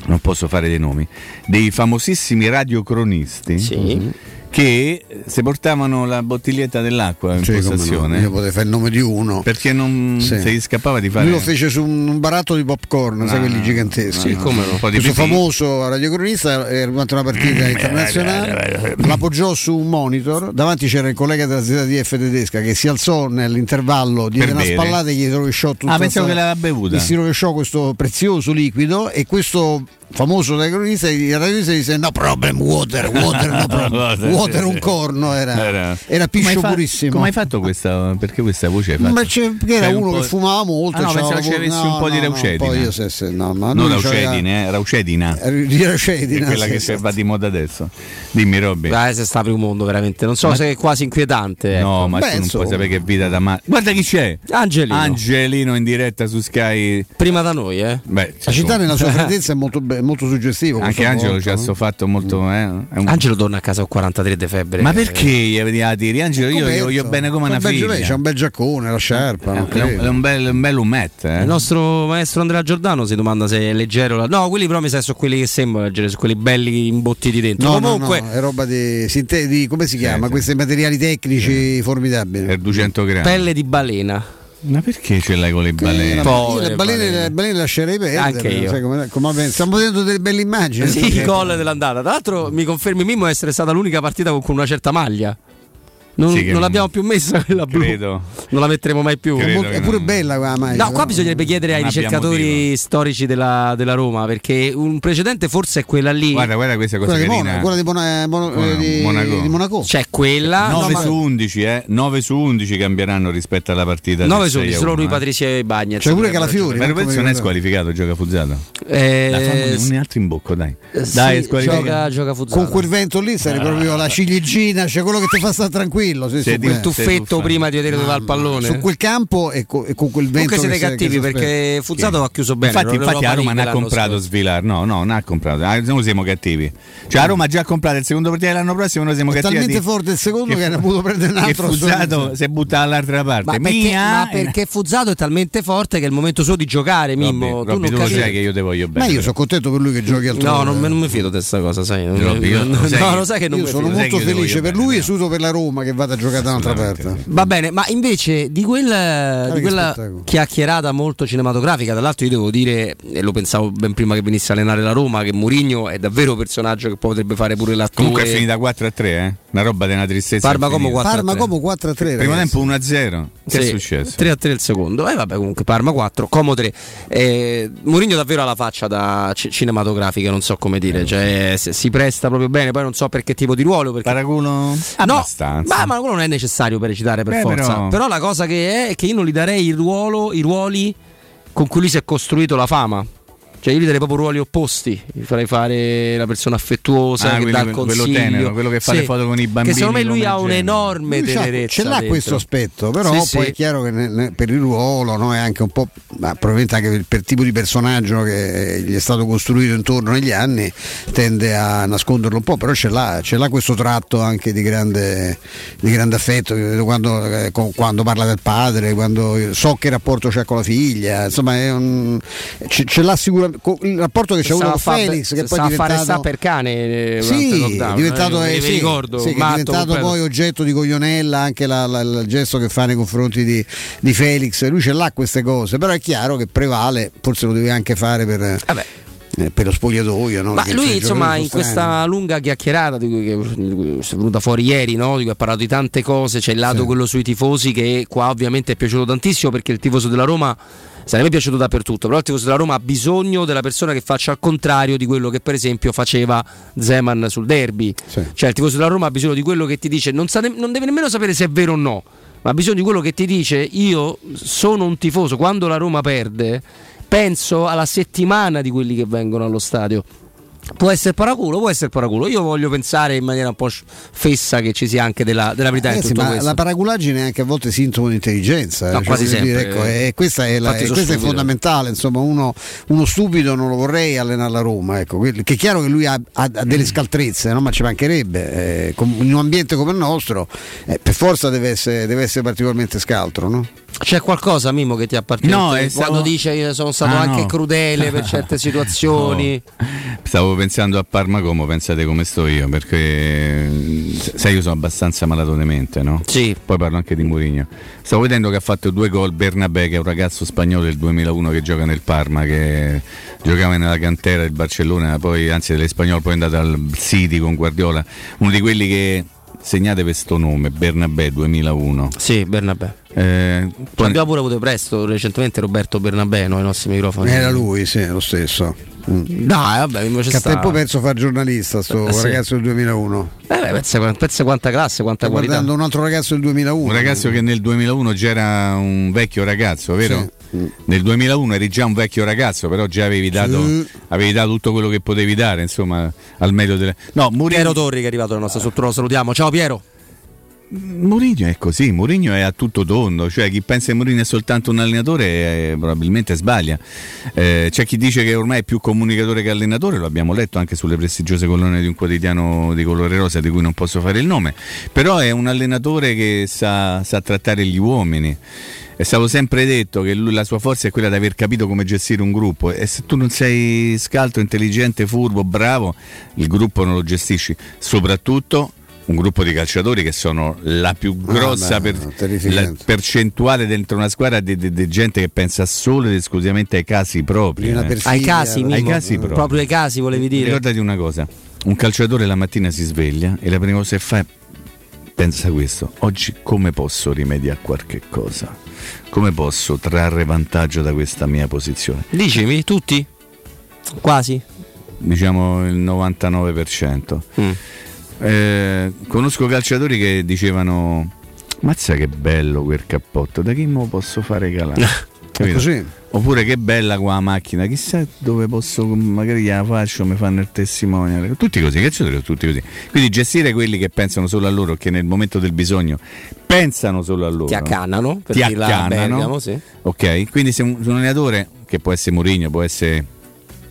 non posso fare dei nomi, dei famosissimi radiocronisti. Sì che si portavano la bottiglietta dell'acqua in cioè, postazione. No? Io potevo fare il nome di uno. Perché non sì. se gli scappava di fare. Lui lo fece su un barattolo di popcorn, no, sai quelli giganteschi. Sì, come no. Questo famoso radiocronista era durante una partita internazionale, l'appoggiò su un monitor, davanti c'era il collega della ZDF tedesca che si alzò nell'intervallo, diede una spallata e gli rovesciò tutta Ah, pensavo che l'aveva bevuta. Gli si rovesciò questo prezioso liquido e questo famoso radioista, il radioista dice no problem water, water, no problem. Scuotere un corno, era, era, era piscio fa- purissimo. Come hai fatto questa? Perché questa voce hai fatto? Ma c'è, perché era uno che fumava molto. Ah, no, pensavo ci avessi un po' di raucedina. Poi io se, se, no, ma non eh, raucedina. Di raucedina. È quella sì, che sì. va di moda adesso. Dimmi Robby. Dai, se sta per un mondo veramente. Non so Ma- se è quasi inquietante. ecco. No, ma Beh, tu non puoi sapere che vita da ma. Guarda chi c'è! Angelino. Angelino in diretta su Sky. Prima da noi, eh. Beh, La città nella sua freddezza è molto, be- molto suggestivo. Anche Angelo volta, ci ha no? soffatto molto. Eh? È un- Angelo torna a casa con 43 di febbre. Ma perché gli avete la tiri? Angelo, io gli voglio bene come una figlia. C'ha un bel giaccone, la sciarpa. non È un, credo. è un bel, un bel umet, eh. Il nostro maestro Andrea Giordano si domanda se è leggero. la- No, quelli però mi sa sono quelli che sembrano leggeri, sono quelli belli imbottiti dentro. No, Comunque, no, no, è roba di, sinte- di- come si chiama? Questi materiali tecnici formidabili. Per 200 grammi. pelle di balena. Ma perché ce l'hai con le balene? Io Povere le balene, balene. le balene lascerei perdere. Anche io. sai come- come- stiamo vedendo delle belle immagini. Sì, il gol dell'andata. Tra l'altro, mi confermi Mimmo essere stata l'unica partita con una certa maglia. Non, Sì, non non- l'abbiamo più messa quella blu. Credo. Non la metteremo mai più. Credo Molto- è pure bella quella maglia. No, qua bisognerebbe chiedere ai Non ricercatori storici della, della Roma perché un precedente forse è quella lì. Guarda, guarda questa cosa Quella di, carina. Monaco, quella di, Bona- Mono- Monaco. eh, di- Monaco. di Monaco. C'è quella 9 no, ma- su 11, eh? 9 su 11 cambieranno rispetto alla partita. 9 del su 11, 6 a solo 1, lui, eh. Patrizia e Bagnez. C'è pure Calafiori. Ma? Lorenzo Come non è squalificato, gioca Fuzzato. Eh, un altro in bocco, dai. eh, sì, Dai, squalificato. gioca, gioca Fuzzato. Con quel vento lì sarei proprio la ciliegina, c'è quello che ti fa stare tranquillo. Sì, Sì, su di- quel- tuffetto prima di vedere dove va il pallone. su quel campo e, co- e con quel vento. Comunque siete che si- cattivi che perché Fuzzato ha chiuso bene. Infatti, infatti a Roma non ha comprato. Svilar. No, no, non ha comprato. Ah, Noi siamo cattivi. Cioè, a Roma ha già comprato il secondo partita dell'anno prossimo. Noi siamo È cattivi. talmente di- forte il secondo che, hanno potuto prendere un Che altro. Fuzzato si è buttato dall'altra parte. Ma perché, Mia! ma perché Fuzzato è talmente forte che è il momento suo di giocare, Mimmo. Robby, tu tu lo sai che io te voglio bene. Ma io sono contento per lui che giochi al No, non, non mi fido di questa cosa, sai. No, lo sai che- che non mi sono fido. sai molto che felice per lui e suto per la Roma che vada a giocare da un'altra parte. Va bene, ma invece di quella, di che quella chiacchierata molto cinematografica, tra l'altro io devo dire, e lo pensavo ben prima che venisse a allenare la Roma, che Mourinho è davvero un personaggio che potrebbe fare pure l'attore. Comunque è finita 4 a 3, eh? Una roba di una tristezza. Parma come infinita. 4 Parma come 4 a 3. Primo tempo 1 a 0. Che è successo? 3 a 3 il secondo. E vabbè, comunque Parma 4, Como 3. Eh, Mourinho davvero ha la faccia da ci- cinematografica, non so come Eh, dire, cioè se- si presta proprio bene, poi non so per che tipo di ruolo, perché Paraculo No, abbastanza. ma, ma quello non è necessario per recitare per Beh, forza. però- Però... la cosa che è è che io non gli darei il ruolo, i ruoli con cui lui si è costruito la fama. Cioè, io gli darei proprio ruoli opposti. Gli farei fare la persona affettuosa Ah, che dà il quello consiglio. tenero, quello che fa le foto con i bambini Che secondo me lui ha un'enorme Lui tenerezza. ce l'ha dentro. questo aspetto, però Sì, poi sì. è chiaro che ne- ne- per il ruolo no, è anche un po', ma probabilmente anche per, per il tipo di personaggio che gli è stato costruito intorno negli anni, tende a nasconderlo un po', però ce l'ha, ce l'ha questo tratto anche di grande, di grande affetto, quando, eh, quando parla del padre, quando so che rapporto c'ha con la figlia, insomma è un, ce, ce l'ha sicuramente, il rapporto che c'ha avuto con Felix, che poi è a fare diventato... sta per cane eh, Sì, il è diventato, eh, eh, sì, ricordo, sì, che è matto diventato poi oggetto di coglionella anche la- la- il gesto che fa nei confronti di, di Felix. Lui ce l'ha queste cose, però è chiaro che prevale, forse lo deve anche fare per, eh, per lo spogliatoio. no? Ma lui, insomma, in strani. questa lunga chiacchierata di cui, che è venuta fuori ieri, no? di cui ha parlato di tante cose, c'è il lato quello sui tifosi che qua ovviamente è piaciuto tantissimo perché il tifoso della Roma sarebbe piaciuto dappertutto, però il tifoso della Roma ha bisogno della persona che faccia al contrario di quello che per esempio faceva Zeman sul derby. Cioè il tifoso della Roma ha bisogno di quello che ti dice, non, sa non deve nemmeno sapere se è vero o no, ma ha bisogno di quello che ti dice io sono un tifoso, quando la Roma perde penso alla settimana di quelli che vengono allo stadio. Può essere paraculo, può essere paraculo. Io voglio pensare in maniera un po' fessa che ci sia anche della, della verità in Ragazzi, tutto ma questo. la paraculaggine è anche a volte sintomo di intelligenza. No, eh, quasi voglio dire, sempre. ecco, e questa è, la- e questo è fondamentale. Insomma, uno, uno stupido non lo vorrei allenare la Roma. Ecco, che è chiaro che lui ha, ha- ha delle scaltrezze, no? ma ci mancherebbe. eh, com- in un ambiente come il nostro, eh, per forza deve essere, deve essere particolarmente scaltro. No? C'è qualcosa, Mimo, che ti appartiene? No, quando stato- dice io sono stato Ah, anche no. crudele per certe situazioni. Stavo pensando a Parma come pensate come sto io, perché sai io sono abbastanza malato di mente, no? Sì. Poi parlo anche di Mourinho. Stavo vedendo che ha fatto due gol Bernabé, che è un ragazzo spagnolo del 2001 che gioca nel Parma, che giocava nella cantera del Barcellona, poi anzi dell'Espagnolo, poi è andato al City con Guardiola, uno di quelli che segnate questo nome, Bernabé 2001. Sì, Bernabé. Eh, poi... Abbiamo pure avuto presto recentemente Roberto Bernabeno ai nostri microfoni. Era lui, sì, lo stesso. Mm. Dai, vabbè, invece che a tempo perso fa giornalista, sto eh, sì. ragazzo del 2001. Eh, beh, pensa, pensa quanta classe, quanta Sto qualità. guardando un altro ragazzo del 2001. Un ragazzo che nel 2001 già era un vecchio ragazzo, vero? Sì. Nel 2001 eri già un vecchio ragazzo, però già avevi dato, sì. avevi dato tutto quello che potevi dare, insomma, al meglio delle... No, Murino... Piero Torri che è arrivato nella nostra struttura, lo salutiamo. Ciao Piero. Mourinho è così, Mourinho è a tutto tondo, cioè chi pensa che Mourinho è soltanto un allenatore eh, probabilmente sbaglia. Eh, c'è chi dice che ormai è più comunicatore che allenatore, lo abbiamo letto anche sulle prestigiose colonne di un quotidiano di colore rosa di cui non posso fare il nome, però è un allenatore che sa, sa trattare gli uomini. È stato sempre detto che lui, la sua forza è quella di aver capito come gestire un gruppo e se tu non sei scaltro, intelligente, furbo, bravo, il gruppo non lo gestisci, soprattutto un gruppo di calciatori che sono la più ah, grossa ah, per, la percentuale dentro una squadra di, di, di, gente che pensa solo ed esclusivamente ai casi propri. Eh. Ai casi, ai casi propri. proprio ai casi volevi dire. Ricordati una cosa, un calciatore la mattina si sveglia e la prima cosa che fa pensa questo, oggi come posso rimediare a qualche cosa? Come posso trarre vantaggio da questa mia posizione? Dicemi, tutti? Quasi? Diciamo il 99%. Mm. Eh, conosco calciatori che dicevano: Mazza che bello quel cappotto, da chi me lo posso fare calare? così. Oppure che bella qua la macchina, chissà dove posso, magari gliela faccio, mi fanno il testimonial. Tutti così, calciatori tutti così. Quindi gestire quelli che pensano solo a loro, che nel momento del bisogno pensano solo a loro. Ti accannano, ti accannano. Bergamo, sì. Ok, quindi se un, un allenatore, che può essere Mourinho, può essere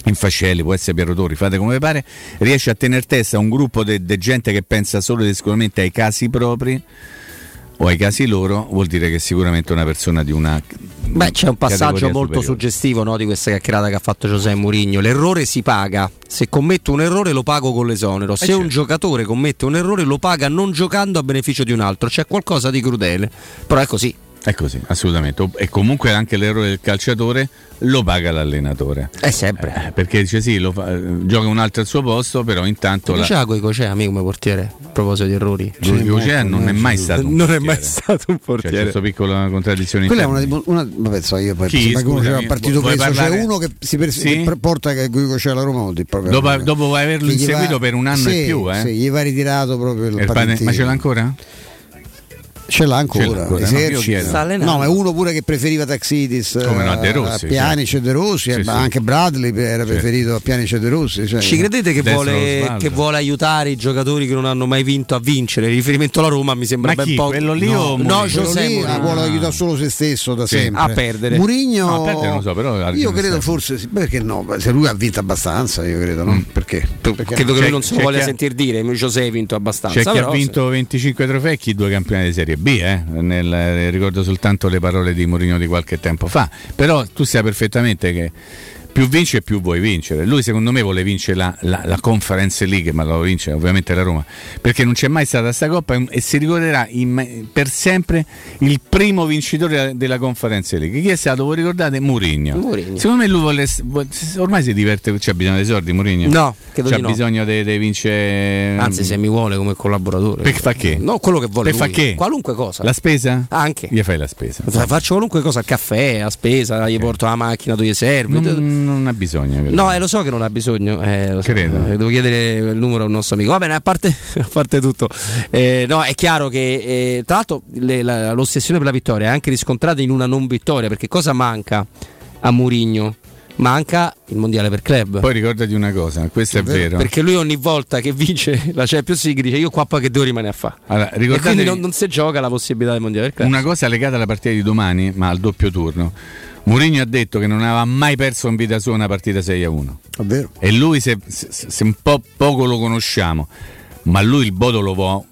Infascelli, può essere Piero Torri, fate come pare, riesce a tenere testa un gruppo di gente che pensa solo ed esclusivamente ai casi propri o ai casi loro, vuol dire che sicuramente è una persona di una. Beh, c'è un passaggio molto superiore. suggestivo no, di questa chiacchierata che ha fatto Giuseppe Mourinho. L'errore si paga. Se commetto un errore lo pago con l'esonero. Se eh certo. un giocatore commette un errore lo paga non giocando a beneficio di un altro. C'è qualcosa di crudele. Però è così. È così, assolutamente. E comunque anche l'errore del calciatore lo paga l'allenatore. È sempre. Eh, perché dice sì, fa, gioca un altro al suo posto, però intanto... La... C'era Goicocea, amico come portiere, a proposito di errori. Goicocea non è mai stato un Non portiere. è mai stato un portiere. C'è questa piccola contraddizione. Quella è una, una vabbè, so io poi Chi, scusami, c'era un partito preso, parlare... c'è uno che si per, sì? che porta che Goicocea alla Roma dopo, dopo averlo inseguito va... per un anno sì, e più, eh? Sì, gli va ritirato proprio il, il Ma ce l'ha ancora? Ce l'ha ancora, Ce l'ha ancora esercita. No, ma è uno pure che preferiva Taxidis Come no, De Rossi, a Piani cioè. De Rossi, sì, ma sì. anche Bradley era preferito a Piani e De Rossi. Cioè. Ci credete che vuole, che vuole, aiutare i giocatori che non hanno mai vinto a vincere? Il riferimento alla Roma mi sembra ma ben poco. Quello lì no, no José ah. vuole aiutare solo se stesso da sempre. A perdere. Murigno, no, a perdere non so, però io credo forse perché no? Se lui ha vinto abbastanza, io credo, no? Mm. Perché? perché? Credo che lui non se lo voglia sentire dire. José ha vinto abbastanza. C'è chi ha vinto 25 trofei e chi due campionati di Serie B, eh? nel, eh, ricordo soltanto le parole di Mourinho di qualche tempo fa, però tu sai perfettamente che più vinci e più vuoi vincere. Lui secondo me vuole vincere la, la, la Conference League, ma lo vince ovviamente la Roma, perché non c'è mai stata questa coppa e si ricorderà in, per sempre il primo vincitore della Conference League. Chi è stato? Voi ricordate? Mourinho. Mourinho. Secondo me lui vuole, ormai si diverte, c'ha bisogno dei soldi Mourinho? No, credo c'ha bisogno di no. vincere... Anzi se mi vuole come collaboratore. Per fa che? No, quello che vuole Per fa che? Qualunque cosa. La spesa? Anche. Gli fai la spesa. Faccio qualunque cosa, al caffè, a spesa, gli porto la macchina, tu gli servi. Non, non ha bisogno. No, eh, lo so che non ha bisogno. Eh, so. Credo. Eh, devo chiedere il numero a un nostro amico. Va bene, a parte, a parte tutto, eh, no, è chiaro che eh, tra l'altro le, la, l'ossessione per la vittoria è anche riscontrata in una non vittoria. Perché cosa manca a Murigno? manca il mondiale per club. Poi ricordati una cosa, questo è, è vero. Perché lui ogni volta che vince la Champions League dice io qua poi che devo rimanere a fare. Allora, ricordate, quindi non, non si gioca la possibilità del mondiale per club. Una cosa legata alla partita di domani, ma al doppio turno. Mourinho ha detto che non aveva mai perso in vita sua una partita 6 a 1. Davvero? E lui, se, se, se un po' poco lo conosciamo, ma lui il Bodo lo può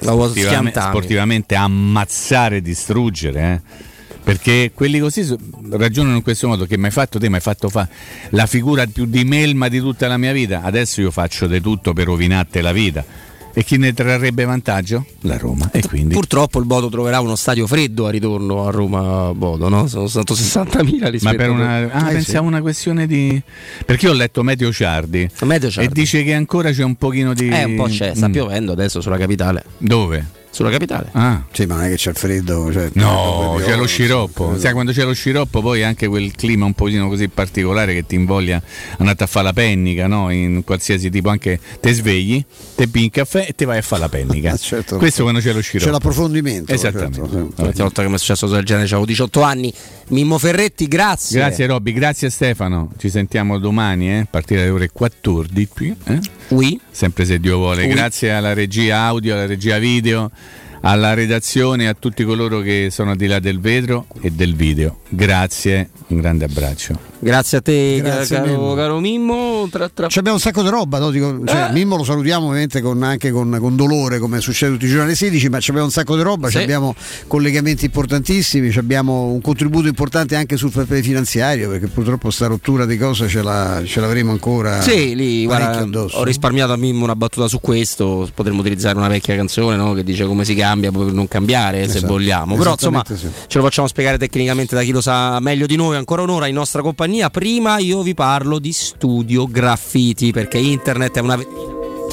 sportivamente, sportivamente ammazzare distruggere. Eh? Perché quelli così ragionano in questo modo che mi hai fatto te, mi hai fatto fare la figura più di melma di tutta la mia vita. Adesso io faccio di tutto per rovinarti la vita e chi ne trarrebbe vantaggio? La Roma. E quindi... Purtroppo il Bodo troverà uno stadio freddo a ritorno a Roma Bodo, no? Sono stato 60.000 rispetto Ma per una... Ah, eh, sì. una questione di... Perché io ho letto Meteo Ciardi, Meteo Ciardi. e dice che ancora c'è un pochino di... Eh, un po' c'è, sta mm. piovendo adesso sulla capitale. Dove? Sulla capitale. Ah. Sì, ma non è che c'è il freddo. Cioè, no, c'è lo sciroppo. Sai, quando c'è lo sciroppo, poi anche quel clima un pochino così particolare che ti invoglia andare a fare la pennica, no? In qualsiasi tipo, anche te svegli, te un caffè e te vai a fare la pennica. Ah, certo, Questo quando c'è lo sciroppo. C'è l'approfondimento. Esattamente. Certo, L'ultima volta che mi è successo del genere, avevo 18 anni. Mimmo Ferretti, grazie. Grazie Robby, grazie Stefano. Ci sentiamo domani, eh? a partire dalle ore 14. Eh? Oui. Sempre se Dio vuole. Oui. Grazie alla regia audio, alla regia video alla redazione e a tutti coloro che sono al di là del vetro e del video. Grazie, un grande abbraccio. Grazie a te, Grazie caro, Mimmo. caro Mimmo. Tra, tra... abbiamo un sacco di roba, no? Dico, cioè, eh. Mimmo lo salutiamo ovviamente con, anche con, con, dolore, come succede tutti i giorni alle 16, ma abbiamo un sacco di roba, sì. abbiamo collegamenti importantissimi, abbiamo un contributo importante anche sul fair finanziario, perché purtroppo sta rottura di cose ce, la, ce l'avremo ancora. Sì, lì guarda, ho risparmiato a Mimmo una battuta su questo, potremmo utilizzare una vecchia canzone no? che dice come si cambia per non cambiare esatto. se vogliamo, però insomma sì. ce lo facciamo spiegare tecnicamente da chi lo sa meglio di noi, ancora un'ora in nostra compagnia compagnia. Prima io vi parlo di Studio Graffiti perché internet è una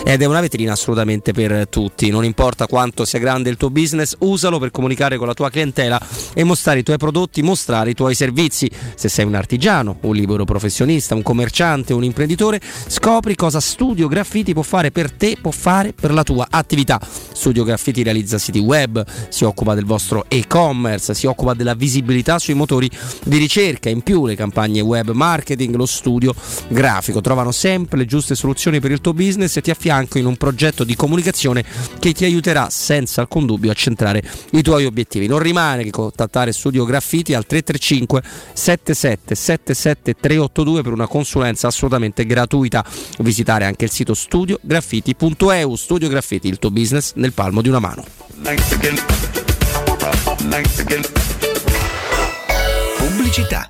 ed è una vetrina assolutamente per tutti. Non importa quanto sia grande il tuo business, usalo per comunicare con la tua clientela e mostrare i tuoi prodotti, mostrare i tuoi servizi. Se sei un artigiano, un libero professionista, un commerciante, un imprenditore, scopri cosa Studio Graffiti può fare per te, può fare per la tua attività. Studio Graffiti realizza siti web, si occupa del vostro e-commerce, si occupa della visibilità sui motori di ricerca, in più le campagne web marketing, lo studio grafico. Trovano sempre le giuste soluzioni per il tuo business e ti affiancano fianco in un progetto di comunicazione che ti aiuterà senza alcun dubbio a centrare i tuoi obiettivi. Non rimane che contattare Studio Graffiti al 335 77 77 382 per una consulenza assolutamente gratuita. Visitare anche il sito studiograffiti.eu. Studio Graffiti, il tuo business nel palmo di una mano. Pubblicità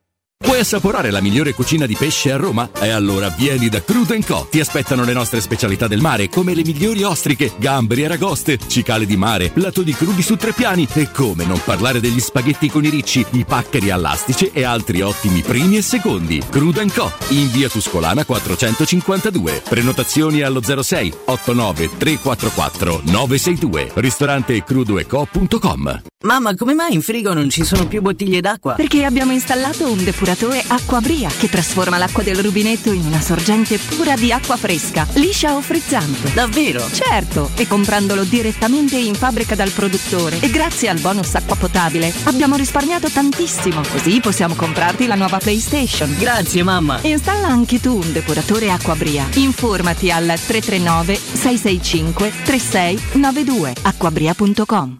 Vuoi assaporare la migliore cucina di pesce a Roma? E allora vieni da Crudo Co. Ti aspettano le nostre specialità del mare, come le migliori ostriche, gamberi e aragoste, cicale di mare, plato di crudi su tre piani e come non parlare degli spaghetti con i ricci, i paccheri all'astice e altri ottimi primi e secondi. Crudo Co. in via Tuscolana 452. Prenotazioni allo 06 89 344 962. Ristorante crudoeco.com. Mamma, come mai in frigo non ci sono più bottiglie d'acqua? Perché abbiamo installato un depuratore Acquabria che trasforma l'acqua del rubinetto in una sorgente pura di acqua fresca, liscia o frizzante. Davvero? Certo, e comprandolo direttamente in fabbrica dal produttore e grazie al bonus acqua potabile abbiamo risparmiato tantissimo. Così possiamo comprarti la nuova PlayStation. Grazie, mamma. Installa anche tu un depuratore Acquabria. Informati al 339 665 3692 acquabria.com.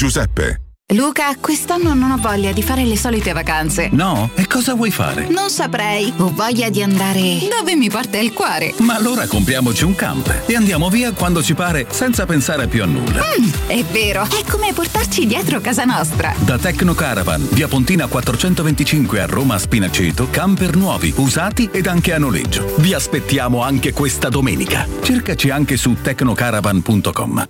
Giuseppe. Luca, quest'anno non ho voglia di fare le solite vacanze. No? E cosa vuoi fare? Non saprei. Ho voglia di andare dove mi porta il cuore. Ma allora compriamoci un camper e andiamo via quando ci pare senza pensare più a nulla. Mm, è vero, è come portarci dietro casa nostra. Da Tecno Caravan, via Pontina 425 a Roma Spinaceto, camper nuovi, usati ed anche a noleggio. Vi aspettiamo anche questa domenica. Cercaci anche su tecnocaravan.com.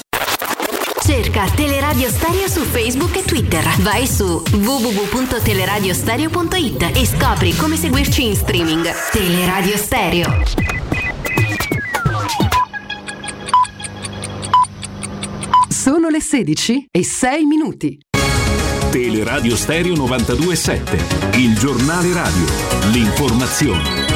Cerca Teleradio Stereo su Facebook e Twitter. Vai su www.teleradiostereo.it e scopri come seguirci in streaming. Teleradio Stereo. Sono le 16 e 6 minuti. Teleradio Stereo 927, il giornale radio, l'informazione.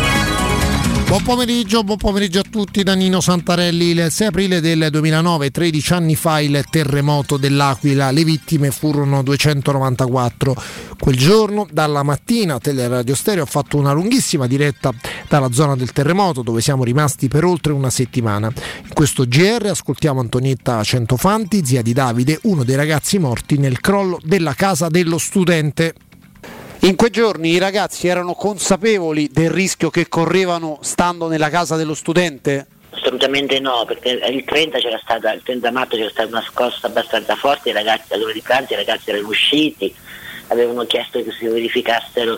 Buon pomeriggio, buon pomeriggio a tutti da Nino Santarelli. Il 6 aprile del 2009, 13 anni fa, il terremoto dell'Aquila. Le vittime furono 294. Quel giorno, dalla mattina, Teleradio Stereo ha fatto una lunghissima diretta dalla zona del terremoto, dove siamo rimasti per oltre una settimana. In questo GR ascoltiamo Antonietta Centofanti, zia di Davide, uno dei ragazzi morti nel crollo della casa dello studente. In quei giorni i ragazzi erano consapevoli del rischio che correvano stando nella casa dello studente? Assolutamente no, perché il 30, stata, il 30 marzo c'era stata una scossa abbastanza forte, i ragazzi all'ora di pranzo, i ragazzi erano usciti, avevano chiesto che si verificassero,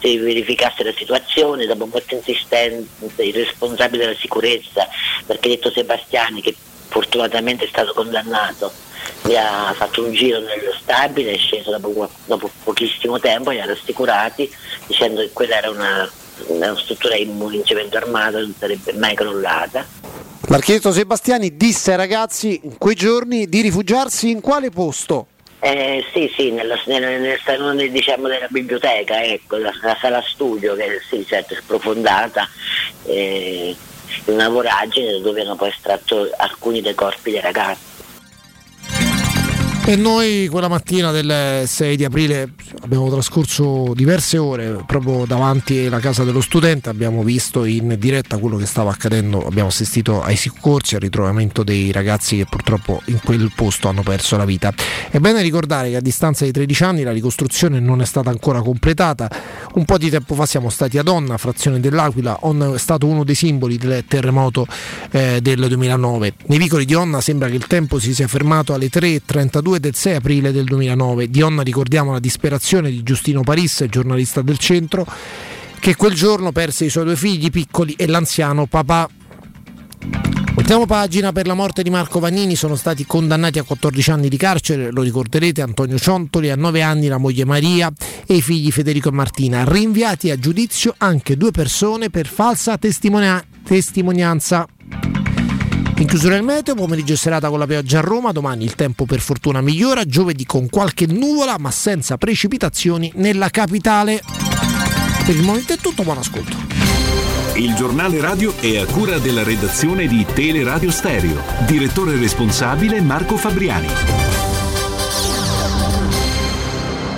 si verificasse la situazione, dopo molte insistenze il responsabile della sicurezza, l'architetto Sebastiani, che fortunatamente è stato condannato, ha fatto un giro nello stabile, è sceso dopo, dopo pochissimo tempo, li ha rassicurati dicendo che quella era una, una struttura in, in cemento armato, non sarebbe mai crollata. L'architetto Sebastiani disse ai ragazzi in quei giorni di rifugiarsi in quale posto? Eh, sì, sì, nella, nel, nel salone diciamo, della biblioteca, ecco, la, la, sala studio che sì, certo, è sprofondata, eh, una voragine dove hanno poi estratto alcuni dei corpi dei ragazzi. E noi quella mattina del 6 di aprile abbiamo trascorso diverse ore proprio davanti alla casa dello studente, abbiamo visto in diretta quello che stava accadendo, abbiamo assistito ai soccorsi, al ritrovamento dei ragazzi che purtroppo in quel posto hanno perso la vita. È bene ricordare che a distanza di 13 anni la ricostruzione non è stata ancora completata, un po' di tempo fa siamo stati ad Onna, frazione dell'Aquila, Onna è stato uno dei simboli del terremoto eh, del 2009. Nei vicoli di Onna sembra che il tempo si sia fermato alle 3.32 2 del 6 aprile del 2009. Di Onna ricordiamo la disperazione di Giustino Paris, giornalista del centro, che quel giorno perse i suoi due figli piccoli e l'anziano papà. Ultima pagina per la morte di Marco Vannini sono stati condannati a 14 anni di carcere, lo ricorderete Antonio Ciontoli, a 9 anni la moglie Maria e i figli Federico e Martina, rinviati a giudizio anche due persone per falsa testimonianza testimonianza. In chiusura del meteo, pomeriggio e serata con la pioggia a Roma, domani il tempo per fortuna migliora, giovedì con qualche nuvola ma senza precipitazioni nella capitale. Per il momento è tutto, buon ascolto. Il giornale radio è a cura della redazione di Teleradio Stereo. Direttore responsabile Marco Fabriani.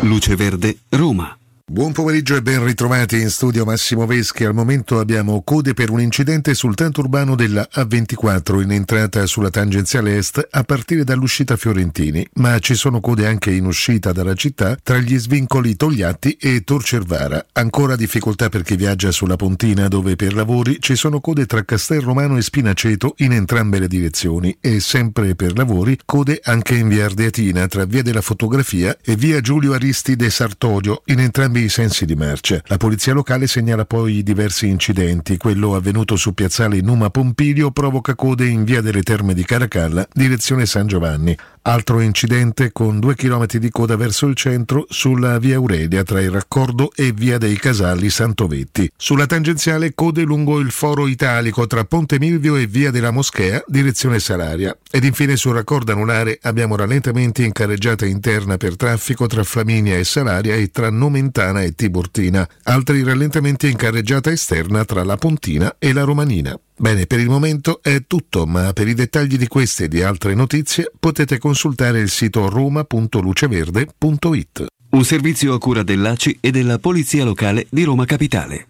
Luce Verde, Roma. Buon pomeriggio e ben ritrovati in studio Massimo Veschi. Al momento abbiamo code per un incidente sul tanto urbano della A24 in entrata sulla tangenziale est a partire dall'uscita Fiorentini, ma ci sono code anche in uscita dalla città tra gli svincoli Togliatti e Torcervara. Ancora difficoltà per chi viaggia sulla Pontina dove per lavori ci sono code tra Castel Romano e Spinaceto in entrambe le direzioni e sempre per lavori code anche in via Ardeatina tra via della fotografia e via Giulio Aristide Sartorio in entrambi i sensi di marcia. La polizia locale segnala poi diversi incidenti. Quello avvenuto su piazzale Numa Pompilio provoca code in via delle Terme di Caracalla, direzione San Giovanni. Altro incidente con due chilometri di coda verso il centro sulla via Aurelia tra il raccordo e via dei Casalli Santovetti. Sulla tangenziale code lungo il foro italico tra Ponte Milvio e via della Moschea, direzione Salaria. Ed infine sul raccordo anulare abbiamo rallentamenti in carreggiata interna per traffico tra Flaminia e Salaria e tra Nomentana e Tiburtina. Altri rallentamenti in carreggiata esterna tra la Pontina e la Romanina. Bene, per il momento è tutto, ma per i dettagli di queste e di altre notizie potete consultare il sito roma.luceverde.it. Un servizio a cura dell'ACI e della Polizia Locale di Roma Capitale.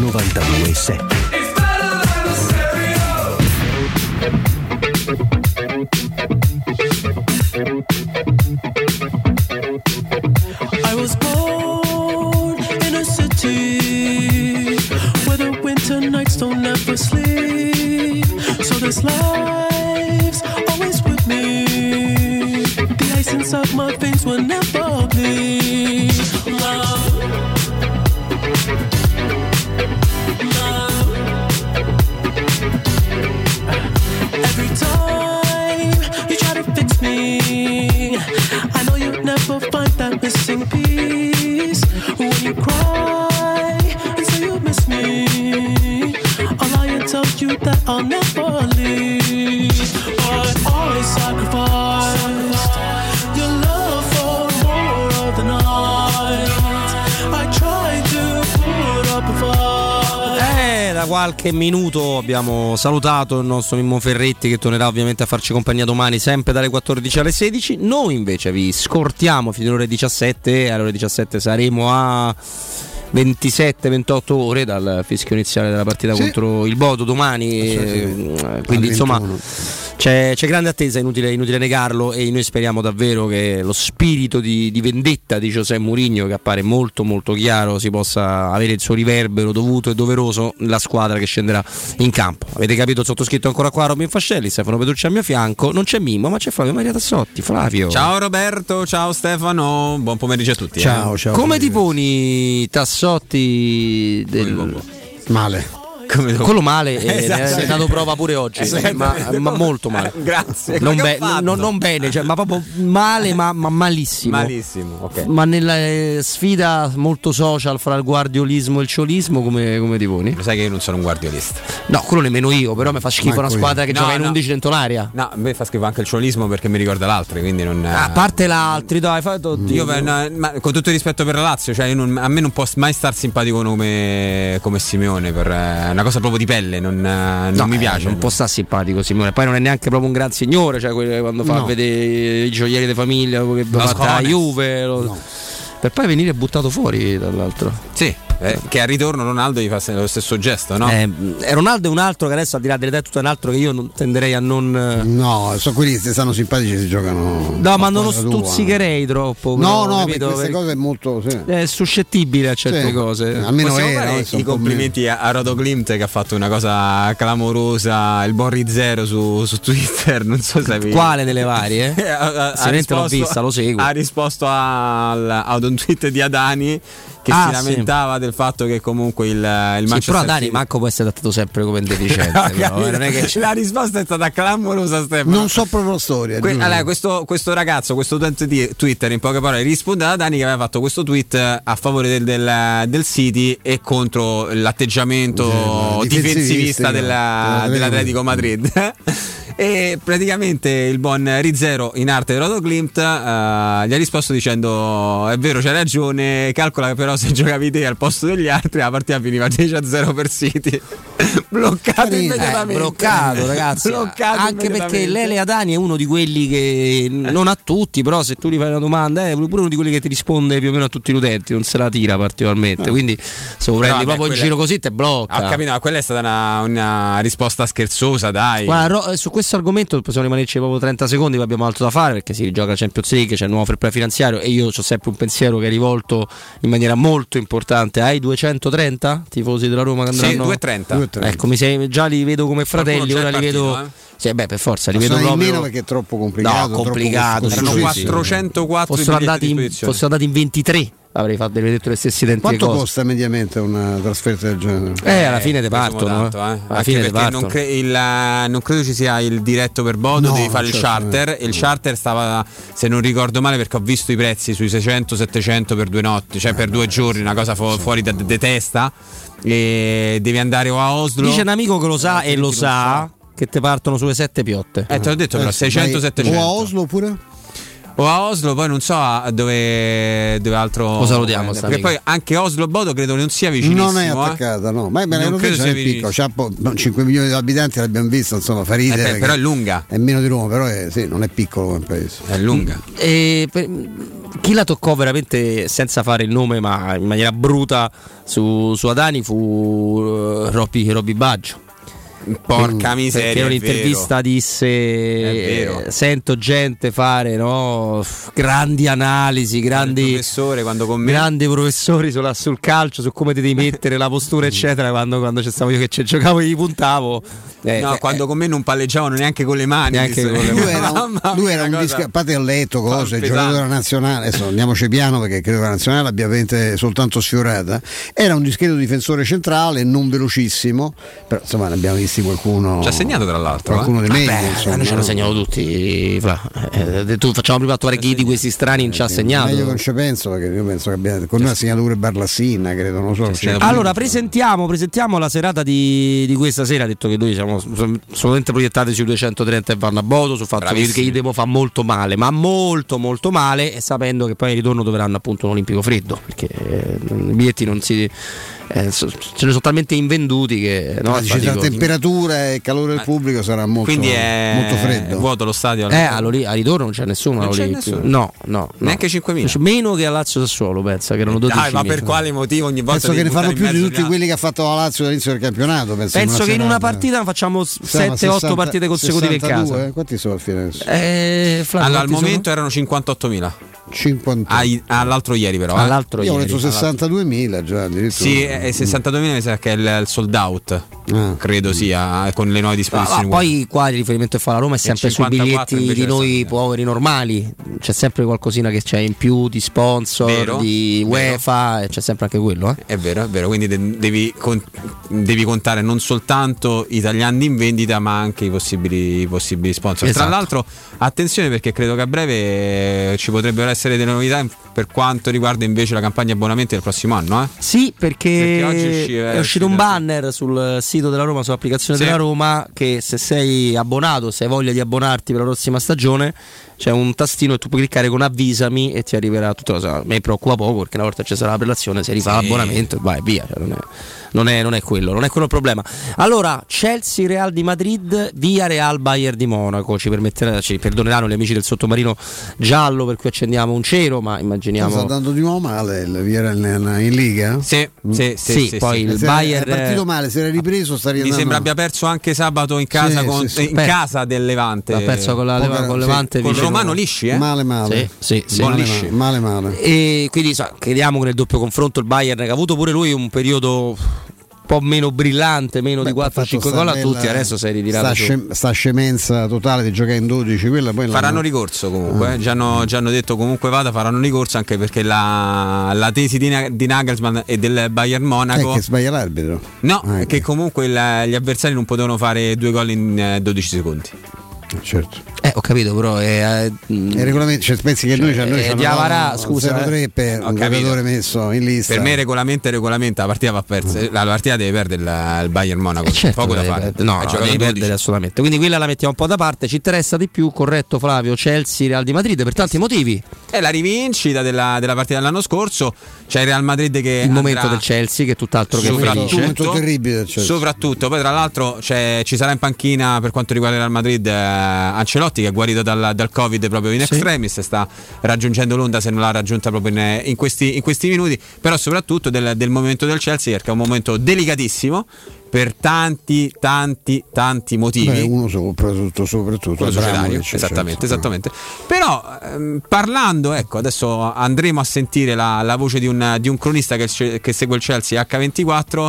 92.7 don't ever sleep. So this life's always with me. The ice inside my veins will never I'll. Eh, da qualche minuto abbiamo salutato il nostro Mimmo Ferretti che tornerà ovviamente a farci compagnia domani sempre dalle 14 alle 16. Noi invece vi scortiamo fino alle ore 17 e alle ore 17 saremo a 27-28 ore dal fischio iniziale della partita Sì. contro il Bodo domani. eh, Quindi insomma c'è, c'è grande attesa, inutile, inutile negarlo e noi speriamo davvero che lo spirito di, di vendetta di José Mourinho che appare molto molto chiaro si possa avere il suo riverbero dovuto e doveroso nella squadra che scenderà in campo. Avete capito il sottoscritto ancora qua Robin Fascelli, Stefano Petrucci al mio fianco, non c'è Mimmo ma c'è Flavio Maria Tassotti. Flavio. Ciao Roberto, ciao Stefano, buon pomeriggio a tutti. eh. Come ti poni Tassotti del... Male. Come Quello male, eh, Esatto. ne è dato prova pure oggi, Sì. ma, ma molto male. Grazie. Non, be- non- non bene, cioè, ma proprio male, ma, ma malissimo. Malissimo, ok. Ma nella eh, sfida molto social fra il guardiolismo e il ciolismo, come, come ti poni? Lo sai che io non sono un guardiolista. No, quello nemmeno io, però mi fa schifo Manco una io. squadra che No, gioca in no. 11 dentro l'aria. No, a me fa schifo anche il ciolismo perché mi ricorda l'altro, quindi non. A parte l'altri, dai, fai. Io, no, ma con tutto il rispetto per la Lazio, cioè io non- a me non può mai star simpatico come, come Simeone, per, eh, una cosa proprio di pelle, non, eh, non No, mi eh, piace. Non può stare simpatico Simone. Poi non è neanche proprio un gran signore, cioè quando fa No. vedere i gioielli di famiglia che va fatta la. Juve. lo- Per poi venire buttato fuori dall'altro. Sì, eh, che al ritorno Ronaldo gli fa lo stesso gesto, no? Eh, Ronaldo è un altro che adesso al di là delle idee è tutto un altro che io non- tenderei a non. No, sono quelli che se stanno simpatici si giocano. No, ma non lo squadra tua. stuzzicherei troppo. No, però, no, capito? queste cose è molto. sì. È suscettibile a certe Sì. cose. Almeno Possiamo era, fare i complimenti a, a Rodo Klimt che ha fatto una cosa clamorosa, il Borri Zero su, su Twitter, non so se avevi... Quale delle varie? Ha- ha- ha Sinceramente l'ho risposto- vista, lo seguo. Ha risposto al- ad un tweet di Adani che ah, si lamentava sì. del fatto che comunque il, il Manchester sì, però Dani City... Manco può essere trattato sempre come deficiente però, che... la risposta è stata clamorosa Stefano non so proprio la storia que- allora, questo, questo, ragazzo questo utente di Twitter in poche parole risponde a Dani che aveva fatto questo tweet a favore del, del, del City e contro l'atteggiamento difensivista della, dell'Atletico Madrid E praticamente il buon Rizzero in arte Rodo Klimt uh, gli ha risposto dicendo: È vero, c'hai ragione. Calcola che però se giocavi te al posto degli altri, la partita finiva 10-0 per City. bloccato eh, immediatamente. Eh, bloccato, ragazzi. bloccato Anche perché Lele Adani è uno di quelli che non a tutti, però se tu gli fai una domanda, è pure uno di quelli che ti risponde più o meno a tutti gli utenti, non se la tira particolarmente. No. Quindi se lo prendi no, proprio in giro così, te blocca. Ho capito, ma quella è stata una, una risposta scherzosa, dai. Guarda, su questo argomento possiamo rimanerci proprio 30 secondi, poi abbiamo altro da fare perché si gioca Champions League, c'è il nuovo fair play finanziario e io ho sempre un pensiero che è rivolto in maniera molto importante ai 230 tifosi della Roma che andranno... Sì, 230. 230. Ecco, mi sei, già li vedo come fratelli, ora li vedo... Eh? Sì, beh, per forza, li Ma vedo proprio. meno perché è troppo complicato. No, complicato. Erano 404 fossero andati, in, fossero andati in 23 avrei fatto detto le stesse identiche Quanto cose. costa mediamente una trasferta del genere? Eh, alla fine te partono. Tanto, eh. Alla fine partono. Non, cre- il, non, credo ci sia il diretto per Bodo, no, devi fare certo, il charter. No. Il charter stava, se non ricordo male, perché ho visto i prezzi sui 600-700 per due notti, cioè eh, per due giorni, una cosa fu- fuori da de testa. E devi andare o a Oslo. Dice un amico che lo sa e lo sa che te partono sulle 7 piotte. Eh, te l'ho detto però, 600-700. O a Oslo pure? O a Oslo, poi non so dove, dove altro. Lo salutiamo. Eh, perché poi anche Oslo Bodo credo non sia vicinissimo. Non è eh. attaccata, eh? no. Ma me non credo sia piccolo. C'ha po- 5 milioni di abitanti l'abbiamo visto, insomma, fa ridere. Eh, però è lunga. È meno di Roma, però è, sì, non è piccolo come paese. È lunga. E per, chi la toccò veramente senza fare il nome, ma in maniera bruta su, su Adani fu uh, Robby Baggio Porca miseria. Perché un'intervista disse: Sento gente fare no, grandi analisi, grandi, professore, grandi professori sul, sul, calcio, su come ti devi mettere la postura, eccetera. Quando, quando c'è stato io che ci giocavo e gli puntavo. Eh, no, eh, quando con me non palleggiavano neanche con le mani. Neanche con le mani. Lui era un, lui era un disco, a parte ho letto cose, giocatore della nazionale, adesso andiamoci piano perché credo che la nazionale l'abbia ovviamente soltanto sfiorata. Era un discreto difensore centrale, non velocissimo, però insomma ne abbiamo visti qualcuno. Ci ha segnato tra l'altro. Qualcuno eh? di meglio. Vabbè, insomma, noi ce lo segniamo tutti. Eh, tu facciamo prima attuare chi di questi strani non ci ha segnato. Meglio non ci penso perché io penso che abbia, con noi ha segnato pure Barlassina, credo, non so. Allora presentiamo, presentiamo la serata di, di questa sera, ha detto che noi siamo assolutamente proiettati sui 230 e vanno a Bodo, sul fatto Bravissimi. che Idemo fa molto male, ma molto molto male e sapendo che poi in ritorno dovranno appunto un olimpico freddo, perché eh, i biglietti non si eh, ce ne sono talmente invenduti che no, la temperatura e calore del pubblico sarà molto, quindi è molto freddo. vuoto lo stadio eh, a ritorno non c'è nessuno, non c'è nessuno. no, no, neanche 5.000 meno che a Lazio Sassuolo pensa che erano 12 Dai, ma per quale motivo ogni volta penso che ne fanno più di tutti quelli che ha fatto la Lazio dall'inizio del campionato penso, penso che in una partita facciamo 7-8 partite consecutive 62, in casa eh? quanti sono al fine eh, allora, al momento sono? erano 58.000 50. Ai, all'altro ieri però. Eh? All'altro Io ieri. ho detto 62.000 già addirittura. Sì, eh, 62.000 mi sa che è il, il sold out. Ah. Credo sia con le nuove disposizioni. Ah, poi qua il riferimento che fa la Roma è sempre sui biglietti di noi poveri normali. C'è sempre qualcosina che c'è in più di sponsor, vero, di UEFA, c'è sempre anche quello. Eh? È vero, è vero. Quindi devi, devi, contare non soltanto italiani in vendita, ma anche i possibili, i possibili sponsor. Esatto. Tra l'altro, attenzione perché credo che a breve ci potrebbero essere essere delle novità per quanto riguarda invece la campagna abbonamenti del prossimo anno? Eh? Sì, perché, perché uscì, è uscito un banner sul sito della Roma, sull'applicazione sì. della Roma, che se sei abbonato, se hai voglia di abbonarti per la prossima stagione, c'è un tastino e tu puoi cliccare con avvisami e ti arriverà tutto. A me preoccupa poco perché una volta c'è stata la prelazione, si rifà sì. l'abbonamento e vai via. Cioè non, è, non, è, non, è, quello, non è quello il problema. Allora, Chelsea Real di Madrid via Real Bayern di Monaco. Ci, ci perdoneranno gli amici del sottomarino giallo per cui accendiamo un cero, ma immaginiamo. Sta andando di nuovo male il via in Liga? Sì, mm. sì, sì, sì, poi il Bayern è partito male, si era ripreso, sta Mi sembra abbia perso anche sabato in casa, con, in casa del Levante. Ha perso con, la, Leva, con Levante con Romano lisci, eh? Male male. Sì, sì, sì. Male, male, male, male. E quindi so, crediamo che nel doppio confronto il Bayern che ha avuto pure lui un periodo po' meno brillante, meno Beh, di 4-5 gol a tutti, adesso sei ritirato. Sta, scem- sta, scemenza totale di giocare in 12, quella poi faranno ricorso comunque, ah. eh. già, hanno, già, hanno, detto comunque vada, faranno ricorso anche perché la, la tesi di, di, Nagelsmann e del Bayern Monaco... È che sbaglia l'arbitro. No, ah, che comunque il, gli avversari non potevano fare due gol in 12 eh, secondi. Certo. Eh, ho capito, però è. Eh, il regolamento, cioè, pensi che noi, cioè, noi eh, Diavara, scusa, 0-3 eh. per un giocatore messo in lista. Per me, regolamento è regolamento, la partita va persa. La partita deve perdere il, il Bayern Monaco. Eh certo, poco da fare. Perdere. No, no devi perdere assolutamente. Quindi quella la mettiamo un po' da parte. Ci interessa di più, corretto, Flavio, Chelsea, Real di Madrid per tanti motivi. È la rivincita della, della partita dell'anno scorso. C'è il Real Madrid che. Il momento del Chelsea, che è tutt'altro che felice. Un momento terribile del Chelsea. Soprattutto, poi tra l'altro ci sarà in panchina per quanto riguarda il Real Madrid eh, Ancelotti che è guarito dal, dal Covid proprio in extremis, sì. sta raggiungendo l'onda se non l'ha raggiunta proprio in, in, questi, in questi, minuti, però soprattutto del, del momento del Chelsea perché è un momento delicatissimo per tanti, tanti, tanti motivi. Beh, uno soprattutto, soprattutto Quello societario, esattamente, esattamente. Però ehm, parlando, ecco, adesso andremo a sentire la, la voce di un, di un cronista che, che, segue il Chelsea H24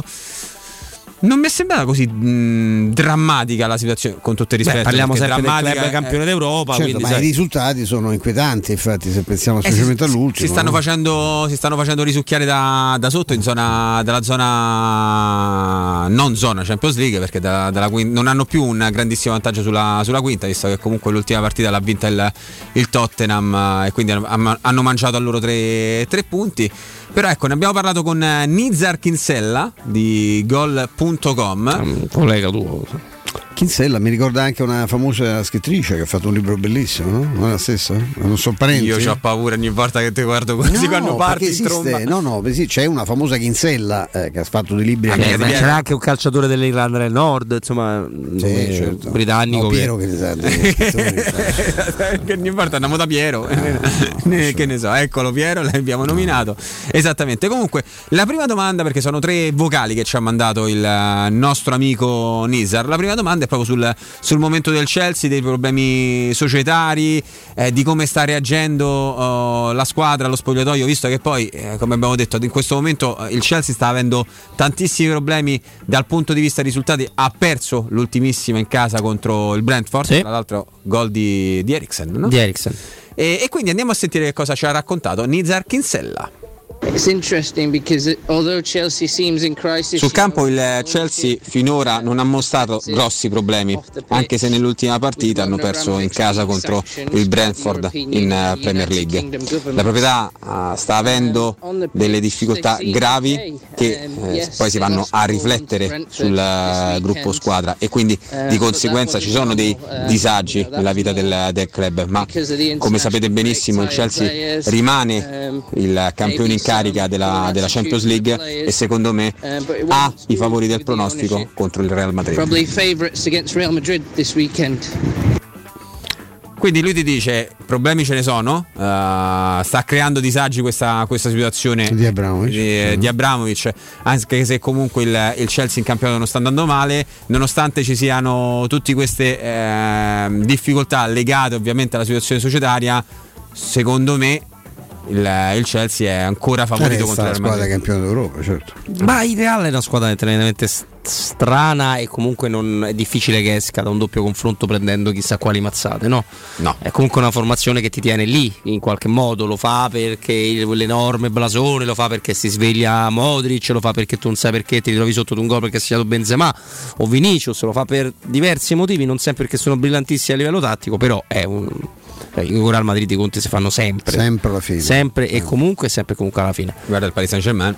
non mi è sembrata così mh, drammatica la situazione, con tutto il rispetto. Beh, parliamo sempre del club è... campione d'Europa. Certo, ma sai... i risultati sono inquietanti, infatti, se pensiamo specialmente eh, all'ultimo. Si stanno, facendo, si stanno facendo risucchiare da, da sotto, zona, dalla zona non zona Champions League, perché da, dalla, non hanno più un grandissimo vantaggio sulla, sulla, quinta, visto che comunque l'ultima partita l'ha vinta il, il Tottenham e quindi hanno, hanno mangiato a loro tre, tre punti. Però ecco, ne abbiamo parlato con eh, Nizar Kinsella di gol.com. collega tuo. Kinsella mi ricorda anche una famosa scrittrice che ha fatto un libro bellissimo, no? Non è la stessa? Non sono parenti. Io ho paura ogni volta che ti guardo così no, quando parti esiste, No, no, sì, c'è una famosa Kinsella eh, che ha fatto dei libri. Eh, ma c'era anche un calciatore dell'Irlanda del Nord, insomma, sì, eh, certo. britannico. No, Piero che, che ne sa. che ogni volta andiamo da Piero. Eh, che ne so, eccolo Piero, l'abbiamo nominato. Esattamente. Comunque, la prima domanda, perché sono tre vocali che ci ha mandato il nostro amico Nizar. La prima domanda è proprio sul, sul momento del Chelsea, dei problemi societari, eh, di come sta reagendo uh, la squadra, lo spogliatoio, visto che poi, eh, come abbiamo detto, in questo momento eh, il Chelsea sta avendo tantissimi problemi dal punto di vista risultati, ha perso l'ultimissima in casa contro il Brentford, sì. tra l'altro gol di, di Eriksen. No? Di Eriksen. E, e, quindi andiamo a sentire che cosa ci ha raccontato Nizar Kinsella. Sul campo il Chelsea finora non ha mostrato grossi problemi, anche se nell'ultima partita hanno perso in casa contro il Brentford in eh, Premier League. La proprietà uh, sta avendo delle difficoltà gravi che eh, poi si vanno a riflettere sul uh, gruppo squadra. E quindi di conseguenza ci sono dei disagi nella vita del, del club, ma come sapete benissimo il Chelsea rimane il campione in carica della, della Champions League e secondo me ha i favori del pronostico contro il Real Madrid. Quindi lui ti dice: problemi ce ne sono, uh, sta creando disagi questa, questa situazione di Abramovic. Di, di Abramovic, anche se comunque il, il, Chelsea in campionato non sta andando male, nonostante ci siano tutte queste eh, difficoltà legate ovviamente alla situazione societaria, secondo me il, il, Chelsea è ancora favorito contro la squadra campione d'Europa, certo. Ma il Real è una squadra tremendamente strana e comunque non è difficile che esca da un doppio confronto prendendo chissà quali mazzate, no? No. È comunque una formazione che ti tiene lì in qualche modo, lo fa perché l'enorme blasone, lo fa perché si sveglia Modric, lo fa perché tu non sai perché ti ritrovi sotto un gol perché sei stato Benzema o Vinicius, lo fa per diversi motivi, non sempre perché sono brillantissimi a livello tattico, però è un cioè, i Real Madrid i conti si fanno sempre. Sempre alla fine. Sempre e comunque, sempre comunque alla fine. Guarda il Paris Saint Germain.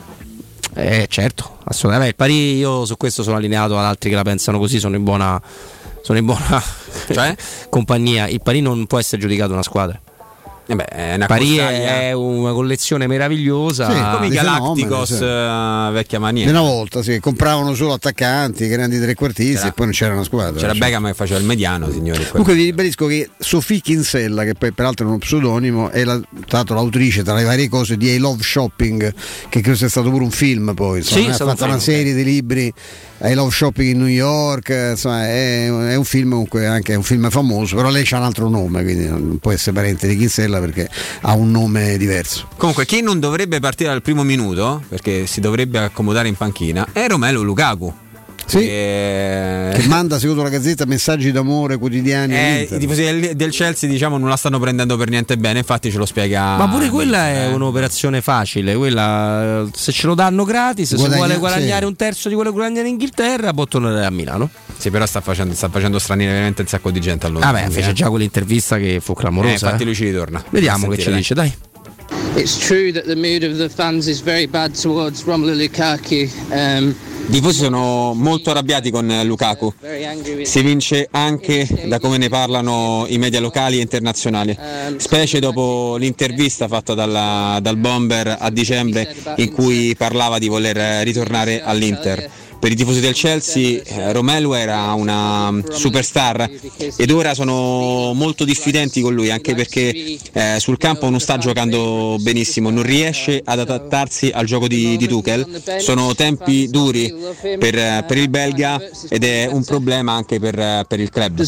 Eh certo, assolutamente. Il Paris io su questo sono allineato ad altri che la pensano così, sono in buona, sono in buona cioè? compagnia. Il Paris non può essere giudicato una squadra. Eh beh, è una Paris è una collezione meravigliosa. Sì, come i Galacticos, sì. uh, vecchia maniera. Una volta, sì, compravano solo attaccanti, grandi trequartisti c'era, e poi non c'era una squadra. C'era cioè. Beckham che faceva il mediano, signori. Comunque vi ribadisco che Sophie Kinsella, che poi peraltro è uno pseudonimo, è la, l'altro l'autrice tra le varie cose di I Love Shopping, che credo sia stato pure un film poi. Insomma, sì, ha fatto una serie di libri I Love Shopping in New York, insomma, è, è, un film comunque anche un film famoso, però lei ha un altro nome, quindi non può essere parente di Kinsella perché ha un nome diverso. Comunque, chi non dovrebbe partire dal primo minuto, perché si dovrebbe accomodare in panchina, è Romelo Lukaku. Sì, che... che... manda secondo la Gazzetta messaggi d'amore quotidiani. Eh, I tifosi del, del, Chelsea diciamo non la stanno prendendo per niente bene, infatti ce lo spiega. Ma pure quella è eh. un'operazione facile, quella se ce lo danno gratis, Guadagna, se vuole guadagnare sì. un terzo di quello che guadagna in Inghilterra, può tornare a Milano. Sì, però sta facendo, sta facendo straniere veramente un sacco di gente allora. Ah, beh, fece già quell'intervista che fu clamorosa. Eh, infatti eh. lui ci ritorna. Vediamo che ci dice, dai. It's true that the mood of the fans is very bad towards Romelu Lukaku. Um, i tifosi sono molto arrabbiati con Lukaku. Si vince anche da come ne parlano i media locali e internazionali, specie dopo l'intervista fatta dalla, dal bomber a dicembre in cui parlava di voler ritornare all'Inter per i tifosi del Chelsea eh, Romelu era una mm, superstar ed ora sono molto diffidenti con lui anche perché eh, sul campo non sta giocando benissimo, non riesce ad adattarsi al gioco di, di Tuchel, sono tempi duri per, eh, per, il belga ed è un problema anche per, eh, per il club.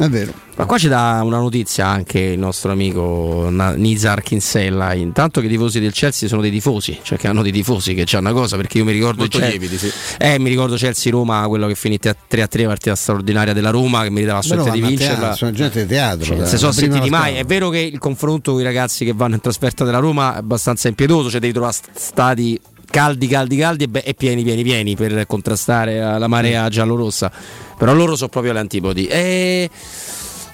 È vero. Ma qua ci dà una notizia anche il nostro amico Nizar Kinsella. Intanto che i tifosi del Chelsea sono dei tifosi, cioè che hanno dei tifosi, che c'è una cosa, perché io mi ricordo Molto Chelsea, lievidi, sì. eh, mi ricordo Chelsea-Roma, quello che finì 3 a 3, partita straordinaria della Roma, che meritava assolutamente di vincerla. Teatro, sono gente di teatro. Cioè, se sono sentiti mai. È vero che il confronto con i ragazzi che vanno in trasferta della Roma è abbastanza impietoso, cioè devi trovare stati caldi, caldi, caldi e, be- e, pieni, pieni, pieni per contrastare la marea giallorossa. Però loro sono proprio le antipodi. E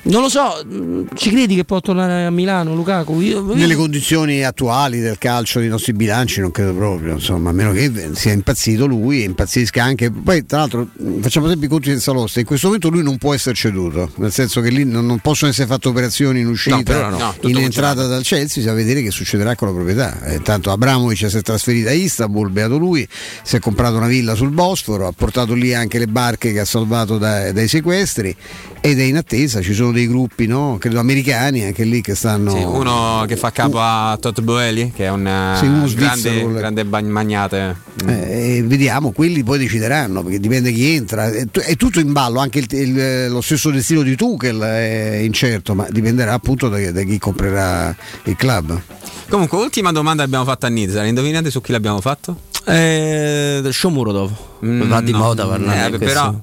non lo so, mm, ci credi che può tornare a Milano Lukaku? Io, io... Nelle condizioni attuali del calcio dei nostri bilanci non credo proprio, insomma, a meno che sia impazzito lui e impazzisca anche. Poi tra l'altro facciamo sempre i conti senza l'osta, in questo momento lui non può essere ceduto, nel senso che lì non, non possono essere fatte operazioni in uscita, no, no, in entrata dal Chelsea, si va a vedere che succederà con la proprietà. Eh, tanto Abramovic si è trasferito a Istanbul, beato lui, si è comprato una villa sul Bosforo, ha portato lì anche le barche che ha salvato dai, dai sequestri ed è in attesa, ci sono dei gruppi, no? credo americani, anche lì che stanno... Sì, uno che fa capo a Todd Boeli, che è un sì, grande, grande magnate. Eh, vediamo, quelli poi decideranno, perché dipende chi entra, è, è tutto in ballo, anche il, il, lo stesso destino di Tuchel è incerto, ma dipenderà appunto da, da chi comprerà il club. Comunque, ultima domanda abbiamo fatto a Nizza, indovinate su chi l'abbiamo fatto? Eh, Shomurodov mm, va di no, moda parlare eh, però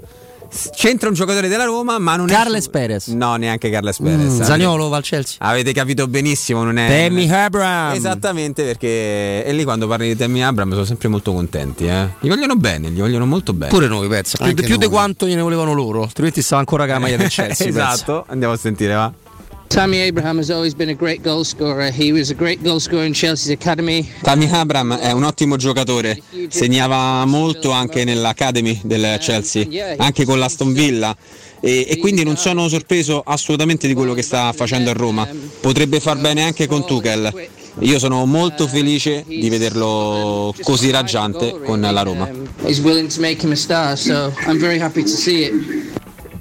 C'entra un giocatore della Roma, ma non Carles è. Perez. No, neanche Carles Perez. Mm, Zagnolo va al Chelsea. Avete capito benissimo, non è. Temi Abram. Esattamente, perché. E lì quando parli di Temi Abram sono sempre molto contenti. Eh? Gli vogliono bene, gli vogliono molto bene. Pure noi, pezzo. Più, più di quanto gliene volevano loro. Altrimenti stava ancora con la maglia del Chelsea. esatto, penso. andiamo a sentire, va. Tammy Abraham has always been a great goal scorer. He was a great goal scorer in Chelsea's academy. Tammy Abraham è un ottimo giocatore, segnava molto anche nell'academy del Chelsea, anche con l'Aston Villa. E, e, quindi non sono sorpreso assolutamente di quello che sta facendo a Roma. Potrebbe far bene anche con Tuchel. Io sono molto felice di vederlo così raggiante con la Roma.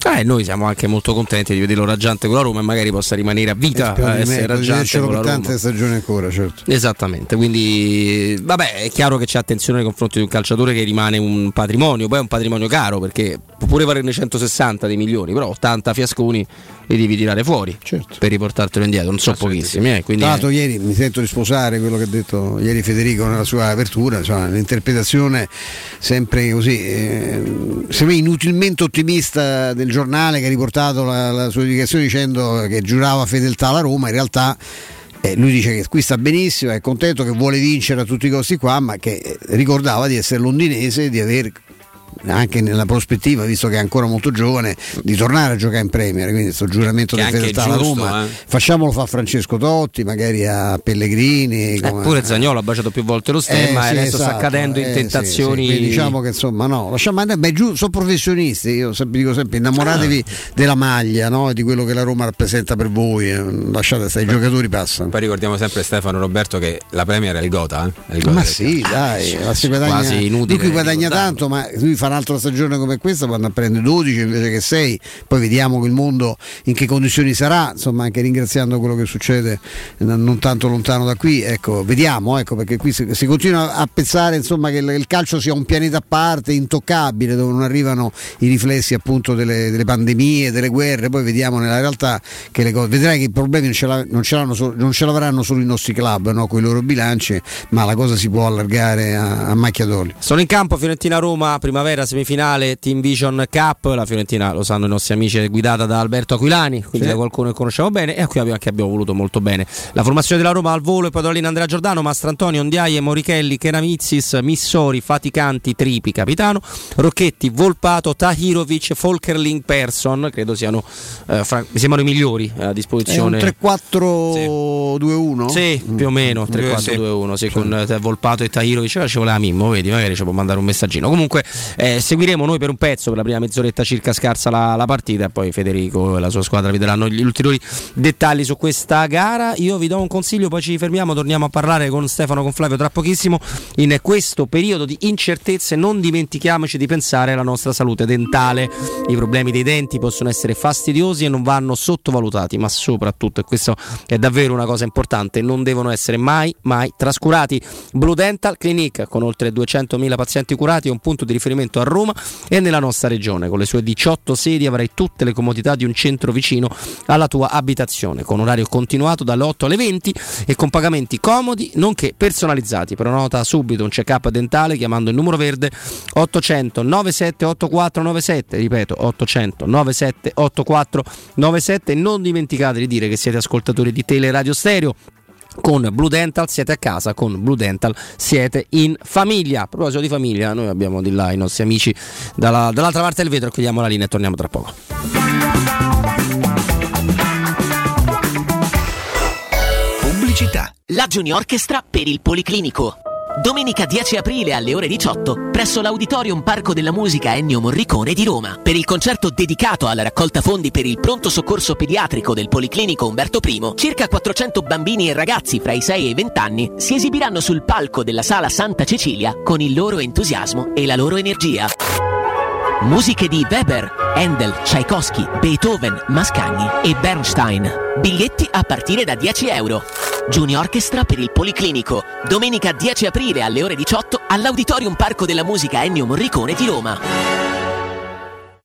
Eh, noi siamo anche molto contenti di vederlo raggiante con la Roma e magari possa rimanere a vita a essere me, raggiante con la Roma. tante stagioni ancora, certo. Esattamente, quindi vabbè, è chiaro che c'è attenzione nei confronti di un calciatore che rimane un patrimonio, poi è un patrimonio caro perché può pure valerne 160 dei milioni, però 80 fiasconi li devi tirare fuori certo. per riportartelo indietro, non so pochissimi. Eh, Tra l'altro ieri mi sento di sposare quello che ha detto ieri Federico nella sua apertura, insomma, l'interpretazione sempre così, eh, se inutilmente ottimista del giornale che ha riportato la, la sua dichiarazione dicendo che giurava fedeltà alla Roma, in realtà... Eh, lui dice che qui sta benissimo, è contento, che vuole vincere a tutti i costi qua, ma che ricordava di essere londinese, di aver anche nella prospettiva, visto che è ancora molto giovane, di tornare a giocare in Premier. Quindi questo giuramento di fedeltà alla Roma. Eh. Facciamolo fa Francesco Totti, magari a Pellegrini. Eh, pure Zagnolo ha baciato più volte lo stemma eh, e adesso esatto, sta cadendo in eh, tentazioni. Sì, sì. diciamo che insomma no, lasciamo andare, beh, giù, sono professionisti, io sempre, dico sempre innamoratevi ah. della maglia, no? di quello che la Roma rappresenta per voi, eh, lasciate stare, i giocatori passano. Poi ricordiamo sempre Stefano Roberto che la Premier è il Gota. È il Gota ma sì, dai, la si guadagna, lui guadagna tanto, ma lui fa un'altra stagione come questa vanno a prendere 12 invece che 6, poi vediamo il mondo in che condizioni sarà, insomma anche ringraziando quello che succede non tanto lontano da qui, ecco, vediamo, ecco, perché qui si, si continua a pensare insomma, che il, il, calcio sia un pianeta a parte, intoccabile, dove non arrivano i riflessi appunto delle, delle pandemie, delle guerre, poi vediamo nella realtà che le cose, vedrai che i problemi non ce, la, non ce, solo, non ce l'avranno solo i nostri club, no? con i loro bilanci, ma la cosa si può allargare a, a macchia d'olio. Sono in campo Fiorentina-Roma, primavera, semifinale, Team Vision Cup, la Fiorentina lo sanno i nostri amici è guidata da Alberto Aquilani, quindi sì. da qualcuno che conosciamo bene e a cui abbiamo, anche abbiamo voluto molto bene. La formazione della Roma al volo e poi da Andrea Giordano, Mastrantonio, Ondiaie, Morichelli, Keramizis, Missori, Faticanti, Tripi, capitano, Rocchetti, Volpato, Tahirovic, Folkerling, Person, credo siano eh, fra, mi sembrano i migliori a disposizione. È un 3-4-2-1? Sì, più o meno 3-4-2-1, sì, con eh, Volpato e Tahirovic, ci voleva Mimmo, vedi, magari ci può mandare un messaggino. Comunque eh, seguiremo noi per un pezzo, per la prima mezz'oretta circa scarsa la, la partita e poi Federico e la sua squadra vi daranno gli ulteriori dettagli su questa gara. Io vi do un consiglio, poi ci fermiamo, torniamo a parlare con Stefano, con Flavio tra pochissimo. In questo periodo di incertezze non dimentichiamoci di pensare alla nostra salute dentale. I problemi dei denti possono essere fastidiosi e non vanno sottovalutati, ma soprattutto, e questo è davvero una cosa importante, non devono essere mai, mai trascurati. Blue Dental Clinic, con oltre 200.000 pazienti curati, è un punto di riferimento a Roma e nella nostra regione. Con le sue 18 sedi avrai tutte le comodità di un centro vicino alla tua abitazione, con orario continuato dalle 8 alle 20 e con pagamenti comodi nonché personalizzati. Prenota subito un check-up dentale chiamando il numero verde 800 97 8497, ripeto 800 97 8497 e non dimenticate di dire che siete ascoltatori di Teleradio Stereo con Blue Dental siete a casa, con Blue Dental siete in famiglia. A proposito di famiglia, noi abbiamo di là i nostri amici dalla, dall'altra parte del vetro, chiudiamo la linea e torniamo tra poco. Pubblicità. La Junior Orchestra per il Policlinico. Domenica 10 aprile alle ore 18 presso l'Auditorium Parco della Musica Ennio Morricone di Roma per il concerto dedicato alla raccolta fondi per il pronto soccorso pediatrico del Policlinico Umberto I, circa 400 bambini e ragazzi fra i 6 e i 20 anni si esibiranno sul palco della Sala Santa Cecilia con il loro entusiasmo e la loro energia. Musiche di Weber, Handel, Tchaikovsky, Beethoven, Mascagni e Bernstein. Biglietti a partire da 10 euro. Junior Orchestra per il Policlinico. Domenica 10 aprile alle ore 18 all'Auditorium Parco della Musica Ennio Morricone di Roma.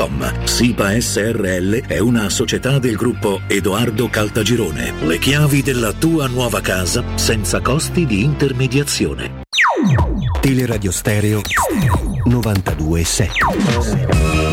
www.keicalt.com. SIPA SRL è una società del gruppo Edoardo Caltagirone. Le chiavi della tua nuova casa senza costi di intermediazione. Teleradio Stereo 927.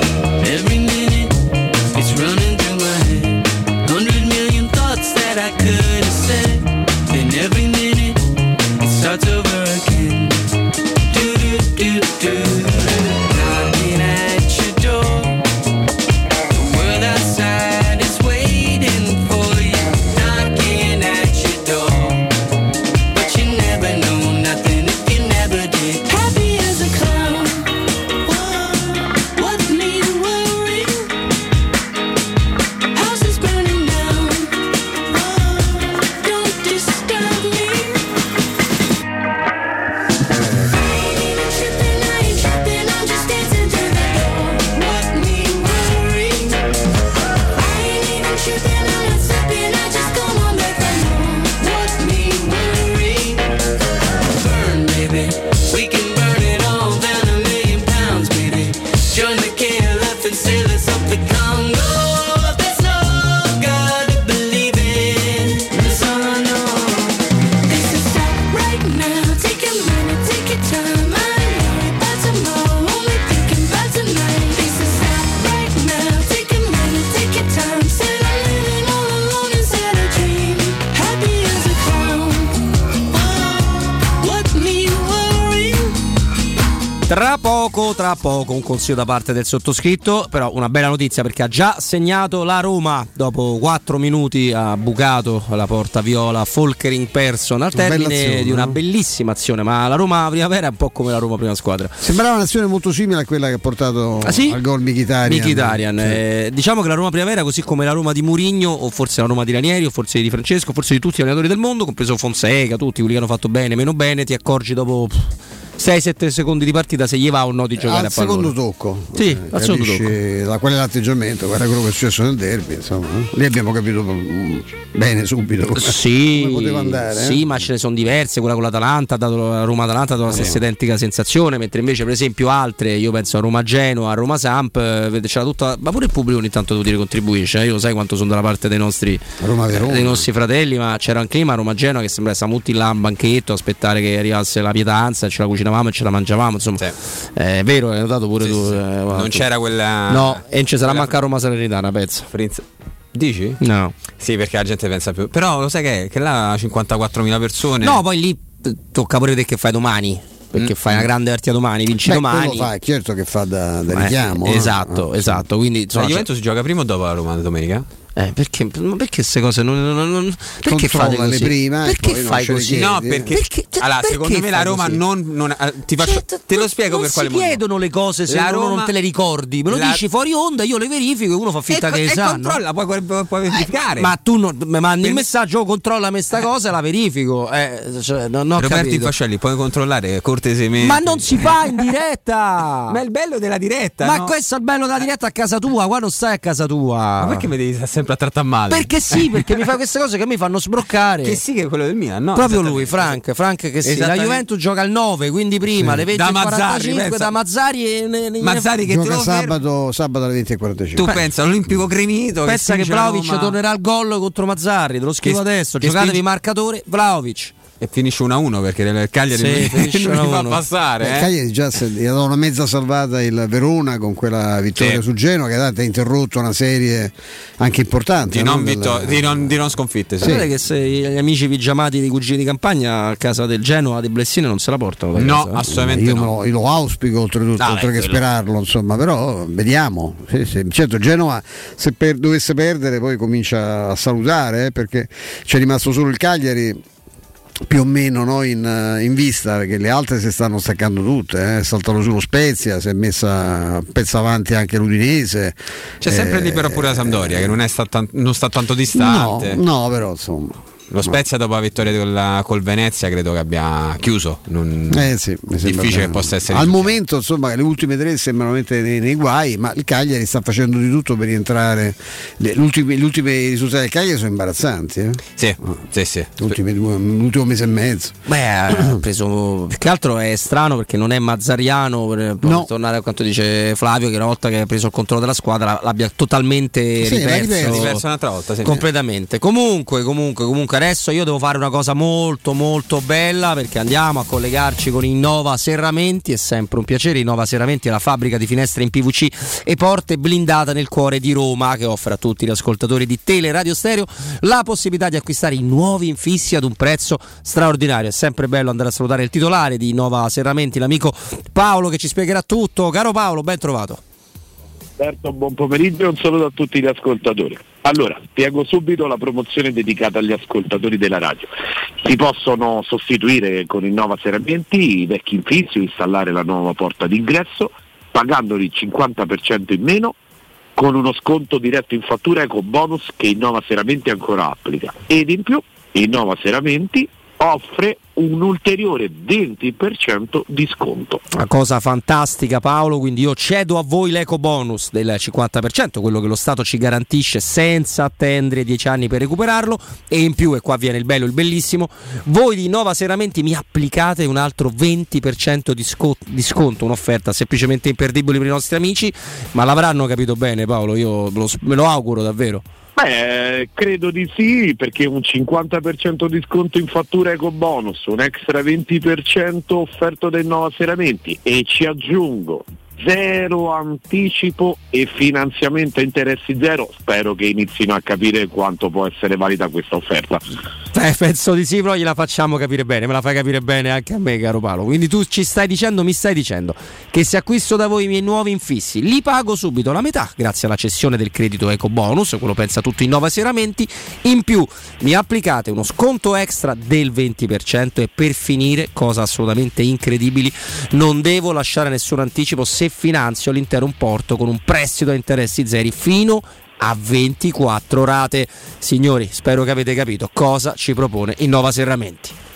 Tra poco un consiglio da parte del sottoscritto, però una bella notizia perché ha già segnato la Roma dopo 4 minuti ha bucato la porta viola Folker in person al Una termine di una bellissima azione, ma la Roma primavera è un po' come la Roma prima squadra. Sembrava un'azione molto simile a quella che ha portato Ah, sì? al gol Mkhitaryan. Mkhitaryan, eh, diciamo che la Roma primavera, così come la Roma di Murigno, o forse la Roma di Ranieri, o forse di Francesco, forse di tutti gli allenatori del mondo, compreso Fonseca, tutti quelli che hanno fatto bene, meno bene, ti accorgi dopo 6-7 secondi di partita se gli va o no di giocare al a pallone. secondo tocco. Sì, Eh, al secondo capisci da qual è l'atteggiamento, guarda quello che è successo nel derby, insomma. eh. Lì abbiamo capito mm, bene subito Sì, come poteva andare. sì, eh. ma ce ne sono diverse. Quella con l'Atalanta ha dato la Roma-Atalanta ha dato la stessa identica sensazione, mentre invece, per esempio, altre, io penso a Roma-Genoa, a Roma-Samp, eh, c'era tutta. Ma pure il pubblico ogni tanto devo dire contribuisce. eh. Io lo sai quanto sono dalla parte dei nostri, dei nostri fratelli, ma c'era anche ma Roma-Genoa che sembra stavamo tutti là a un banchetto, aspettare che arrivasse la pietanza, ce la cucinavamo e ce la mangiavamo. Insomma, Eh, è vero, hai notato pure tu. eh, Non c'era quella. No, e non ci sarà manca Roma Salernitana, penso. Prinz- Dici? No. Sì, perché la gente pensa più. Però lo sai che, è? che là 54.000 persone. No, poi lì tocca pure vedere che fai domani. Perché fai una grande partita domani, vinci Beh, domani. fa, è certo che fa da, da Eh, richiamo. eh. esatto, Ah, esatto. Quindi La insomma, Juventus si gioca prima o dopo la Roma domenica? Eh, perché, perché queste cose non, non, non perché fate così? prima perché fai così? No, perché, perché cioè, allora, secondo me la Roma non, non eh, ti faccio, cioè, te lo spiego per quale motivo. Non si chiedono le cose se la Roma, non te le ricordi, me lo la... dici fuori onda, io le verifico e uno fa finta e, che e sanno. controlla, puoi, puoi, puoi verificare. Eh, ma tu non, mi mandi per... il messaggio, oh, controllami sta cosa e la verifico. Eh, cioè, non ho Roberto capito. Infascelli, puoi controllare cortesemente. Ma non si fa in diretta! ma è il bello della diretta. Ma no? questo è il bello della diretta a casa tua, qua non stai a casa tua. Ma perché mi devi sempre a trattare male? Perché sì, perché mi fa queste cose che mi fanno sbroccare. Che sì, che è quello del Milan, no? Proprio lui, Frank, Frank che sì. La Juventus gioca al 9, quindi prima sì. le 20 da Mazzari, 45 da Mazzari e ne, ne, Mazzari che gioca sabato, sabato alle 20 e 45. Tu pensa all'Olimpico Gremito pensa che, che Vlaovic tornerà al gol contro Mazzari, te lo scrivo che, adesso, che giocatevi spinge... marcatore Vlaovic e finisce 1-1 perché il Cagliari sì, non, non fa passare. Il eh? Cagliari già gli ha dato una mezza salvata il Verona con quella vittoria sì. su Genoa che ha interrotto una serie anche importante. Di non, no? vittor- del... di non, di non sconfitte. Sì. Sapete che se gli amici pigiamati di cugini di campagna a casa del Genoa di Blessine non se la portano? No, casa, assolutamente io no. Lo, io lo auspico oltretutto, ah, oltre che quello. sperarlo, insomma, però vediamo. Sì, sì. Certo, Genoa se per, dovesse perdere poi comincia a salutare eh, perché c'è rimasto solo il Cagliari più o meno no, in, in, vista perché le altre si stanno staccando tutte, eh. saltano sullo Spezia, si è messa un pezzo avanti anche l'Udinese. C'è sempre lì però pure la Sampdoria che non, è sta, non sta tanto distante. No, no però insomma. Lo Spezia dopo la vittoria col, col, Venezia credo che abbia chiuso. Non... Eh sì, difficile che possa essere. Al risultato. momento, insomma, le ultime tre sembrano mettere nei, nei, guai, ma il Cagliari sta facendo di tutto per rientrare. Le, ultime, gli ultimi risultati del Cagliari sono imbarazzanti. Eh? Sì, oh. sì, sì. Due, l'ultimo mese e mezzo. Beh, ha preso. Più che altro è strano perché non è mazzariano. Per, no. tornare a quanto dice Flavio, che una volta che ha preso il controllo della squadra l'abbia totalmente sì, riperso. riperso un'altra volta. Sì, completamente. Comunque, comunque, comunque, adesso io devo fare una cosa molto molto bella perché andiamo a collegarci con Innova Serramenti, è sempre un piacere, Innova Serramenti è la fabbrica di finestre in PVC e porte blindata nel cuore di Roma che offre a tutti gli ascoltatori di Tele Radio Stereo la possibilità di acquistare i nuovi infissi ad un prezzo straordinario. È sempre bello andare a salutare il titolare di Innova Serramenti, l'amico Paolo che ci spiegherà tutto. Caro Paolo, ben trovato. Alberto, buon pomeriggio e un saluto a tutti gli ascoltatori. Allora, spiego subito la promozione dedicata agli ascoltatori della radio. Si possono sostituire con il Nova Serramenti i vecchi infissi o installare la nuova porta d'ingresso pagandoli il 50% in meno con uno sconto diretto in fattura eco bonus che Innova Serramenti ancora applica. Ed in più, Innova Serramenti offre un ulteriore 20% di sconto. Una cosa fantastica Paolo, quindi io cedo a voi l'eco bonus del 50%, quello che lo Stato ci garantisce senza attendere 10 anni per recuperarlo e in più, e qua viene il bello, il bellissimo, voi di Nova Seramenti mi applicate un altro 20% di, sco- di sconto, un'offerta semplicemente imperdibile per i nostri amici, ma l'avranno capito bene Paolo, io lo, me lo auguro davvero. Beh, credo di sì, perché un 50% di sconto in fattura eco bonus, un extra 20% offerto dai Nova Seramenti e ci aggiungo zero anticipo e finanziamento a interessi zero. Spero che inizino a capire quanto può essere valida questa offerta. Eh, penso di sì, però gliela facciamo capire bene, me la fai capire bene anche a me, caro Paolo. Quindi tu ci stai dicendo, mi stai dicendo che se acquisto da voi i miei nuovi infissi, li pago subito la metà, grazie alla cessione del credito eco bonus, quello pensa tutto in Nova Seramenti. In più mi applicate uno sconto extra del 20% e per finire, cosa assolutamente incredibile, non devo lasciare nessun anticipo se finanzio l'intero importo con un prestito a interessi zeri fino a 24 rate. Signori, spero che avete capito cosa ci propone Innova Serramenti.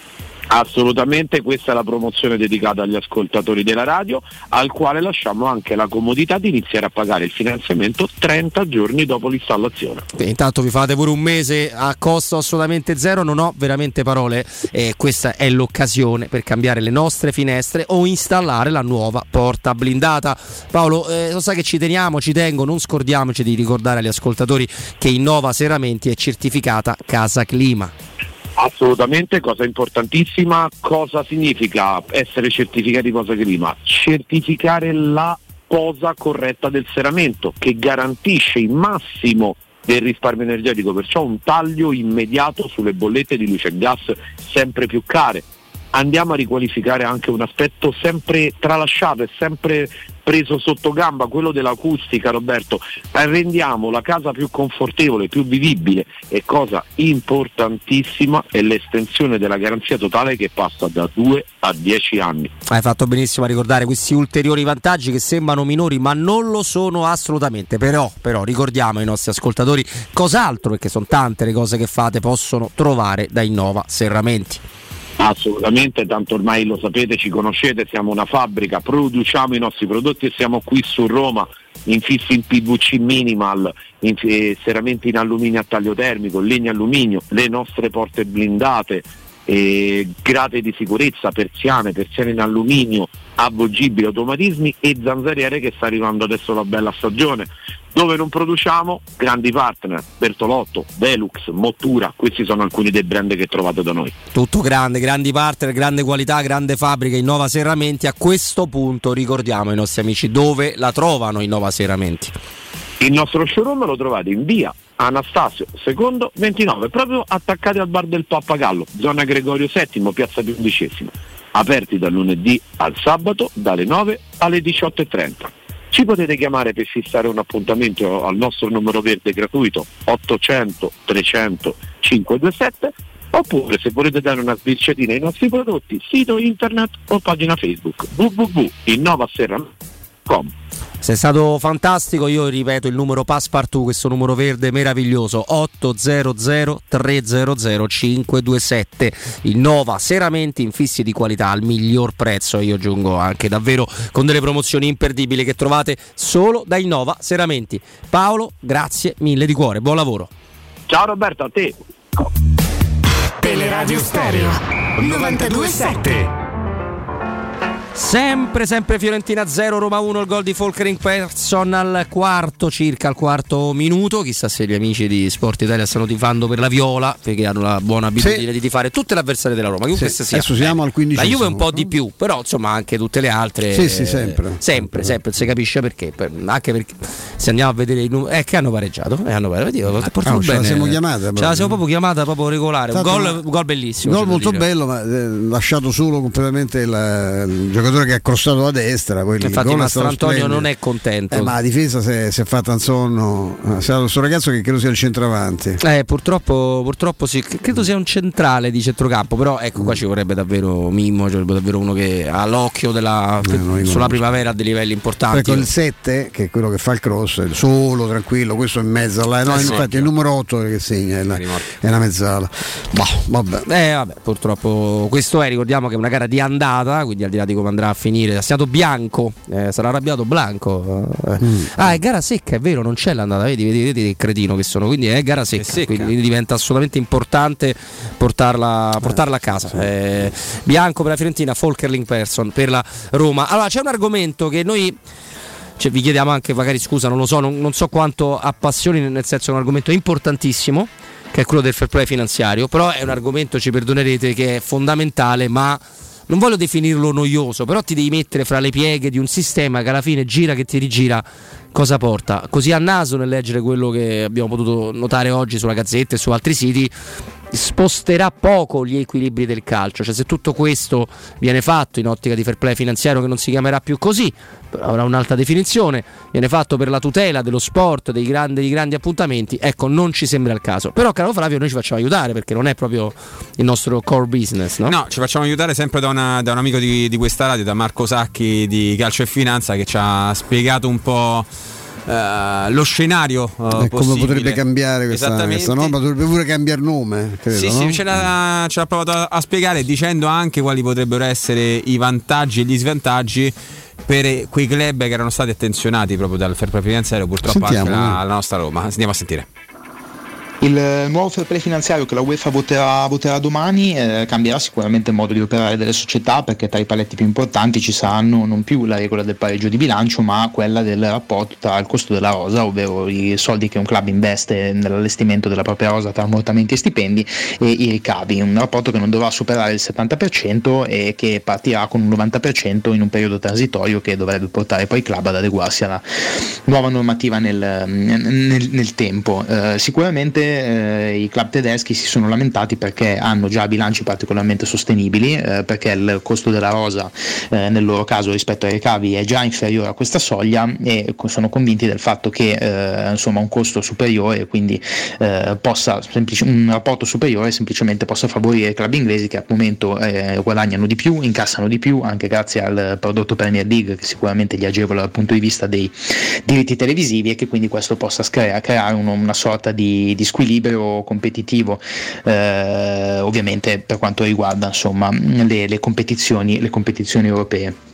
Assolutamente, questa è la promozione dedicata agli ascoltatori della radio, al quale lasciamo anche la comodità di iniziare a pagare il finanziamento 30 giorni dopo l'installazione. E intanto vi fate pure un mese a costo assolutamente zero, non ho veramente parole, eh, questa è l'occasione per cambiare le nostre finestre o installare la nuova porta blindata. Paolo, eh, lo sai che ci teniamo, ci tengo, non scordiamoci di ricordare agli ascoltatori che Innova Seramenti è certificata Casa Clima. Assolutamente, cosa importantissima, cosa significa essere certificati cosa clima? Certificare la posa corretta del serramento che garantisce il massimo del risparmio energetico, perciò un taglio immediato sulle bollette di luce e gas sempre più care. andiamo a riqualificare anche un aspetto sempre tralasciato e sempre preso sotto gamba, quello dell'acustica Roberto, rendiamo la casa più confortevole, più vivibile e cosa importantissima è l'estensione della garanzia totale che passa da 2 a 10 anni. Hai fatto benissimo a ricordare questi ulteriori vantaggi che sembrano minori ma non lo sono assolutamente, però, però ricordiamo ai nostri ascoltatori cos'altro, perché sono tante le cose che fate, possono trovare da Innova Serramenti. Assolutamente, tanto ormai lo sapete, ci conoscete, siamo una fabbrica, produciamo i nostri prodotti e siamo qui su Roma infissi in PVC minimal, in, eh, serramenti in alluminio a taglio termico, legno alluminio, le nostre porte blindate, eh, grate di sicurezza, persiane, persiane in alluminio, avvolgibili, automatismi e zanzariere che sta arrivando adesso la bella stagione. Dove non produciamo, grandi partner, Bertolotto, Velux, Mottura, questi sono alcuni dei brand che trovate da noi. Tutto grande, grandi partner, grande qualità, grande fabbrica, Innova Serramenti. A questo punto ricordiamo ai nostri amici dove la trovano Innova Serramenti. Il nostro showroom lo trovate in via Anastasio secondo 29, proprio attaccati al bar del Pappagallo, zona Gregorio VII, piazza undicesima. Aperti dal lunedì al sabato dalle 9 alle 18.30. Ci potete chiamare per fissare un appuntamento al nostro numero verde gratuito 800 300 527 oppure se volete dare una sbirciatina ai nostri prodotti sito internet o pagina Facebook www.innovaserra.com sei stato fantastico, io ripeto il numero Passepartout, questo numero verde meraviglioso 800 300 527. Innova Seramenti infissi di qualità al miglior prezzo io aggiungo anche davvero con delle promozioni imperdibili che trovate solo da Innova Seramenti. Paolo, grazie mille di cuore, buon lavoro. Ciao Roberto, a te. Teleradio Stereo 927 Sempre, sempre Fiorentina 0, Roma 1, il gol di Folkering Persson al quarto, circa al quarto minuto. Chissà se gli amici di Sport Italia stanno tifando per la Viola, perché hanno la buona abitudine sì. di tifare tutte le avversarie della Roma. Sì. Sia. Adesso siamo al 15. La Juve un po' di più, però insomma anche tutte le altre. Sì, sì, sempre. Sempre, sempre, si capisce perché. Anche perché se andiamo a vedere i numeri. Eh, che hanno pareggiato. Eh, hanno pareggiato. Ah, ce la siamo chiamata. Ce la siamo proprio chiamata proprio regolare. Un gol, un gol, bellissimo. Un gol molto dire. bello, ma eh, lasciato solo completamente il, il giocatore che ha crossato a destra. Poi Infatti, Mastro Antonio non è contento. Eh, ma la difesa si è, si è fatta un sonno. C'è questo ragazzo che credo sia il centravanti. Eh, purtroppo, purtroppo sì, credo sia un centrale di centrocampo. Però ecco, qua ci vorrebbe davvero Mimmo, ci vorrebbe davvero uno che ha l'occhio della, eh, sulla primavera a dei livelli importanti. Ecco il 7, che è quello che fa il cross, è solo, tranquillo, questo in mezzo alla. No, eh, infatti è il numero 8 che segna, è la, è la mezzala. Boh, vabbè. Eh, vabbè, purtroppo questo è, ricordiamo che è una gara di andata, quindi al di là di come andrà a finire, è stato bianco, eh, sarà arrabbiato Blanco. Eh. Mm. Ah, è gara secca, è vero, non c'è l'andata, vedi, vedi, vedi che cretino che sono, quindi è gara secca, è quindi diventa assolutamente importante portarla, portarla a casa. Eh, bianco per la Fiorentina, Folkerling Person per la Roma. Allora, c'è un argomento che noi cioè, vi chiediamo anche, magari scusa, non lo so, non, non so quanto appassioni, nel senso è un argomento importantissimo che è quello del fair play finanziario, però è un argomento, ci perdonerete, che è fondamentale, ma non voglio definirlo noioso, però ti devi mettere fra le pieghe di un sistema che alla fine gira che ti rigira cosa porta. Così a naso nel leggere quello che abbiamo potuto notare oggi sulla Gazzetta e su altri siti, sposterà poco gli equilibri del calcio. Cioè, se tutto questo viene fatto in ottica di fair play finanziario, che non si chiamerà più così, avrà un'alta definizione, viene fatto per la tutela dello sport, dei grandi, dei grandi appuntamenti, ecco, non ci sembra il caso. Però, caro Flavio, noi ci facciamo aiutare perché non è proprio il nostro core business, no? No, ci facciamo aiutare sempre da, una, da un amico di, di questa radio, da Marco Sacchi di Calcio e Finanza, che ci ha spiegato un po' Uh, lo scenario uh, come potrebbe cambiare questa, questa norma? Dovrebbe pure cambiare nome credo, sì no? sì ce l'ha, ce l'ha provato a, a, spiegare dicendo anche quali potrebbero essere i vantaggi e gli svantaggi per quei club che erano stati attenzionati proprio dal fair play finanziario purtroppo Sentiamo, anche la, la nostra Roma. Andiamo a sentire il nuovo fair play finanziario che la UEFA voterà, voterà domani eh, cambierà sicuramente il modo di operare delle società perché tra i paletti più importanti ci saranno non più la regola del pareggio di bilancio ma quella del rapporto tra il costo della rosa, ovvero i soldi che un club investe nell'allestimento della propria rosa tra ammortamenti e stipendi e i ricavi, un rapporto che non dovrà superare il 70% e che partirà con un 90% in un periodo transitorio che dovrebbe portare poi i club ad adeguarsi alla nuova normativa nel, nel, nel tempo. Eh, sicuramente eh, i club tedeschi si sono lamentati perché hanno già bilanci particolarmente sostenibili, eh, perché il costo della rosa eh, nel loro caso rispetto ai ricavi è già inferiore a questa soglia e sono convinti del fatto che eh, insomma, un costo superiore, quindi eh, possa, semplici- un rapporto superiore semplicemente possa favorire i club inglesi che al momento guadagnano di più, incassano di più anche grazie al prodotto Premier League che sicuramente li agevola dal punto di vista dei diritti televisivi e che quindi questo possa creare uno, una sorta di, di, squilibrio competitivo eh, ovviamente per quanto riguarda insomma, le, le, competizioni, le competizioni europee.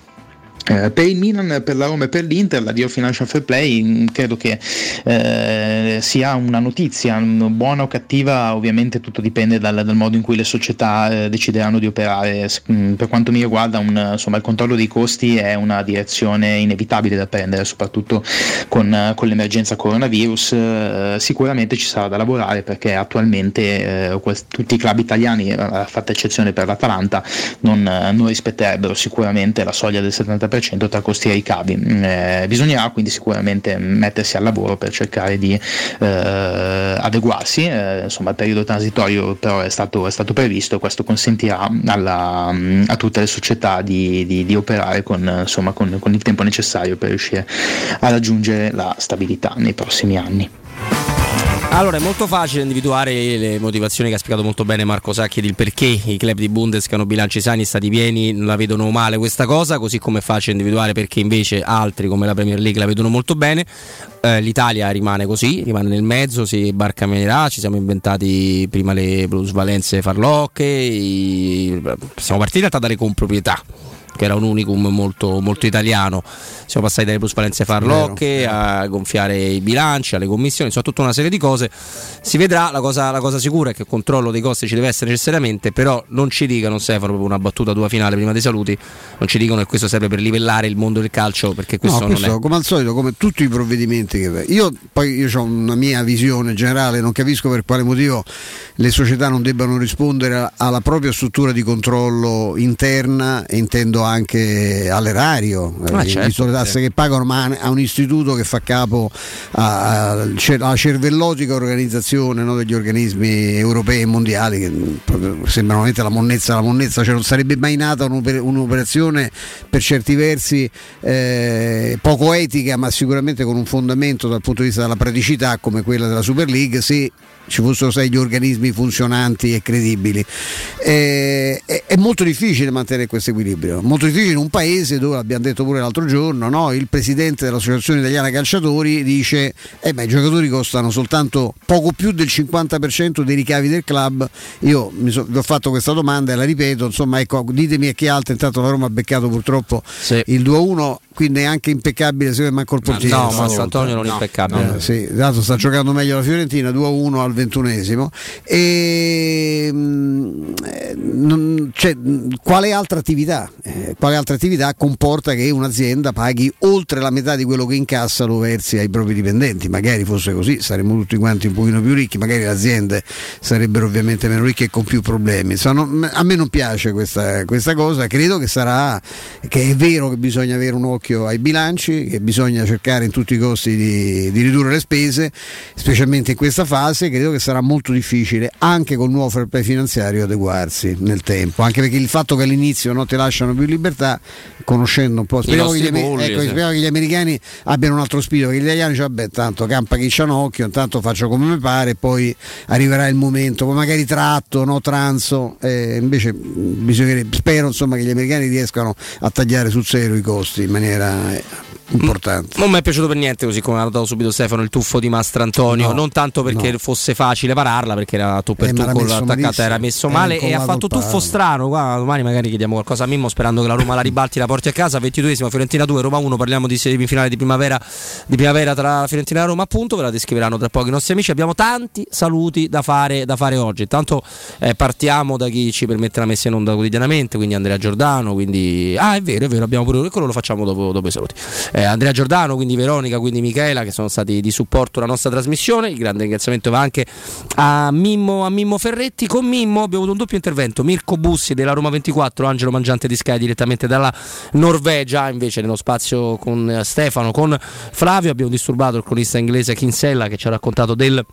Eh, per il Milan, per la Roma e per l'Inter, l'addio financial fair play credo che eh, sia una notizia, buona o cattiva, ovviamente tutto dipende dal, dal modo in cui le società eh, decideranno di operare. Mm, per quanto mi riguarda, un, insomma, il controllo dei costi è una direzione inevitabile da prendere, soprattutto con, con l'emergenza coronavirus. Eh, sicuramente ci sarà da lavorare perché attualmente eh, quest- tutti i club italiani, a fatta eccezione per l'Atalanta, non, non rispetterebbero sicuramente la soglia del 70% 50% tra costi e ricavi. Eh, bisognerà quindi sicuramente mettersi al lavoro per cercare di eh, adeguarsi, eh, insomma il periodo transitorio però è stato, è stato previsto e questo consentirà alla, a tutte le società di, di, di operare con, insomma, con, con il tempo necessario per riuscire a raggiungere la stabilità nei prossimi anni. Allora è molto facile individuare le motivazioni che ha spiegato molto bene Marco Sacchi del perché i club di Bundes che hanno bilanci sani e stati pieni non la vedono male questa cosa, così come è facile individuare perché invece altri come la Premier League la vedono molto bene. Eh, L'Italia rimane così, rimane nel mezzo, si barcamenerà, ci siamo inventati prima le plusvalenze farlocche, i... siamo partiti in realtà dalle comproprietà che era un unicum molto, molto italiano. Siamo passati dalle plusvalenze farlocche a gonfiare i bilanci, alle commissioni, insomma tutta una serie di cose. Si vedrà, la cosa, la cosa sicura è che il controllo dei costi ci deve essere necessariamente, però non ci dicano, Stefano, proprio una battuta tua finale prima dei saluti, non ci dicono che questo serve per livellare il mondo del calcio, perché questo, no, questo non è. Come al solito, come tutti i provvedimenti che... Io poi io ho una mia visione generale, non capisco per quale motivo le società non debbano rispondere alla propria struttura di controllo interna intendo anche all'erario, ah, eh, certo, le tasse sì. che pagano, ma a un istituto che fa capo alla cervellotica organizzazione no, degli organismi europei e mondiali che sembrano veramente la monnezza la monnezza, cioè non sarebbe mai nata un'operazione per certi versi eh, poco etica ma sicuramente con un fondamento dal punto di vista della praticità come quella della Super League se ci fossero sei gli organismi funzionanti e credibili. Eh, è, è, molto difficile mantenere questo equilibrio, molto difficile in un paese dove, l'abbiamo detto pure l'altro giorno, no? il presidente dell'Associazione Italiana Calciatori dice eh beh, i giocatori costano soltanto poco più del 50% dei ricavi del club. Io mi so, vi ho fatto questa domanda e la ripeto, insomma ecco, ditemi a chi altro, intanto la Roma ha beccato purtroppo sì. il 2-1 qui neanche impeccabile se manco il portiere. No, ma Antonio non no, impeccabile. No, sì, dato sta giocando meglio la Fiorentina 2-1 al ventunesimo. E, mm, non, cioè, quale, altra attività, eh, quale altra attività comporta che un'azienda paghi oltre la metà di quello che incassa lo versi ai propri dipendenti? Magari fosse così, saremmo tutti quanti un pochino più ricchi, magari le aziende sarebbero ovviamente meno ricche e con più problemi. Insomma, a me non piace questa, questa cosa, credo che sarà che è vero che bisogna avere un occhio ai bilanci, che bisogna cercare in tutti i costi di, di, ridurre le spese, specialmente in questa fase, credo che sarà molto difficile anche col nuovo fair play finanziario adeguarsi nel tempo, anche perché il fatto che all'inizio non ti lasciano più libertà, conoscendo un po', speriamo, che gli, polli, ecco, sì. speriamo che gli, americani abbiano un altro spirito, che gli italiani cioè, vabbè, tanto campa chi c'ha un occhio, intanto faccio come mi pare, poi arriverà il momento, poi magari tratto, no transo, eh, invece spero insomma, che gli americani riescano a tagliare sul serio i costi in maniera maniera importante. Non mi è piaciuto per niente, così come ha notato subito Stefano, il tuffo di Mastrantonio. No, non tanto perché no. fosse facile pararla, perché era tu per eh, tu con l'attaccata, era messo male e ha fatto tuffo strano. Qua, domani magari chiediamo qualcosa a Mimmo sperando che la Roma la ribalti, la porti a casa. 22esimo Fiorentina 2, Roma 1. Parliamo di semifinale di primavera, di primavera tra Fiorentina e Roma, appunto. Ve la descriveranno tra poco i nostri amici. Abbiamo tanti saluti da fare, da fare oggi. Intanto eh, partiamo da chi ci permette la messa in onda quotidianamente, quindi Andrea Giordano. Quindi... Ah, è vero, è vero, abbiamo pure quello lo facciamo dopo, dopo i saluti eh, Andrea Giordano, quindi Veronica, quindi Michela che sono stati di supporto alla nostra trasmissione. Il grande ringraziamento va anche a Mimmo, a Mimmo Ferretti. Con Mimmo abbiamo avuto un doppio intervento. Mirko Bussi della Roma 24, Angelo Mangiante di Sky direttamente dalla Norvegia, invece nello spazio con Stefano, con Flavio abbiamo disturbato il cronista inglese Kinsella che ci ha raccontato del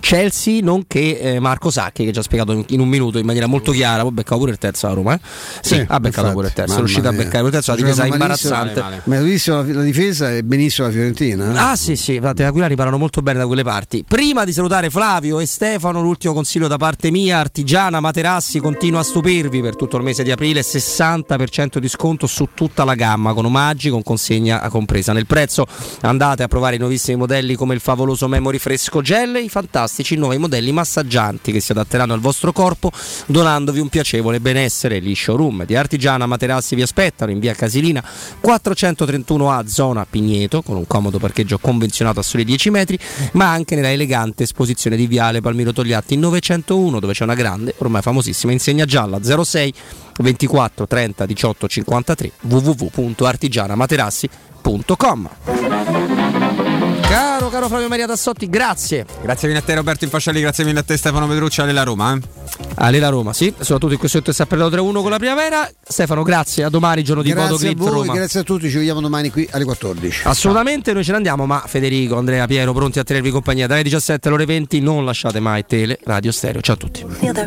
Chelsea nonché eh, Marco Sacchi che ci ha spiegato in, in, un minuto in maniera molto chiara poi beccava pure il terzo a Roma eh? sì, sì, ha beccato pure il terzo è riuscito a beccare pure il terzo la difesa imbarazzante male, male. malissimo la, la, difesa e benissimo la Fiorentina eh? ah sì sì infatti Aquilani parlano molto bene da quelle parti prima di salutare Flavio e Stefano l'ultimo consiglio da parte mia Artigiana Materassi continua a stupirvi per tutto il mese di aprile 60% di sconto su tutta la gamma con omaggi con consegna compresa nel prezzo andate a provare i nuovissimi modelli come il favoloso Memory Fresco Gel i fantastici fantastici nuovi modelli massaggianti che si adatteranno al vostro corpo donandovi un piacevole benessere. Gli showroom di Artigiana Materassi vi aspettano in via Casilina 431A zona Pigneto con un comodo parcheggio convenzionato a soli 10 metri ma anche nella elegante esposizione di Viale Palmiro Togliatti 901 dove c'è una grande ormai famosissima insegna gialla 06 24 30 18 53 www.artigianamaterassi.com Caro, caro Flavio Maria Tassotti, grazie. Grazie mille a te Roberto Infascelli, grazie mille a te Stefano Pedrucci, alle la Roma. Eh? Alle la Roma, sì, soprattutto in questo momento sta per 3-1 con la primavera. Stefano, grazie, a domani giorno di grazie Roma. Grazie a tutti, ci vediamo domani qui alle 14. Assolutamente, noi ce ne andiamo, ma Federico, Andrea, Piero, pronti a tenervi compagnia dalle 17 alle ore 20, non lasciate mai tele, radio, stereo. Ciao a tutti. Feel the